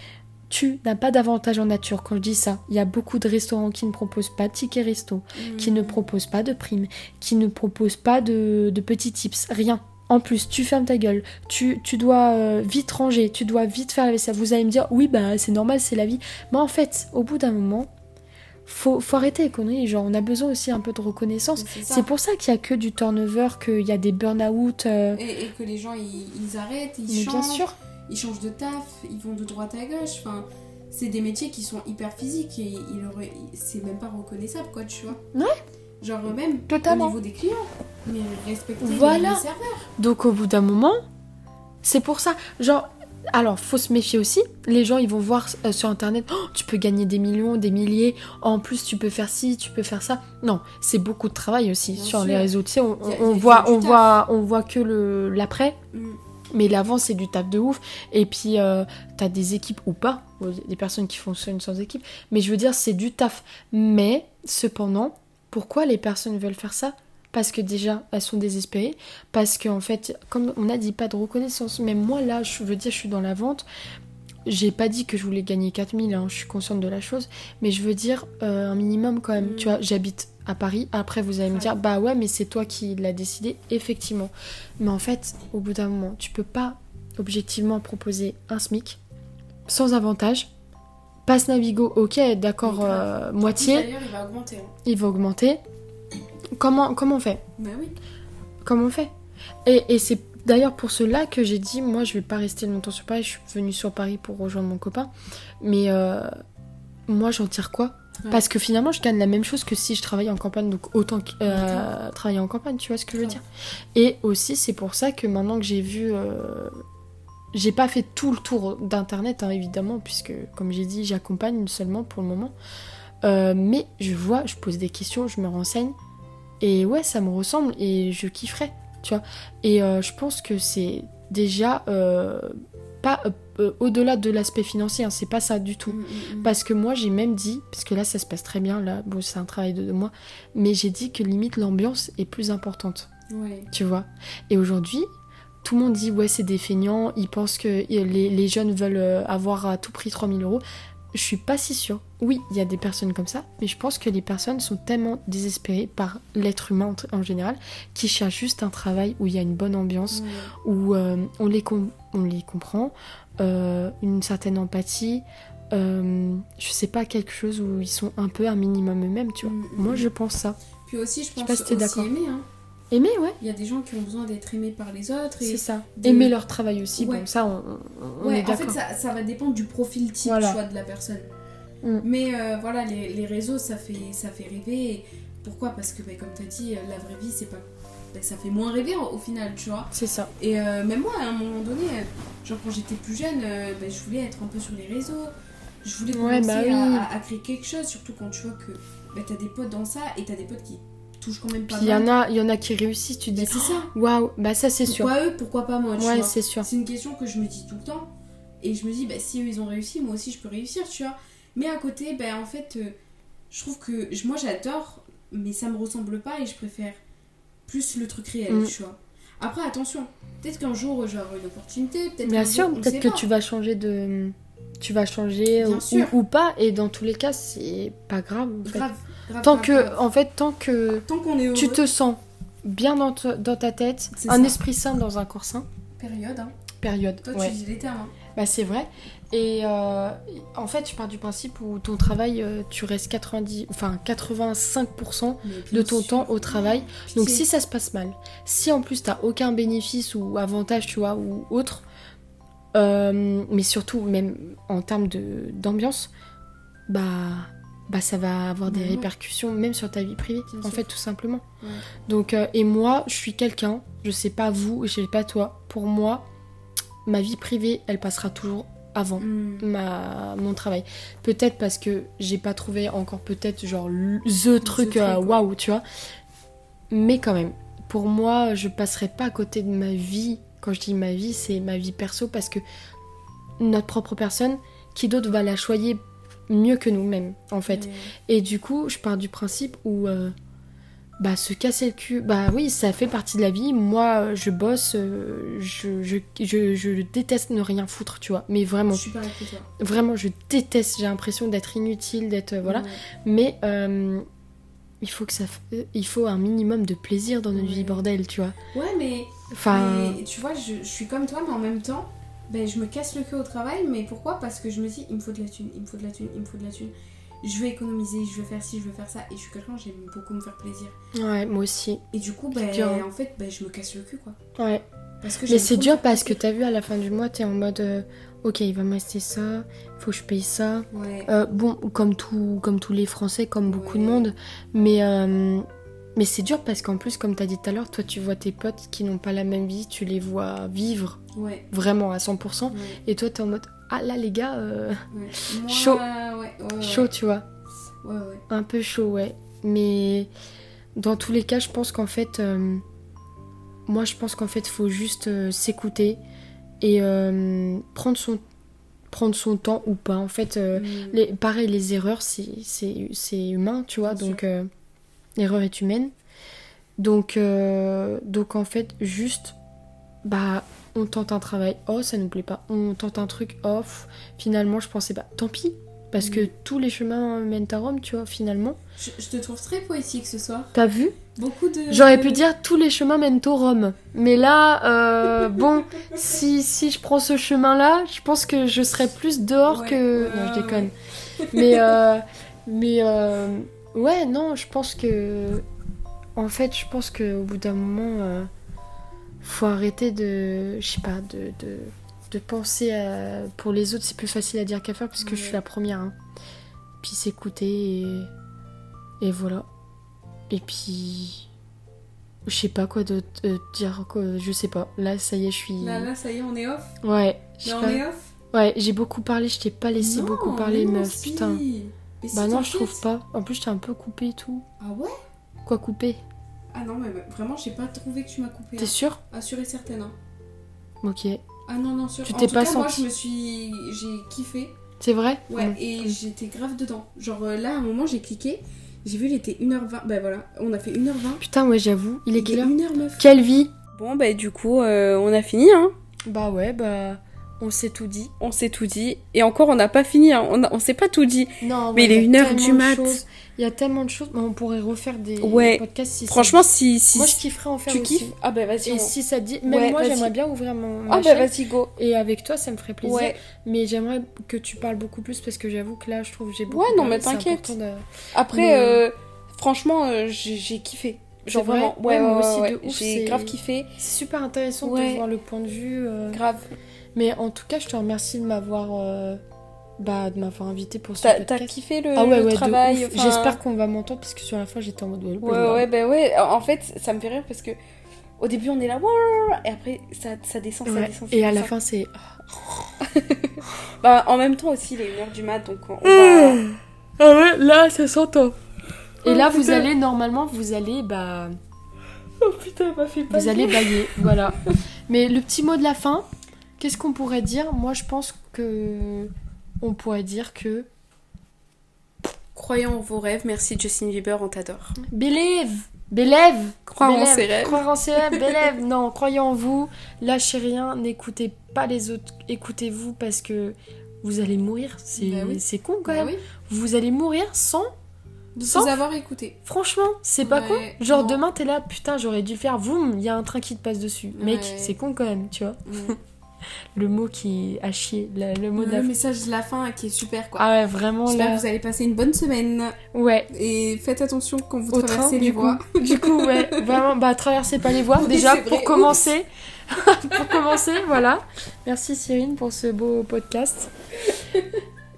Tu n'as pas d'avantage en nature. Quand je dis ça, il y a beaucoup de restaurants qui ne proposent pas de tickets resto, qui ne Mm. proposent pas de primes, qui ne proposent pas de, de petits tips, rien. En plus, tu fermes ta gueule, tu, tu dois euh, vite ranger, tu dois vite faire la vaisselle. Vous allez me dire, oui, bah c'est normal, c'est la vie. Mais en fait, au bout d'un moment, faut, faut arrêter les conneries. Genre, on a besoin aussi un peu de reconnaissance. C'est pour ça qu'il y a que du turnover, qu'il y a des burn-out. euh, Et, et que les gens ils, ils arrêtent, ils mais changent, bien sûr. Ils changent de taf, ils vont de droite à gauche. Enfin, c'est des métiers qui sont hyper physiques et il aurait- c'est même pas reconnaissable quoi, tu vois. Ouais. Genre même Totalement. au niveau des clients, mais respecter Voilà. les serveurs. Donc au bout d'un moment, c'est pour ça. Genre, alors faut se méfier aussi. Les gens ils vont voir euh, sur internet, Oh, tu peux gagner des millions, des milliers. En plus tu peux faire ci, tu peux faire ça. Non, c'est beaucoup de travail aussi Bien sur sûr. les réseaux. Tu sais, on, voit, on taf. voit, on voit que le l'après. Mm. Mais l'avant, c'est du taf de ouf. Et puis, euh, t'as des équipes ou pas, des personnes qui fonctionnent sans équipe. Mais je veux dire, c'est du taf. Mais, cependant, pourquoi les personnes veulent faire ça? Parce que déjà, elles sont désespérées. Parce qu'en fait, comme on a dit, pas de reconnaissance. Même moi, là, je veux dire, je suis dans la vente. J'ai pas dit que je voulais gagner 4000, hein, je suis consciente de la chose. Mais je veux dire, euh, un minimum quand même. Mm. Tu vois, j'habite à Paris. Après, vous allez me dire, bah ouais, mais c'est toi qui l'as décidé. Effectivement. Mais en fait, au bout d'un moment, tu peux pas objectivement proposer un SMIC sans avantage. Passe Navigo, ok, d'accord, euh, moitié, D'ailleurs, il va augmenter. hein. il va augmenter. Comment, comment on fait? Bah oui. Comment on fait? Et, et c'est d'ailleurs pour cela que j'ai dit, moi je vais pas rester longtemps sur Paris, je suis venue sur Paris pour rejoindre mon copain. Mais euh, moi j'en tire quoi? Ouais. Parce que finalement je gagne la même chose que si je travaillais en campagne, donc autant que, euh, travailler en campagne, tu vois ce que je veux Ouais. dire Et aussi c'est pour ça que maintenant que j'ai vu... euh, j'ai pas fait tout le tour d'internet hein, évidemment, puisque comme j'ai dit j'accompagne seulement pour le moment. Euh, mais je vois, je pose des questions, je me renseigne. Et ouais, ça me ressemble et je kifferais, tu vois. Et euh, je pense que c'est déjà euh, pas euh, euh, au-delà de l'aspect financier, hein, c'est pas ça du tout. Mm, mm, mm. Parce que moi j'ai même dit, parce que là ça se passe très bien, là bon c'est un travail de deux mois, mais j'ai dit que limite l'ambiance est plus importante, Ouais. tu vois? Et aujourd'hui, tout le monde dit ouais c'est des feignants, ils pensent que les, les jeunes veulent euh, avoir à tout prix 3000 euros. Je suis pas si sûre. Oui, il y a des personnes comme ça, mais je pense que les personnes sont tellement désespérées par l'être humain en, en général, qui cherchent juste un travail où il y a une bonne ambiance, Ouais. où euh, on, les on les comprend, euh, une certaine empathie, euh, je sais pas, quelque chose où ils sont un peu un minimum eux-mêmes, tu vois. Mm, mm, Moi, mm. je pense ça. Puis aussi, je sais pense pas si aussi d'accord. aimer. Hein. Aimer, ouais, Il y a des gens qui ont besoin d'être aimés par les autres. C'est ça. Aimer leur travail aussi, Ouais. bon, ça, on, on- Ouais, est en fait, d'accord. ça, ça va dépendre du profil type Voilà. choix de la personne. Mais euh, voilà, les, les réseaux, ça fait, ça fait rêver. Pourquoi? Parce que, bah, comme tu as dit, la vraie vie, c'est pas. Ça fait moins rêver au, au final, tu vois. C'est ça. Et euh, même moi, à un moment donné, genre quand j'étais plus jeune, euh, bah, je voulais être un peu sur les réseaux. Je voulais Ouais, commencer bah oui. à, créer quelque chose, surtout quand tu vois que bah, t'as des potes dans ça et t'as des potes qui touchent quand même pas Puis il y, mal. en a- il y en a qui réussissent, tu te Bah, dis, c'est ça. waouh, bah ça c'est sûr. Pourquoi eux, pourquoi pas moi, tu Ouais, vois. c'est sûr. C'est une question que je me dis tout le temps. Et je me dis, bah, si eux ils ont réussi, moi aussi je peux réussir, tu vois. Mais à côté, bah, en fait, euh, je trouve que moi j'adore, mais ça me ressemble pas et je préfère plus le truc réel, Mm. tu vois. Après, attention, peut-être qu'un jour je vais avoir une opportunité, peut-être Bien sûr, peut-être que pas. tu vas changer de, tu vas changer ou, ou pas. Et dans tous les cas, c'est pas grave. en fait. Grave. grave, Tant grave, que, en fait, tant que Tant qu'on est tu te sens bien dans, ta- dans ta tête, un ça. esprit sain dans un corps sain, Période, hein. période. Toi, ouais. tu dis les termes. hein. Bah c'est vrai. Et euh, en fait, je pars du principe où ton travail, euh, tu restes 90, enfin 85% Mais de ton sûr. temps au travail. Donc si ça se passe mal, si en plus t'as aucun bénéfice ou avantage, tu vois, ou autre, euh, mais surtout même en termes d'ambiance, bah bah ça va avoir des Bah répercussions même sur ta vie privée, Bien en sûr. fait tout simplement. Donc euh, et moi, je suis quelqu'un, je sais pas vous, je sais pas toi, pour moi, ma vie privée, elle passera toujours avant Hmm. ma mon travail. Peut-être parce que j'ai pas trouvé encore peut-être genre the truc euh, waouh, tu vois. Mais quand même, pour moi, je passerai pas à côté de ma vie. Quand je dis ma vie, c'est ma vie perso parce que notre propre personne, qui d'autre va la choyer mieux que nous-mêmes en fait. Mais- Et du coup, je pars du principe où euh, bah se casser le cul, bah oui, ça fait partie de la vie. Moi, je bosse, euh, je, je, je, je déteste ne rien foutre, tu vois. Mais vraiment, Je suis toi. vraiment, je déteste. J'ai l'impression d'être inutile, d'être euh, voilà. Ouais. Mais euh, il faut que ça, il faut un minimum de plaisir dans notre Ouais. vie, bordel, tu vois. Ouais, mais, Enfin, mais tu vois, je, je suis comme toi, mais en même temps, ben, je me casse le cul au travail. Mais pourquoi? Parce que je me dis, il me faut de la thune, il me faut de la thune, il me faut de la thune. Je vais économiser, je vais faire ci, je vais faire ça. Et je suis quelqu'un, j'aime beaucoup me faire plaisir. ouais, moi aussi. Et du coup, dur, hein. en fait, ben, je me casse le cul, quoi. Ouais. Parce que Mais c'est dur parce que t'as vu à la fin du mois, t'es en mode, euh, ok, il va me rester ça, faut que je paye ça. Ouais. Euh, bon, comme, tout, comme tous les Français, comme beaucoup de monde. Mais, euh, mais c'est dur parce qu'en plus, comme tu as dit tout à l'heure, toi, tu vois tes potes qui n'ont pas la même vie, tu les vois vivre Ouais. vraiment à 100%. Ouais. Et toi, tu es en mode, ah là, les gars, euh, ouais. Moi, Chaud. Ouais, chaud, tu vois. Un peu chaud, ouais. Mais dans tous les cas, je pense qu'en fait, euh, moi, je pense qu'en fait, il faut juste euh, s'écouter et prendre, son, prendre son temps ou pas. En fait, Mm. Les, pareil, les erreurs, c'est, humain, tu vois, Bien donc l'erreur est humaine. Donc, euh, donc en fait, juste, bah, on tente un travail, oh, ça nous plaît pas. On tente un truc, oh, pff, finalement, je pensais pas. Tant pis, parce que tous les chemins mènent à Rome, tu vois, finalement. Je, je te trouve très poétique ce soir. T'as vu? Beaucoup de. J'aurais pu dire tous les chemins mènent au Rome. Mais là, euh, bon, si, si je prends ce chemin-là, je pense que je serais plus dehors Ouais, que. ouais, non, je ouais, déconne. Mais, euh, mais euh, ouais, non, je pense que. En fait, je pense qu'au bout d'un moment, faut arrêter de. Je sais pas, de, de, de penser à. Pour les autres, c'est plus facile à dire qu'à faire parce que je suis la première. hein. Puis s'écouter et. Et voilà. Et puis. Je sais pas quoi d'autre euh, dire. Quoi, je sais pas. Là, ça y est, je suis. Là, là, ça y est, on est off? Ouais. Là, on pas. est off? Ouais, j'ai beaucoup parlé, je t'ai pas laissé Non, beaucoup parler, meuf, si. putain. Mais si, Bah non, je trouve pas. En plus, t'ai un peu coupé et tout. Ah ouais? Quoi couper? Ah non, mais vraiment, j'ai pas trouvé que tu m'as coupé. T'es sûr? Ah, sûr et certain, hein. Ok. Ah non, non, sûr. Tu t'es pas cas, moi, senti je me suis. J'ai kiffé. C'est vrai? Ouais, Mm. et j'étais grave dedans. Genre euh, là, à un moment, j'ai cliqué. J'ai vu, il était 1h20. Bah voilà, on a fait 1h20. Putain, ouais, j'avoue. Il est quelle heure? 1h09. Quelle vie? Bon, bah du coup, euh, on a fini, hein. Bah ouais, bah. On s'est tout dit. On s'est tout dit. Et encore, on n'a pas fini, hein. On, a- on s'est pas tout dit. Non, Mais ouais, il est y a une heure tellement du de mat. Il y a tellement de choses. mais on pourrait refaire des Ouais. podcasts si ça- Franchement, si. si Moi, je kifferais en faire tu aussi. kiffes? Ah bah vas-y. Et on- si ça dit. Même Ouais, moi, j'aimerais bien ouvrir mon. ma Ah bah vas-y, go. Et avec toi, ça me ferait plaisir. Ouais. Mais j'aimerais que tu parles beaucoup plus parce que j'avoue que là, je trouve que j'ai beaucoup. Ouais, non, parlé, mais t'inquiète. de- Après, Mais- euh, franchement, euh, j'ai kiffé. Genre vraiment. Ouais, moi aussi, ouais, de ouf, J'ai grave kiffé. C'est super intéressant de voir le point de vue. euh, Grave. Mais en tout cas, je te remercie de m'avoir euh, bah, de m'avoir invité pour ce T'as kiffé le, ah ouais, le ouais, de travail enfin- J'espère qu'on va m'entendre parce que sur la fin, j'étais en mode ouais, Ouais, ouais, bah ouais. En fait, ça me fait rire parce que au début, on est là, et après, ça, ça descend, ça descend. ça Et à la fin, c'est Bah, en même temps aussi, il est 1h du mat, donc on on va. ah ouais, là, ça s'entend. Et Oh, là, vous putain. allez normalement, vous allez bah, Oh putain, m'a fait pas vous allez bailler, voilà. Mais le petit mot de la fin, qu'est-ce qu'on pourrait dire? Moi, je pense que on pourrait dire que Croyons en vos rêves, merci Justin Bieber, on t'adore. believe, believe. Croire en Bélève, ses rêves. Croire en ses rêves, bélève. Non, croyez en vous, lâchez rien, n'écoutez pas les autres, écoutez-vous parce que vous allez mourir. C'est Bah oui. con quand Bah même. oui, Vous allez mourir sans. de Sans- vous avoir écouté. Franchement, c'est pas Ouais, con. Genre non. demain, t'es là, putain, j'aurais dû le faire. Voum, il y a un train qui te passe dessus. Mec, Ouais. c'est con quand même, tu vois. Le mot qui a chier, la- le mot de la Le message de la fin qui est super quoi. Ah ouais, vraiment J'espère là. que vous allez passer une bonne semaine Ouais. et faites attention quand vous Au traversez train, les du voies. coup. Du coup, ouais, vraiment, bah traversez pas les voies. Oui, Déjà, pour commencer. pour commencer, voilà. Merci Cyrine pour ce beau podcast.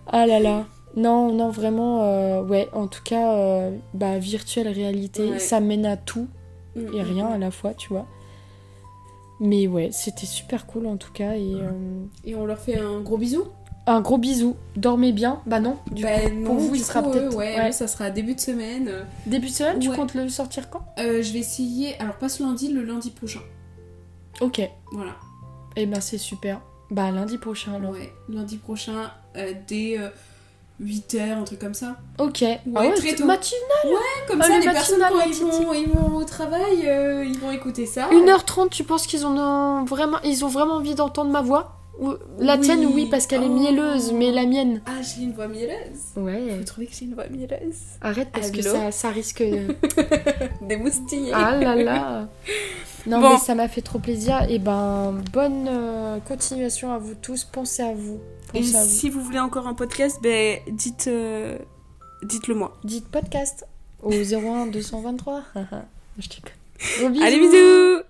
Ah là là. Non, non, vraiment, euh, ouais, en tout cas, euh, bah, virtuelle réalité, Ouais. ça mène à tout Mm, et rien à la fois, tu vois. Mais ouais, c'était super cool en tout cas. Et euh, Et on leur fait un gros bisou. un gros bisou. Dormez bien. Bah non, du Bah, coup, non, pour vous, il sera peut-être. ouais, ouais. nous, ça sera début de semaine. Début de semaine, tu comptes le sortir quand? Euh, je vais essayer, alors pas ce lundi, le lundi prochain. Ok. Voilà. Et ben c'est super. Bah lundi prochain alors. Ouais, lundi prochain, euh, dès 8h, un truc comme ça. Ok. ah ouais, très tôt. matinée. Comme Ah, ça, les les personnes, quand ils vont, ils vont au travail, euh, ils vont écouter ça. 1h30, tu penses qu'ils ont vraiment ils ont vraiment envie d'entendre ma voix? La Oui. tienne oui parce qu'elle est Oh. mielleuse, mais la mienne. Ah, j'ai une voix mielleuse. Ouais. Vous trouvez que j'ai une voix mielleuse Arrête parce que ça, ça risque de... Des moustillés. Ah là là Non Bon. mais ça m'a fait trop plaisir. Et ben bonne euh, continuation à vous tous. Pensez à vous. Et Pensez à vous. si vous voulez encore un podcast, ben dites, euh, dites-le moi. Dites podcast au 01 223. Je Gros Allez, bisous